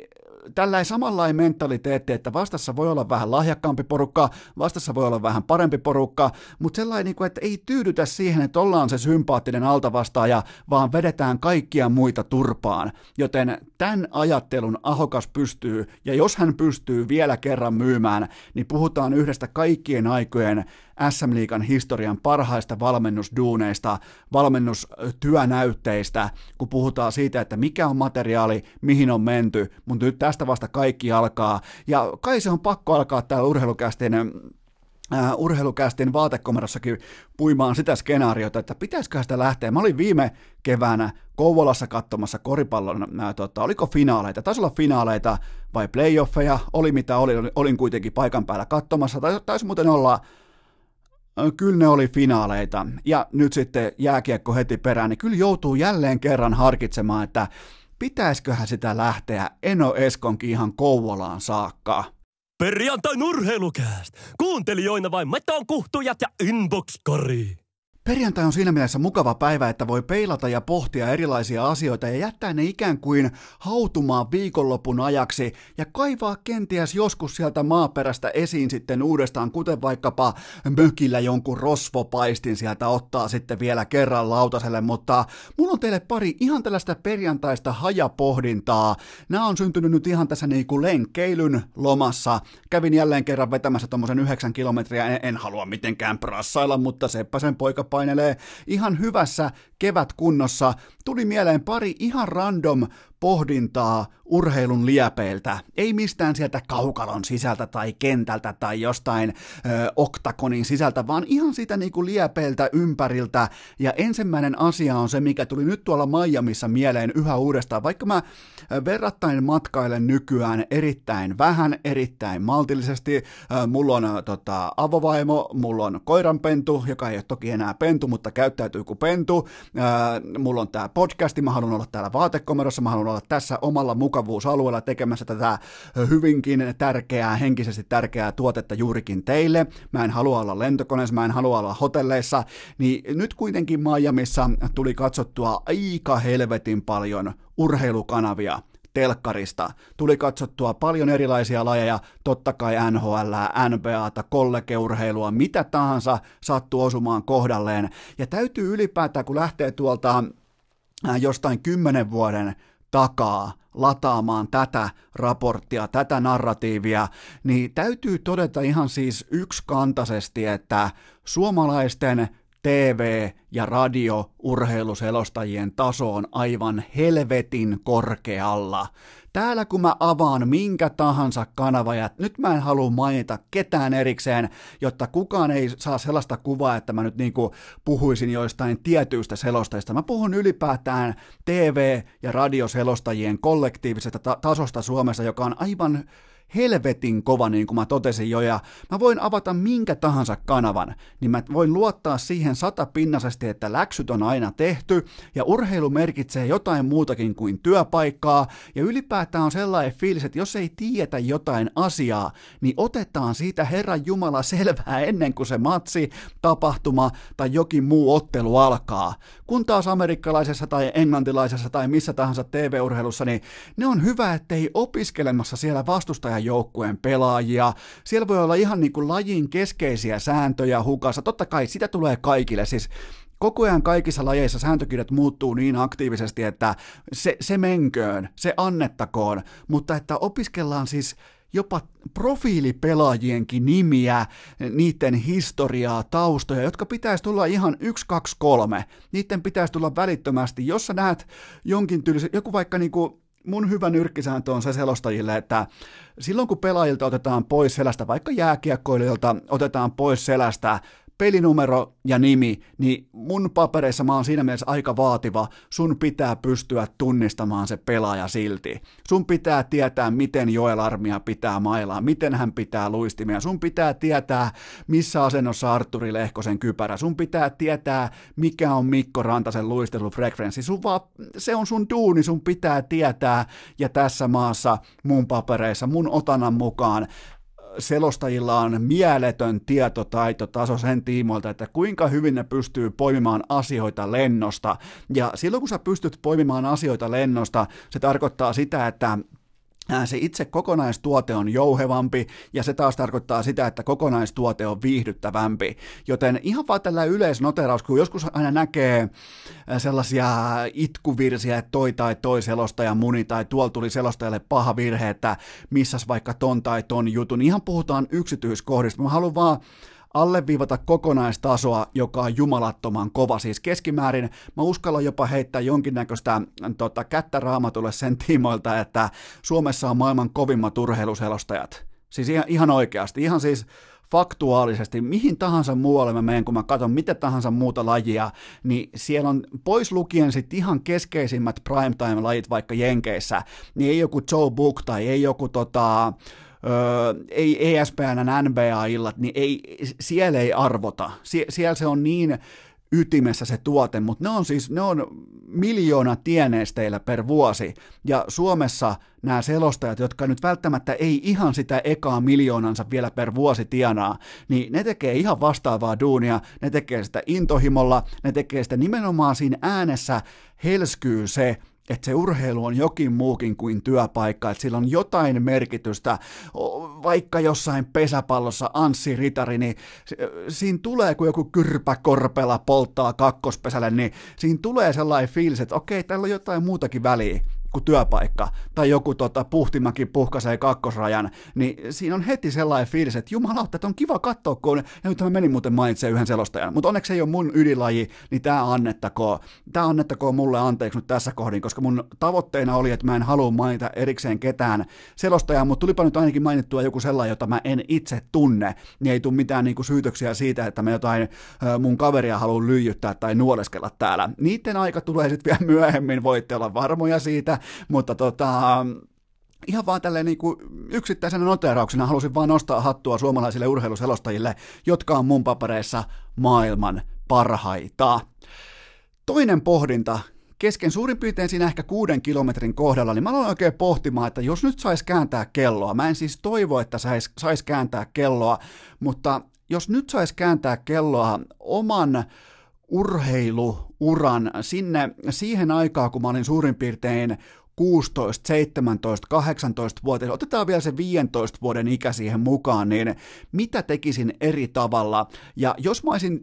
tällainen samanlainen mentaliteetti, että vastassa voi olla vähän lahjakkaampi porukka, vastassa voi olla vähän parempi porukka, mutta sellainen, niin että ei tyydytä siihen, että ollaan se sympaattinen altavastaaja, vaan vedetään kaikkia muita turpaan. Joten tämän ajattelun Ahokas pystyy, ja jos hän pystyy vielä kerran myymään, niin puhutaan yhdestä kaikkien aikojen SM Liikan historian parhaista valmennusduuneista, valmennustyönäytteistä, kun puhutaan siitä, että mikä on materiaali, mihin on menty, mutta nyt tästä vasta kaikki alkaa, ja kai se on pakko alkaa täällä urheilukästin Uh, urheilukästin vaatekomerossakin puimaan sitä skenaariota, että pitäisikö sitä lähteä. Mä olin viime keväänä Kouvolassa katsomassa koripallon, uh, tota, oliko finaaleita, taisi olla finaaleita vai playoffeja, oli mitä oli, olin kuitenkin paikan päällä katsomassa, taisi, taisi muuten olla kyllä ne oli finaaleita. Ja nyt sitten jääkiekko heti perään, niin kyllä joutuu jälleen kerran harkitsemaan, että pitäisiköhän sitä lähteä Eno Eskonkin ihan Kouvolaan saakka. Perjantai urheilukääst! Kuuntelijoina vain meton kuhtujat ja inbox-kari. Perjantai on siinä mielessä mukava päivä, että voi peilata ja pohtia erilaisia asioita ja jättää ne ikään kuin hautumaan viikonlopun ajaksi ja kaivaa kenties joskus sieltä maaperästä esiin sitten uudestaan, kuten vaikkapa mökillä jonkun rosvopaistin sieltä ottaa sitten vielä kerran lautaselle, mutta mulla on teille pari ihan tällaista perjantaista hajapohdintaa. Nämä on syntynyt nyt ihan tässä niin kuin lenkkeilyn lomassa. Kävin jälleen kerran vetämässä tuommoisen yhdeksän kilometriä, en, en halua mitenkään prassailla, mutta Seppäsen poika painelee ihan hyvässä kevätkunnossa. Tuli mieleen pari ihan random pohdintaa urheilun liepeiltä. Ei mistään sieltä kaukalon sisältä tai kentältä tai jostain ö, oktakonin sisältä, vaan ihan siitä niinku liepeiltä ympäriltä. Ja ensimmäinen asia on se, mikä tuli nyt tuolla Miamiissa mieleen yhä uudestaan. Vaikka mä verrattain matkailen nykyään erittäin vähän, erittäin maltillisesti. Mulla on tota, avovaimo, mulla on koiranpentu, joka ei ole toki enää pentu, mutta käyttäytyy kuin pentu. Mulla on tää podcasti, mä haluan olla täällä vaatekomerossa, mä haluan olla tässä omalla mukavuusalueella tekemässä tätä hyvinkin tärkeää, henkisesti tärkeää tuotetta juurikin teille. Mä en halua olla lentokoneessa, mä en halua olla hotelleissa, niin nyt kuitenkin Miamiissa tuli katsottua aika helvetin paljon urheilukanavia telkkarista. Tuli katsottua paljon erilaisia lajeja, totta kai NHL, NBAta, kollegeurheilua, mitä tahansa sattuu osumaan kohdalleen. Ja täytyy ylipäätään, kun lähtee tuolta jostain kymmenen vuoden takaa lataamaan tätä raporttia, tätä narratiivia, niin täytyy todeta ihan siis yksikantaisesti, että suomalaisten TV- ja radio-urheiluselostajien taso on aivan helvetin korkealla. Täällä kun mä avaan minkä tahansa kanava, ja nyt mä en halua mainita ketään erikseen, jotta kukaan ei saa sellaista kuvaa, että mä nyt niinku puhuisin joistain tietyistä selostajista. Mä puhun ylipäätään TV- ja radioselostajien kollektiivisesta ta- tasosta Suomessa, joka on aivan helvetin kova, niin kuin mä totesin jo, ja mä voin avata minkä tahansa kanavan, niin mä voin luottaa siihen satapinnasesti, että läksyt on aina tehty, ja urheilu merkitsee jotain muutakin kuin työpaikkaa, ja ylipäätään on sellainen fiilis, että jos ei tiedetä jotain asiaa, niin otetaan siitä Herran Jumala selvää ennen kuin se matsi, tapahtuma tai jokin muu ottelu alkaa. Kun taas amerikkalaisessa tai englantilaisessa tai missä tahansa TV-urheilussa, niin ne on hyvä, ettei opiskelemassa siellä vastustaja joukkueen pelaajia. Siellä voi olla ihan niin kuin lajin keskeisiä sääntöjä hukassa. Totta kai sitä tulee kaikille. Siis koko ajan kaikissa lajeissa sääntökirjat muuttuu niin aktiivisesti, että se, se menköön, se annettakoon, mutta että opiskellaan siis jopa profiilipelaajienkin nimiä, niiden historiaa, taustoja, jotka pitäisi tulla ihan 1, 2, 3. Niiden pitäisi tulla välittömästi. Jos sä näet jonkin tyylisen, joku vaikka niinku mun hyvä nyrkkisääntö on se selostajille, että silloin kun pelaajilta otetaan pois selästä, vaikka jääkiekkoilijoilta otetaan pois selästä pelinumero ja nimi, niin mun papereissa mä oon siinä mielessä aika vaativa. Sun pitää pystyä tunnistamaan se pelaaja silti. Sun pitää tietää, miten Joel Armia pitää mailaa, miten hän pitää luistimia. Sun pitää tietää, missä asennossa Arturi Lehkosen kypärä. Sun pitää tietää, mikä on Mikko Rantasen luistelufrekvenssi. Sun vaan, se on sun duuni, sun pitää tietää. Ja tässä maassa mun papereissa, mun otanan mukaan, selostajilla on mieletön tietotaitotaso sen tiimoilta, että kuinka hyvin ne pystyy poimimaan asioita lennosta. Ja silloin kun sä pystyt poimimaan asioita lennosta, se tarkoittaa sitä, että se itse kokonaistuote on jouhevampi ja se taas tarkoittaa sitä, että kokonaistuote on viihdyttävämpi. Joten ihan vaan tällä yleisnoteraus, kun joskus aina näkee sellaisia itkuvirsiä, että toi tai toi selostaja muni tai tuolla tuli selostajalle paha virhe, että missas vaikka ton tai ton jutun, niin ihan puhutaan yksityiskohdista. Mä haluan vaan alleviivata kokonaistasoa, joka on jumalattoman kova. Siis keskimäärin mä uskallan jopa heittää jonkinnäköistä tota, kättä raamatulle sen tiimoilta, että Suomessa on maailman kovimmat urheiluselostajat. Siis ihan, ihan oikeasti, ihan siis faktuaalisesti, mihin tahansa muualle mä menen, kun mä katson mitä tahansa muuta lajia, niin siellä on pois lukien sitten ihan keskeisimmät primetime-lajit vaikka Jenkeissä, niin ei joku Joe Book tai ei joku tota, ei ESPN NBA-illat, niin ei, siellä ei arvota. Sie, siellä se on niin ytimessä se tuote, mutta ne on siis, ne on miljoona tieneisteillä per vuosi, ja Suomessa nämä selostajat, jotka nyt välttämättä ei ihan sitä ekaa miljoonansa vielä per vuosi tienaa, niin ne tekee ihan vastaavaa duunia, ne tekee sitä intohimolla, ne tekee sitä nimenomaan siinä äänessä helskyy se, että se urheilu on jokin muukin kuin työpaikka, että sillä on jotain merkitystä, vaikka jossain pesäpallossa Anssi Ritari, niin siinä tulee, kun joku kyrpäkorpela polttaa kakkospesälle, niin siinä tulee sellainen fiilis, että okei, täällä on jotain muutakin väliä kuin työpaikka, tai joku tota, Puhtimäki puhkaisee kakkosrajan, niin siinä on heti sellainen fiilis, että jumala, että on kiva katsoa, kun, ja nyt mä menin muuten mainitsemaan yhden selostajan, mutta onneksi ei ole mun ydinlaji, niin tämä annettakoon, tämä annettakoon mulle anteeksi nyt tässä kohdin, koska mun tavoitteena oli, että mä en halua mainita erikseen ketään selostajaa, mutta tulipa nyt ainakin mainittua joku sellainen, jota mä en itse tunne, niin ei tule mitään niinku syytöksiä siitä, että mä jotain mun kaveria haluan lyijyttää tai nuoleskella täällä. Niiden aika tulee sitten vielä myöhemmin, voitte olla varmoja siitä, mutta tota, ihan vaan tälleen niin kuin yksittäisenä noterauksena halusin vaan nostaa hattua suomalaisille urheiluselostajille, jotka on mun papereissa maailman parhaita. Toinen pohdinta kesken suurin piirtein siinä ehkä kuuden kilometrin kohdalla, niin mä aloin oikein pohtimaan, että jos nyt sais kääntää kelloa, mä en siis toivo, että sais, sais kääntää kelloa, mutta jos nyt sais kääntää kelloa oman urheiluuran sinne siihen aikaan, kun mä olin suurin piirtein 16, 17, 18 vuotias, otetaan vielä se 15 vuoden ikä siihen mukaan, niin mitä tekisin eri tavalla? Ja jos mä olisin,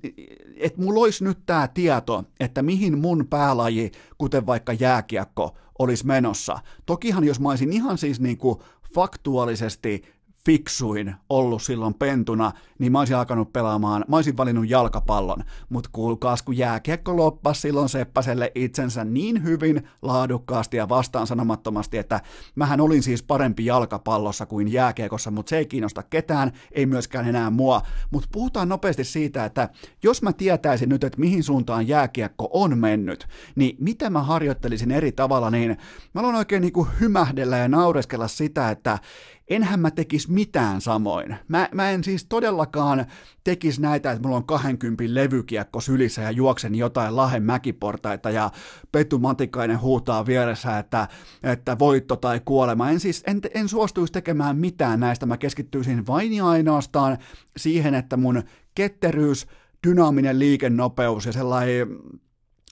että mulla olisi nyt tämä tieto, että mihin mun päälaji, kuten vaikka jääkiekko, olisi menossa. Tokihan jos mä olisin ihan siis niin kuin faktuaalisesti fiksuin ollut silloin pentuna, niin mä olisin alkanut pelaamaan, mä olisin valinnut jalkapallon, mutta kuulkaas, kun jääkiekko loppasi silloin Seppäselle itsensä niin hyvin, laadukkaasti ja vastaan sanomattomasti, että mähän olin siis parempi jalkapallossa kuin jääkiekossa, mutta se ei kiinnosta ketään, ei myöskään enää mua, mutta puhutaan nopeasti siitä, että jos mä tietäisin nyt, että mihin suuntaan jääkiekko on mennyt, niin mitä mä harjoittelisin eri tavalla, niin mä haluan oikein niin kuin hymähdellä ja naureskella sitä, että enhän mä tekisi mitään samoin. Mä, mä en siis todellakaan tekisi näitä, että mulla on 20 levykiekko sylissä ja juoksen jotain Lahen mäkiportaita ja Petu Matikainen huutaa vieressä, että, että voitto tai kuolema. En siis, en, en suostuisi tekemään mitään näistä, mä keskittyisin vain ja ainoastaan siihen, että mun ketteryys, dynaaminen liikennopeus ja sellainen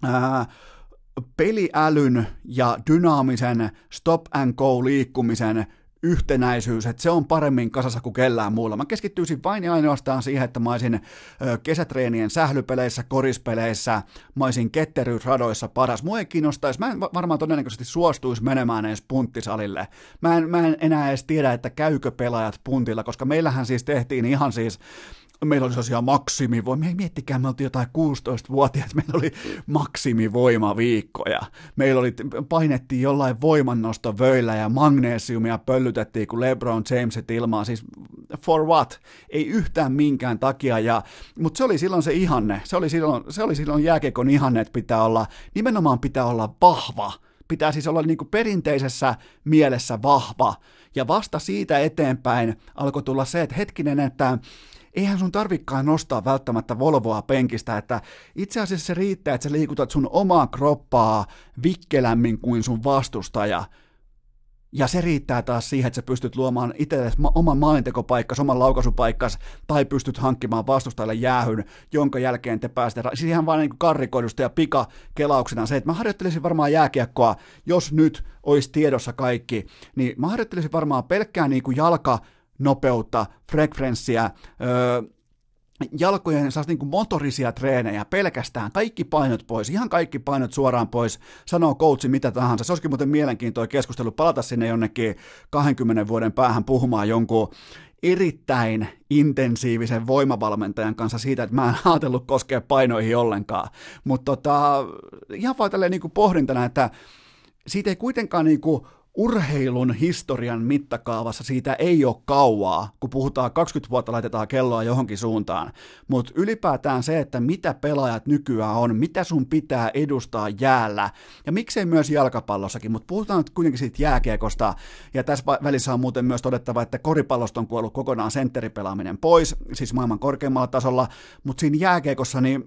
ää, peliälyn ja dynaamisen stop and go liikkumisen yhtenäisyys, että se on paremmin kasassa kuin kellään muulla. Mä keskittyisin vain ja ainoastaan siihen, että mä olisin kesätreenien sählypeleissä, korispeleissä, mä olisin ketteryysradoissa paras. Mua ei kiinnostaisi, mä en varmaan todennäköisesti suostuisi menemään edes punttisalille. Mä en, mä en enää edes tiedä, että käykö pelaajat puntilla, koska meillähän siis tehtiin ihan siis meillä oli sellaisia maksimivoimia, miettikää, me oltiin jotain 16-vuotiaat, meillä oli maksimivoimaviikkoja. Meillä oli, painettiin jollain voimannostovöillä ja magneesiumia pöllytettiin, kun LeBron Jamesit ilmaan, siis for what? Ei yhtään minkään takia, ja, mutta se oli silloin se ihanne, se oli silloin, se oli silloin jääkiekon ihanne, että pitää olla, nimenomaan pitää olla vahva, pitää siis olla niin kuin perinteisessä mielessä vahva, ja vasta siitä eteenpäin alkoi tulla se, että hetkinen, että eihän sun tarvikkaan nostaa välttämättä Volvoa penkistä, että itse asiassa se riittää, että sä liikutat sun omaa kroppaa vikkelämmin kuin sun vastustaja, ja se riittää taas siihen, että sä pystyt luomaan itsellesi ma- oman maalintekopaikkas, oman laukaisupaikkas, tai pystyt hankkimaan vastustajalle jäähyn, jonka jälkeen te pääsette, siis ihan vain niin karrikoidusta ja pikakelauksena se, että mä harjoittelisin varmaan jääkiekkoa, jos nyt olisi tiedossa kaikki, niin mä harjoittelisin varmaan pelkkää niin kuin jalka, nopeutta, frekvenssiä, öö, jalkojen niin kuin motorisia treenejä pelkästään, kaikki painot pois, ihan kaikki painot suoraan pois, sanoo coachi mitä tahansa. Se olisikin muuten mielenkiintoinen keskustelu palata sinne jonnekin 20 vuoden päähän puhumaan jonkun erittäin intensiivisen voimavalmentajan kanssa siitä, että mä en <laughs> ajatellut koskea painoihin ollenkaan. Mutta tota, ihan vaan tälleen niin kuin pohdintana, että siitä ei kuitenkaan niin kuin urheilun historian mittakaavassa siitä ei ole kauaa, kun puhutaan 20 vuotta laitetaan kelloa johonkin suuntaan, mutta ylipäätään se, että mitä pelaajat nykyään on, mitä sun pitää edustaa jäällä, ja miksei myös jalkapallossakin, mutta puhutaan nyt kuitenkin siitä jääkiekosta, ja tässä välissä on muuten myös todettava, että koripallosta on kuollut kokonaan sentteripelaaminen pois, siis maailman korkeimmalla tasolla, mutta siinä jääkiekossa, niin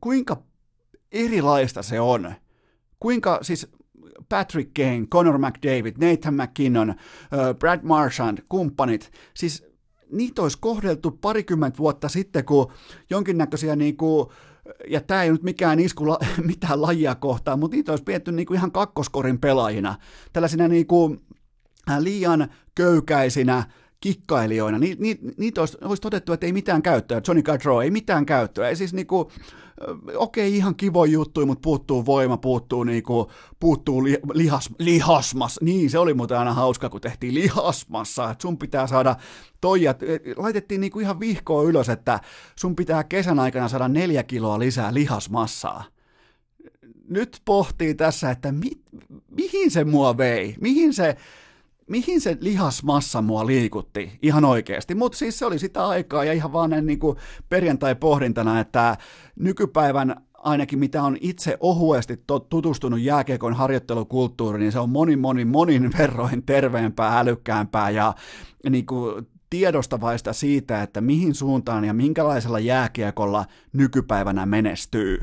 kuinka erilaista se on? Kuinka, siis Patrick Kane, Conor McDavid, Nathan McKinnon, Brad Marchand, kumppanit, siis niitä olisi kohdeltu parikymmentä vuotta sitten, kun jonkinnäköisiä niin kuin, ja tämä ei nyt mikään isku la, <laughs> mitään lajia kohtaan, mutta niitä olisi pidetty niin ihan kakkoskorin pelaajina, tällaisina niin kuin, liian köykäisinä, kikkailijoina, ni, ni, niitä olisi, olisi todettu, että ei mitään käyttöä, Johnny Gaudreau ei mitään käyttöä, ei siis niinku, okei, ihan kivo juttu, mutta puuttuu voima, puuttuu, niinku, puuttuu li, lihas, lihasmas, niin se oli muuten aina hauska, kun tehtiin lihasmassa, että sun pitää saada toija, laitettiin niinku ihan vihkoa ylös, että sun pitää kesän aikana saada neljä kiloa lisää lihasmassaa. Nyt pohtii tässä, että mi, mihin se mua vei, mihin se, mihin se lihasmassa mua liikutti ihan oikeasti. Mutta siis se oli sitä aikaa ja ihan vaan niin kuin perjantai-pohdintana, että nykypäivän ainakin mitä on itse ohuesti tutustunut jääkiekon harjoittelukulttuuriin, niin se on monin, monin, monin <laughs> verroin terveempää, älykkäämpää ja niin kuin tiedostavaista siitä, että mihin suuntaan ja minkälaisella jääkiekolla nykypäivänä menestyy.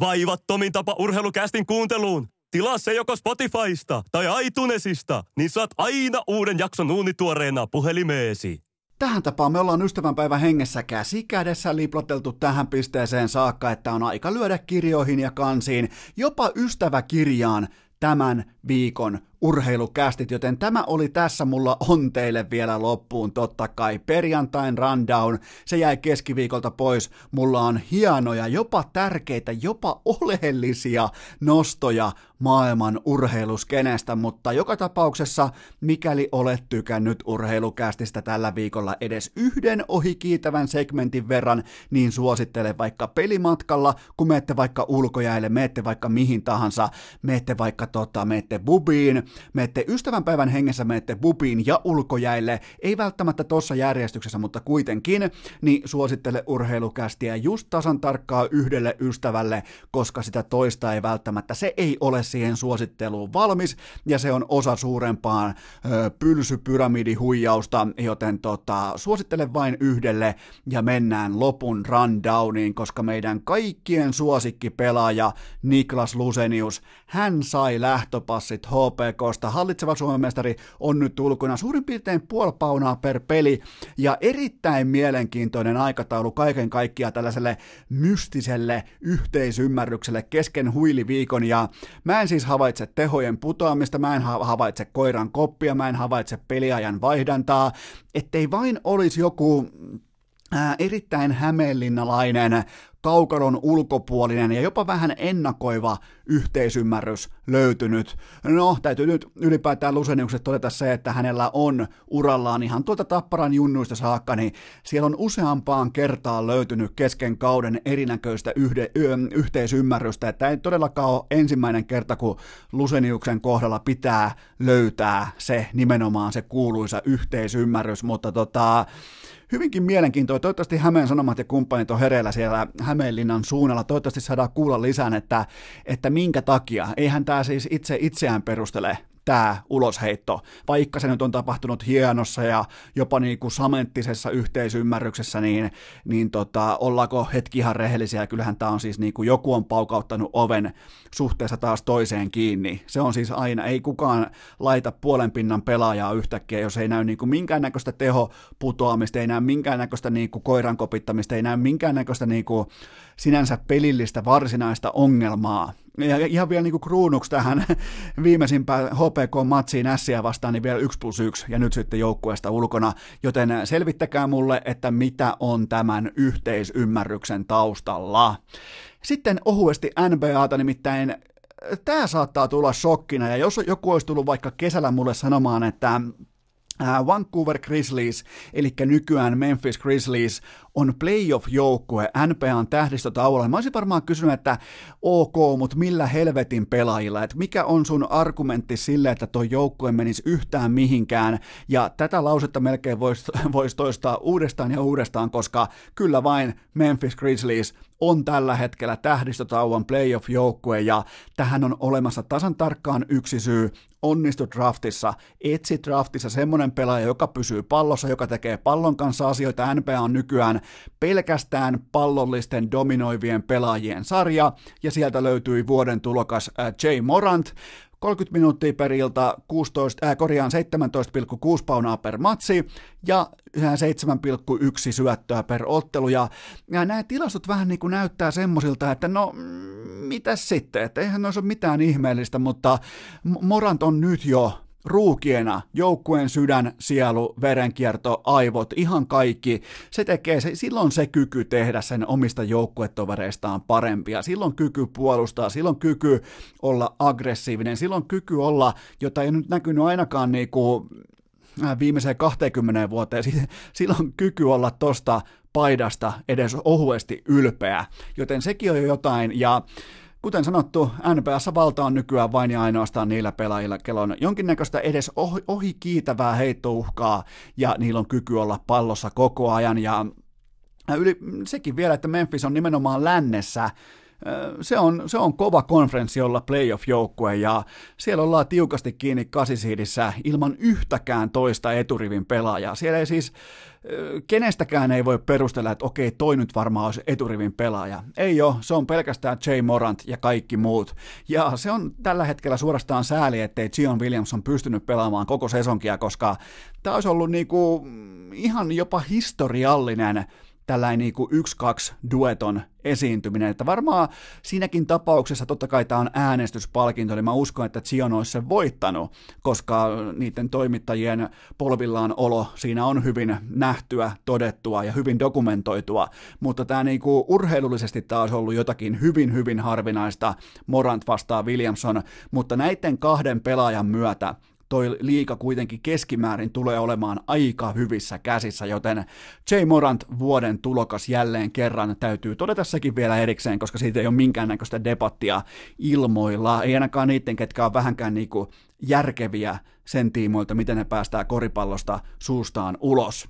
Vaivattomin tapa urheilukästin kuunteluun. Tilaa se joko Spotifysta tai iTunesista, niin saat aina uuden jakson uunituoreena puhelimeesi. Tähän tapaan me ollaan ystävänpäivän hengessä käsi kädessä liploteltu tähän pisteeseen saakka, että on aika lyödä kirjoihin ja kansiin, jopa ystäväkirjaan tämän viikon urheilukästit, joten tämä oli tässä, mulla on teille vielä loppuun. Totta kai perjantain rundown, se jäi keskiviikolta pois, mulla on hienoja, jopa tärkeitä, jopa oleellisia nostoja maailman urheiluskenestä, mutta joka tapauksessa, mikäli olet tykännyt urheilukästistä tällä viikolla edes yhden ohikiitävän segmentin verran, niin suosittele vaikka pelimatkalla, kun meette vaikka ulkojäälle, meette vaikka mihin tahansa, meette vaikka tota, meette bubiin, menette ystävänpäivän hengessä, menette bubiin ja ulkojäille, ei välttämättä tuossa järjestyksessä, mutta kuitenkin, niin suosittele urheilukästiä just tasan tarkkaa yhdelle ystävälle, koska sitä toista ei välttämättä, se ei ole siihen suositteluun valmis, ja se on osa suurempaan ö, pylsypyramidihuijausta, joten tota, suosittele vain yhdelle ja mennään lopun rundowniin, koska meidän kaikkien suosikkipelaaja Niklas Lusenius, hän sai lähtöpassit HPKsta. Hallitseva Suomen mestari on nyt ulkona suurin piirtein puoli paunaa per peli. Ja erittäin mielenkiintoinen aikataulu kaiken kaikkiaan tällaiselle mystiselle yhteisymmärrykselle kesken huiliviikon. Ja mä en siis havaitse tehojen putoamista, mä en havaitse koiran koppia, mä en havaitse peliajan vaihdantaa, ettei vain olisi joku erittäin hämeenlinnalainen kaukalon ulkopuolinen ja jopa vähän ennakoiva yhteisymmärrys löytynyt. No, täytyy nyt ylipäätään Luseniukset todeta se, että hänellä on urallaan ihan tuolta Tapparan junnuista saakka, niin siellä on useampaan kertaan löytynyt kesken kauden erinäköistä yhde, yö, yhteisymmärrystä, että ei todellakaan ole ensimmäinen kerta, kun Luseniuksen kohdalla pitää löytää se nimenomaan se kuuluisa yhteisymmärrys, mutta tota, hyvinkin mielenkiintoinen. Toivottavasti Hämeen Sanomat ja kumppanit on hereillä siellä Hämeenlinnan suunnalla. Toivottavasti saadaan kuulla lisää, että, että minkä takia. Eihän tämä siis itse itseään perustele tämä ulosheitto, vaikka se nyt on tapahtunut hienossa ja jopa niin kuin samenttisessa yhteisymmärryksessä, niin, niin tota, ollaanko hetki ihan rehellisiä, kyllähän tämä on siis niin kuin joku on paukauttanut oven suhteessa taas toiseen kiinni. Se on siis aina, ei kukaan laita puolen pinnan pelaajaa yhtäkkiä, jos ei näy niin kuin minkäännäköistä tehoputoamista, ei näy minkäännäköistä niin kuin koiran kopittamista, ei näy minkäännäköistä niin kuin sinänsä pelillistä varsinaista ongelmaa, ja ihan vielä niin kuin kruunuksi tähän <laughs> viimeisimpään HPK-matsiin Ässiä vastaan, niin vielä 1 plus 1 ja nyt sitten joukkueesta ulkona, joten selvittäkää mulle, että mitä on tämän yhteisymmärryksen taustalla. Sitten ohuesti NBAta, nimittäin tämä saattaa tulla shokkina, ja jos joku olisi tullut vaikka kesällä mulle sanomaan, että Vancouver Grizzlies, eli nykyään Memphis Grizzlies, on playoff-joukkue NBAn tähdistötauolla. Mä olisin varmaan kysynyt, että ok, mutta millä helvetin pelaajilla, että mikä on sun argumentti sille, että tuo joukkue menisi yhtään mihinkään, ja tätä lausetta melkein voisi <laughs> vois toistaa uudestaan ja uudestaan, koska kyllä vain Memphis Grizzlies on tällä hetkellä tähdistötauon playoff-joukkue, ja tähän on olemassa tasan tarkkaan yksi syy, onnistu draftissa, etsi draftissa semmoinen pelaaja, joka pysyy pallossa, joka tekee pallon kanssa asioita. NBA on nykyään pelkästään pallollisten dominoivien pelaajien sarja, ja sieltä löytyi vuoden tulokas äh, Jay Morant, 30 minuuttia per ilta, 16, äh, korjaan 17,6 paunaa per matsi ja 7,1 syöttöä per ottelu. Ja, ja nämä tilastot vähän niin kuin näyttää semmoisilta, että no mm, mitä sitten, että eihän noissa ole mitään ihmeellistä, mutta Morant on nyt jo ruukiena, joukkueen sydän, sielu, verenkierto, aivot, ihan kaikki, se tekee, se, silloin se kyky tehdä sen omista joukkuetovereistaan parempia, silloin kyky puolustaa, silloin kyky olla aggressiivinen, silloin kyky olla, jota ei nyt näkynyt ainakaan niinku äh, viimeiseen 20 vuoteen, <laughs> silloin kyky olla tosta paidasta edes ohuesti ylpeä, joten sekin on jo jotain, ja Kuten sanottu, NPS valta on nykyään vain ja ainoastaan niillä pelaajilla, kello on jonkinnäköistä edes ohi, ohi kiitävää heittouhkaa ja niillä on kyky olla pallossa koko ajan ja yli, sekin vielä, että Memphis on nimenomaan lännessä se on, se on kova konferenssi olla playoff-joukkue ja siellä ollaan tiukasti kiinni kasisiidissä ilman yhtäkään toista eturivin pelaajaa. Siellä ei siis kenestäkään ei voi perustella, että okei, toi nyt varmaan olisi eturivin pelaaja. Ei ole, se on pelkästään Jay Morant ja kaikki muut. Ja se on tällä hetkellä suorastaan sääli, ettei Zion Williamson pystynyt pelaamaan koko sesonkia, koska tämä olisi ollut niinku ihan jopa historiallinen tällainen niin yksi-kaksi dueton esiintyminen, että varmaan siinäkin tapauksessa totta kai tämä on äänestyspalkinto, eli mä uskon, että Zion olisi sen voittanut, koska niiden toimittajien polvillaan olo siinä on hyvin nähtyä, todettua ja hyvin dokumentoitua, mutta tämä niin kuin urheilullisesti taas ollut jotakin hyvin, hyvin harvinaista, Morant vastaa Williamson, mutta näiden kahden pelaajan myötä toi liika kuitenkin keskimäärin tulee olemaan aika hyvissä käsissä, joten Jay Morant vuoden tulokas jälleen kerran täytyy todeta sekin vielä erikseen, koska siitä ei ole minkäännäköistä debattia ilmoilla, ei ainakaan niiden, ketkä on vähänkään niinku järkeviä sen tiimoilta, miten ne päästää koripallosta suustaan ulos.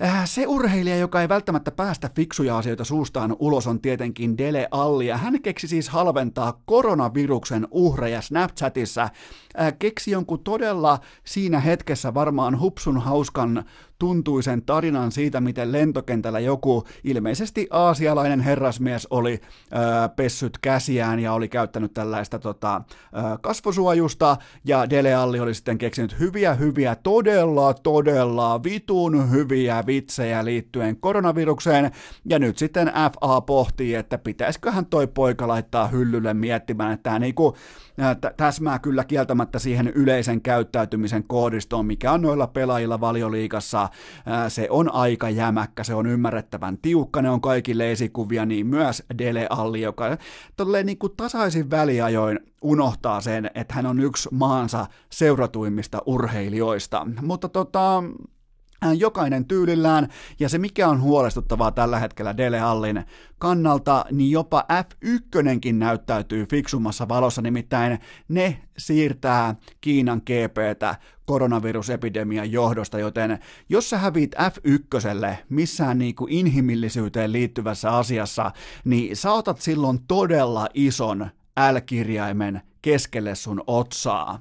Äh, se urheilija, joka ei välttämättä päästä fiksuja asioita suustaan ulos, on tietenkin Dele Alli, ja hän keksi siis halventaa koronaviruksen uhreja Snapchatissa. Äh, keksi jonkun todella siinä hetkessä varmaan hupsun hauskan tuntuisen tarinan siitä, miten lentokentällä joku ilmeisesti aasialainen herrasmies oli ää, pessyt käsiään ja oli käyttänyt tällaista tota, ää, kasvosuojusta, ja Dele Alli oli sitten keksinyt hyviä, hyviä, todella, todella vitun hyviä vitsejä liittyen koronavirukseen, ja nyt sitten FA pohtii, että pitäisiköhän toi poika laittaa hyllylle miettimään, että tämä niinku, täsmää kyllä kieltämättä siihen yleisen käyttäytymisen koodistoon, mikä on noilla pelaajilla valioliikassa. Se on aika jämäkkä, se on ymmärrettävän tiukka, ne on kaikille esikuvia, niin myös Dele Alli, joka tolleen niin kuin tasaisin väliajoin unohtaa sen, että hän on yksi maansa seuratuimmista urheilijoista. Mutta tota, jokainen tyylillään, ja se mikä on huolestuttavaa tällä hetkellä Dele Allin kannalta, niin jopa F1 näyttäytyy fiksummassa valossa, nimittäin ne siirtää Kiinan GPtä koronavirusepidemian johdosta, joten jos sä hävit F1 missään niinku inhimillisyyteen liittyvässä asiassa, niin saatat silloin todella ison L-kirjaimen keskelle sun otsaa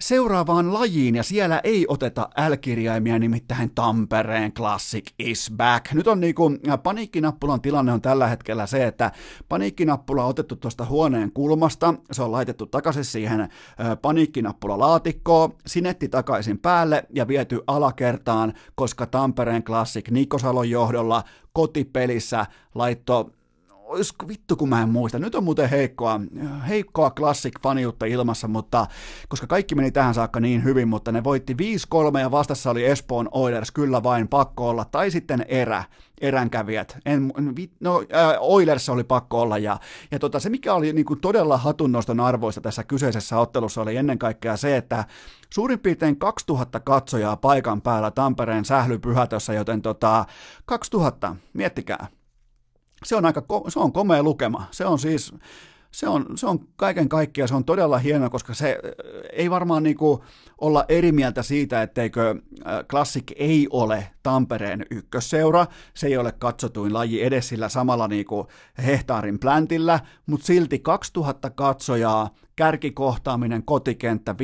seuraavaan lajiin, ja siellä ei oteta L-kirjaimia, nimittäin Tampereen Classic is back. Nyt on niinku, äh, paniikkinappulan tilanne on tällä hetkellä se, että paniikkinappula on otettu tuosta huoneen kulmasta, se on laitettu takaisin siihen äh, paniikkinappula-laatikkoon, sinetti takaisin päälle ja viety alakertaan, koska Tampereen Classic Nikosalon johdolla kotipelissä laitto olisiko vittu kun mä en muista. Nyt on muuten heikkoa, heikkoa classic-faniutta ilmassa, mutta koska kaikki meni tähän saakka niin hyvin, mutta ne voitti 5-3 ja vastassa oli Espoon Oilers, kyllä vain pakko olla, tai sitten erä, eränkävijät. En, no, äh, Oilers oli pakko olla, ja, ja tota, se mikä oli niin kuin todella hatunnoston arvoista tässä kyseisessä ottelussa oli ennen kaikkea se, että suurin piirtein 2000 katsojaa paikan päällä Tampereen sählypyhätössä, joten tota, 2000, miettikää, se on aika, se on komea lukema. Se on siis, se on, se on kaiken kaikkiaan, se on todella hieno, koska se ei varmaan niinku olla eri mieltä siitä, etteikö Classic ei ole Tampereen ykkösseura, se ei ole katsotuin laji edes sillä samalla niinku hehtaarin pläntillä, mutta silti 2000 katsojaa, kärkikohtaaminen, kotikenttä 5-3,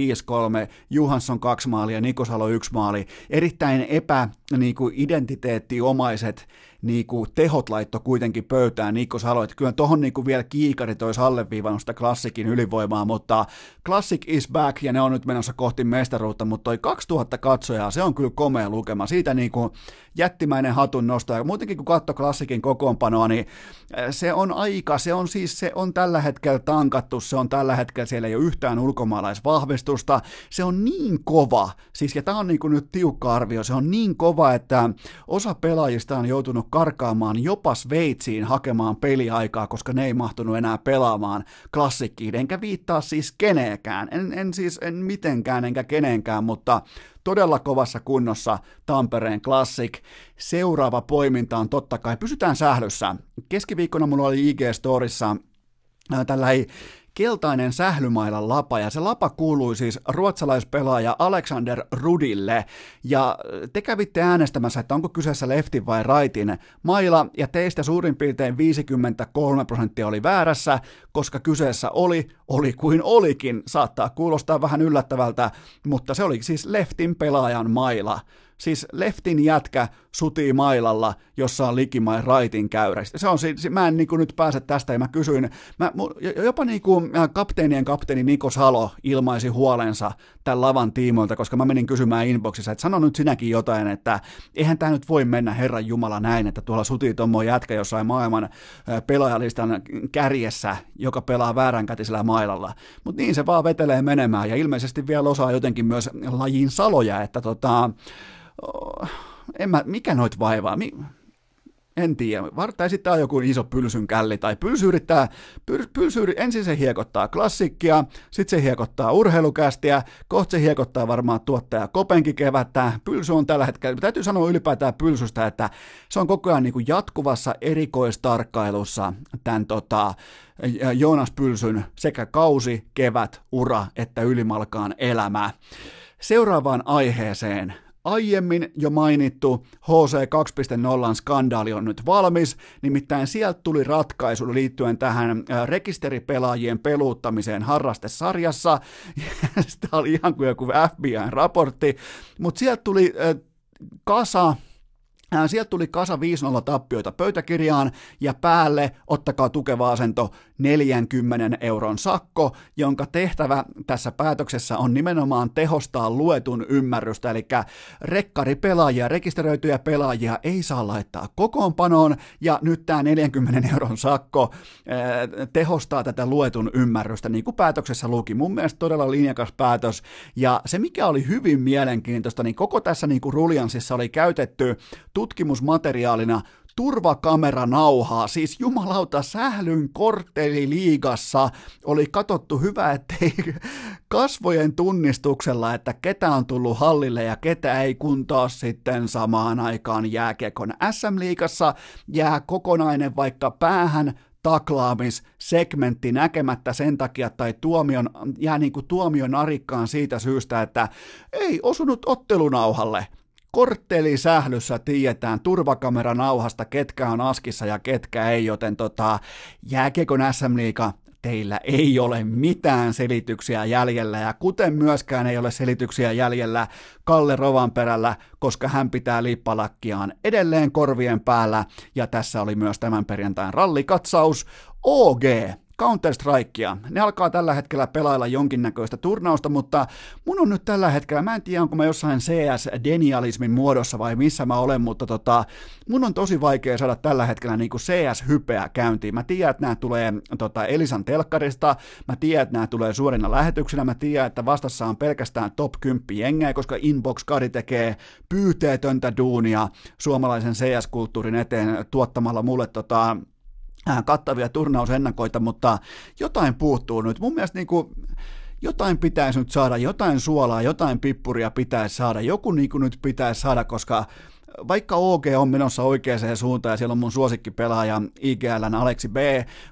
Juhansson kaksi maalia, Nikosalo yksi maali, erittäin epä niinku identiteettiomaiset niinku, tehot laitto kuitenkin pöytään, Nikko Salo, että kyllä tuohon niinku vielä kiikarit olisi alleviivannut sitä klassikin ylivoimaa, mutta Classic is back ja ne on nyt menossa kohti mestaruutta, mutta toi 2000 katsojaa, se on kyllä komea lukema. Siitä niinku jättimäinen hatun nosto. Ja muutenkin kun katso klassikin kokoonpanoa, niin eh, se on aika, se on siis, se on tällä hetkellä tankattu, se on tällä hetkellä, siellä ei ole yhtään ulkomaalaisvahvistusta, se on niin kova, siis ja tämä on niin kuin nyt tiukka arvio, se on niin kova, että osa pelaajista on joutunut karkaamaan jopa Sveitsiin hakemaan peliaikaa, koska ne ei mahtunut enää pelaamaan klassikkiin, enkä viittaa siis keneekään, en, en siis en mitenkään enkä kenenkään, mutta todella kovassa kunnossa Tampereen Classic. Seuraava poiminta on totta kai, pysytään sählössä. Keskiviikkona mulla oli IG-storissa tällä ei keltainen sählymailan lapa, ja se lapa kuului siis ruotsalaispelaaja Alexander Rudille, ja te kävitte äänestämässä, että onko kyseessä leftin vai raitin maila, ja teistä suurin piirtein 53 prosenttia oli väärässä, koska kyseessä oli, oli kuin olikin, saattaa kuulostaa vähän yllättävältä, mutta se oli siis leftin pelaajan maila. Siis leftin jätkä sutii mailalla, jossa on likimain raitin käyrästä. Se on, siis, mä en niin kuin, nyt pääse tästä ja mä kysyin, mä, jopa niin kuin, kapteenien kapteeni Niko Salo ilmaisi huolensa tämän lavan tiimoilta, koska mä menin kysymään inboxissa, että sano nyt sinäkin jotain, että eihän tämä nyt voi mennä Herran Jumala näin, että tuolla sutii tuommo jätkä jossain maailman pelaajalistan kärjessä, joka pelaa vääränkätisellä mailalla. Mutta niin se vaan vetelee menemään ja ilmeisesti vielä osaa jotenkin myös lajin saloja, että tota, en mä, mikä noit vaivaa? Mi, en tiedä. Sitten on joku iso pylsyn källi, tai pylsy yrittää, pyl, pylsy, ensin se hiekottaa klassikkia, sitten se hiekottaa urheilukästiä, kohta se hiekottaa varmaan tuottaja Kopenki kevättä. Pylsy on tällä hetkellä, täytyy sanoa ylipäätään pylsystä, että se on koko ajan niin kuin jatkuvassa erikoistarkkailussa tämän tota, Joonas Pylsyn sekä kausi, kevät, ura että ylimalkaan elämä. Seuraavaan aiheeseen – Aiemmin jo mainittu HC 2.0 skandaali on nyt valmis, nimittäin sieltä tuli ratkaisu liittyen tähän rekisteripelaajien peluuttamiseen harrastesarjassa. <laughs> Sitä oli ihan kuin joku FBI-raportti, mutta sieltä tuli kasa Sieltä tuli kasa 5-0 tappioita pöytäkirjaan ja päälle ottakaa tukeva asento 40 euron sakko, jonka tehtävä tässä päätöksessä on nimenomaan tehostaa luetun ymmärrystä, eli rekkaripelaajia, rekisteröityjä pelaajia ei saa laittaa kokoonpanoon, ja nyt tämä 40 euron sakko äh, tehostaa tätä luetun ymmärrystä, niin kuin päätöksessä luki. Mun mielestä todella linjakas päätös, ja se mikä oli hyvin mielenkiintoista, niin koko tässä niin kuin Ruljansissa oli käytetty tutkimusmateriaalina turvakameranauhaa, siis jumalauta sählyn kortteliliigassa oli katottu hyvä, ettei <laughs> kasvojen tunnistuksella, että ketä on tullut hallille ja ketä ei, kun taas sitten samaan aikaan jääkiekon SM-liigassa jää kokonainen vaikka päähän taklaamissegmentti näkemättä sen takia tai tuomion, jää niin kuin tuomion arikkaan siitä syystä, että ei osunut ottelunauhalle korttelisählyssä tiedetään turvakameranauhasta, ketkä on askissa ja ketkä ei, joten tota, jääkiekon SM Liiga teillä ei ole mitään selityksiä jäljellä, ja kuten myöskään ei ole selityksiä jäljellä Kalle Rovanperällä, koska hän pitää lippalakkiaan edelleen korvien päällä, ja tässä oli myös tämän perjantain rallikatsaus. OG Counter-Strikea. Ne alkaa tällä hetkellä pelailla jonkinnäköistä turnausta, mutta mun on nyt tällä hetkellä, mä en tiedä onko mä jossain CS-denialismin muodossa vai missä mä olen, mutta tota, mun on tosi vaikea saada tällä hetkellä niinku CS-hypeä käyntiin. Mä tiedän, että nämä tulee tota, Elisan telkkarista, mä tiedän, että nämä tulee suorina lähetyksinä, mä tiedän, että vastassa on pelkästään top 10 jengejä, koska Inbox Kari tekee pyyteetöntä duunia suomalaisen CS-kulttuurin eteen tuottamalla mulle tota, kattavia turnausennakoita, mutta jotain puuttuu nyt. Mun mielestä niin kuin, jotain pitäisi nyt saada, jotain suolaa, jotain pippuria pitäisi saada, joku niin kuin nyt pitäisi saada, koska vaikka OG on menossa oikeaan suuntaan ja siellä on mun suosikkipelaaja IGLn Aleksi B,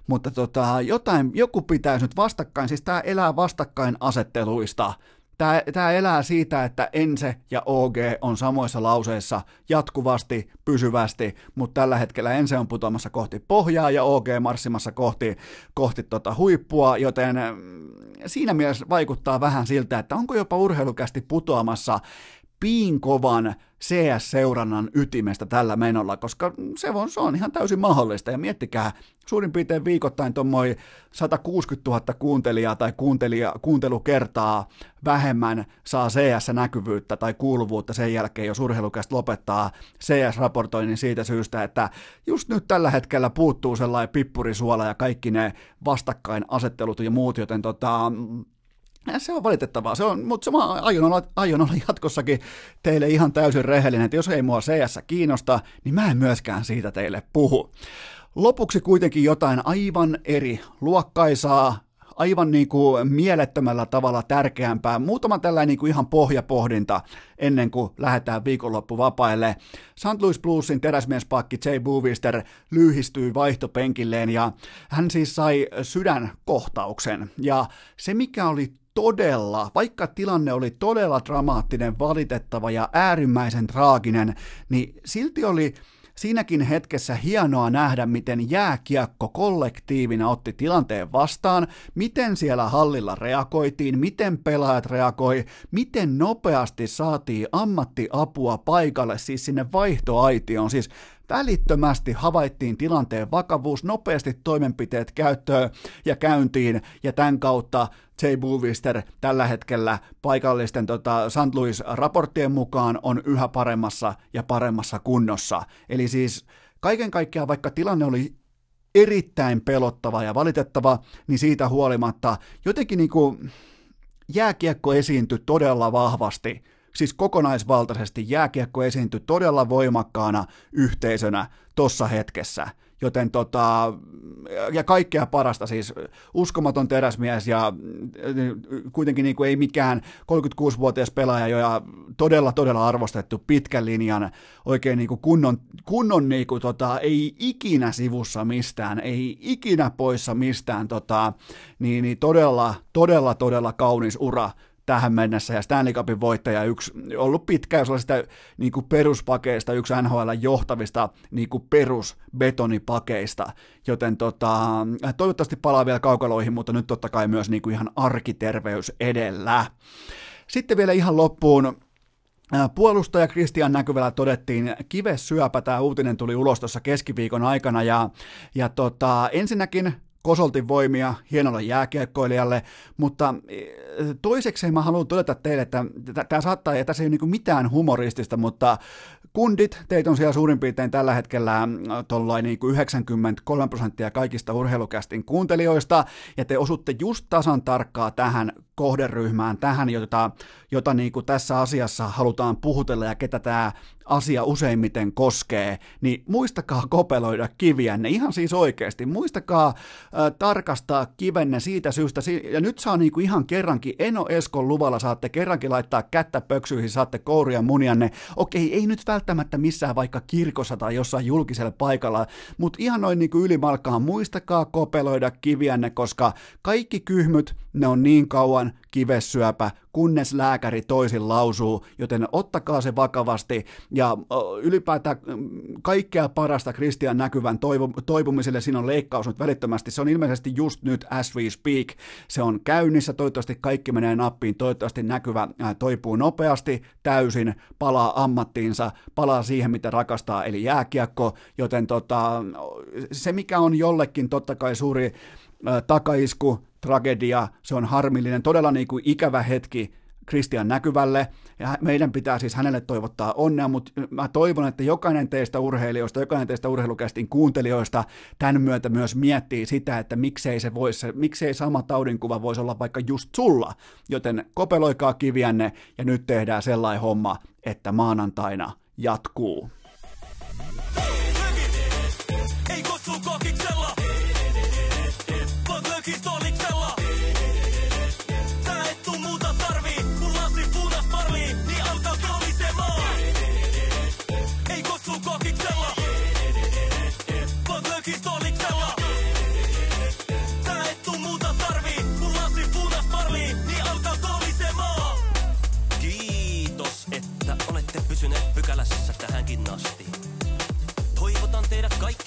mutta tota, jotain, joku pitäisi nyt vastakkain, siis tämä elää vastakkain asetteluista. Tämä, elää siitä, että Ense ja OG on samoissa lauseissa jatkuvasti, pysyvästi, mutta tällä hetkellä Ense on putoamassa kohti pohjaa ja OG marssimassa kohti, kohti tota huippua, joten mm, siinä mielessä vaikuttaa vähän siltä, että onko jopa urheilukästi putoamassa piinkovan CS-seurannan ytimestä tällä menolla, koska se on, se on ihan täysin mahdollista. Ja miettikää, suurin piirtein viikoittain tuommoin 160 000 kuuntelijaa tai kuuntelija, kuuntelukertaa vähemmän saa CS-näkyvyyttä tai kuuluvuutta sen jälkeen, jos urheilukästä lopettaa CS-raportoinnin siitä syystä, että just nyt tällä hetkellä puuttuu sellainen pippurisuola ja kaikki ne vastakkainasettelut ja muut, joten tota, se on valitettavaa, se on, mutta mä aion olla, aion olla jatkossakin teille ihan täysin rehellinen, että jos ei mua CS kiinnosta, niin mä en myöskään siitä teille puhu. Lopuksi kuitenkin jotain aivan eri luokkaisaa, aivan niin kuin mielettömällä tavalla tärkeämpää. Muutama tällainen niin kuin ihan pohjapohdinta ennen kuin lähdetään viikonloppuvapaille. St. Louis Bluesin teräsmiespakki Jay Boovister lyhistyi vaihtopenkilleen ja hän siis sai sydänkohtauksen. Ja se mikä oli todella, vaikka tilanne oli todella dramaattinen, valitettava ja äärimmäisen traaginen, niin silti oli siinäkin hetkessä hienoa nähdä, miten jääkiekko kollektiivina otti tilanteen vastaan, miten siellä hallilla reagoitiin, miten pelaajat reagoi, miten nopeasti saatiin ammattiapua paikalle, siis sinne vaihtoaitioon, siis välittömästi havaittiin tilanteen vakavuus, nopeasti toimenpiteet käyttöön ja käyntiin, ja tämän kautta Jay Buvister tällä hetkellä paikallisten tota, St. Louis-raporttien mukaan on yhä paremmassa ja paremmassa kunnossa. Eli siis kaiken kaikkiaan, vaikka tilanne oli erittäin pelottava ja valitettava, niin siitä huolimatta jotenkin niin kuin jääkiekko esiintyi todella vahvasti siis kokonaisvaltaisesti jääkiekko esiintyi todella voimakkaana yhteisönä tossa hetkessä. Joten tota, ja kaikkea parasta, siis uskomaton teräsmies ja kuitenkin niin kuin ei mikään 36-vuotias pelaaja, ja todella todella arvostettu pitkän linjan, oikein niin kuin kunnon, kunnon niin kuin tota, ei ikinä sivussa mistään, ei ikinä poissa mistään, tota, niin, niin todella, todella, todella kaunis ura tähän mennessä, ja Stanley Cupin voittaja yksi, ollut pitkä, jos sitä niin kuin peruspakeista, yksi NHL johtavista niin kuin perusbetonipakeista, joten tota, toivottavasti palaa vielä kaukaloihin, mutta nyt totta kai myös niin kuin ihan arkiterveys edellä. Sitten vielä ihan loppuun Puolustaja Kristian näkyvällä todettiin kivesyöpä, tämä uutinen tuli ulos tuossa keskiviikon aikana ja, ja tota, ensinnäkin kosoltin voimia hienolle jääkiekkoilijalle, mutta toisekseen mä haluan todeta teille, että tämä saattaa, ja tässä ei ole niin mitään humoristista, mutta kundit, teitä on siellä suurin piirtein tällä hetkellä niin kuin 93 prosenttia kaikista urheilukästin kuuntelijoista, ja te osutte just tasan tarkkaa tähän kohderyhmään, tähän, jota, jota niin kuin tässä asiassa halutaan puhutella ja ketä tämä asia useimmiten koskee, niin muistakaa kopeloida kiviänne, ihan siis oikeasti, muistakaa äh, tarkastaa kivenne siitä syystä, ja nyt saa niin kuin ihan kerrankin, Eno Eskon luvalla saatte kerrankin laittaa kättä pöksyihin, saatte kouria munianne, okei, ei nyt välttämättä missään vaikka kirkossa tai jossain julkisella paikalla, mutta ihan noin niin kuin ylimalkaan muistakaa kopeloida kiviänne, koska kaikki kyhmyt, ne on niin kauan kivessyöpä, kunnes lääkäri toisin lausuu, joten ottakaa se vakavasti. Ja ylipäätään mm, kaikkea parasta Kristian näkyvän toipumiselle, siinä on leikkaus nyt välittömästi, se on ilmeisesti just nyt as we speak, se on käynnissä, toivottavasti kaikki menee nappiin, toivottavasti näkyvä toipuu nopeasti, täysin, palaa ammattiinsa, palaa siihen, mitä rakastaa, eli jääkiekko, joten tota, se mikä on jollekin totta kai suuri takaisku, tragedia, se on harmillinen, todella niin kuin ikävä hetki Kristian näkyvälle, ja meidän pitää siis hänelle toivottaa onnea, mutta mä toivon, että jokainen teistä urheilijoista, jokainen teistä urheilukästin kuuntelijoista tämän myötä myös miettii sitä, että miksei se voisi, miksei sama taudinkuva voisi olla vaikka just sulla, joten kopeloikaa kiviänne ja nyt tehdään sellainen homma, että maanantaina jatkuu. Ei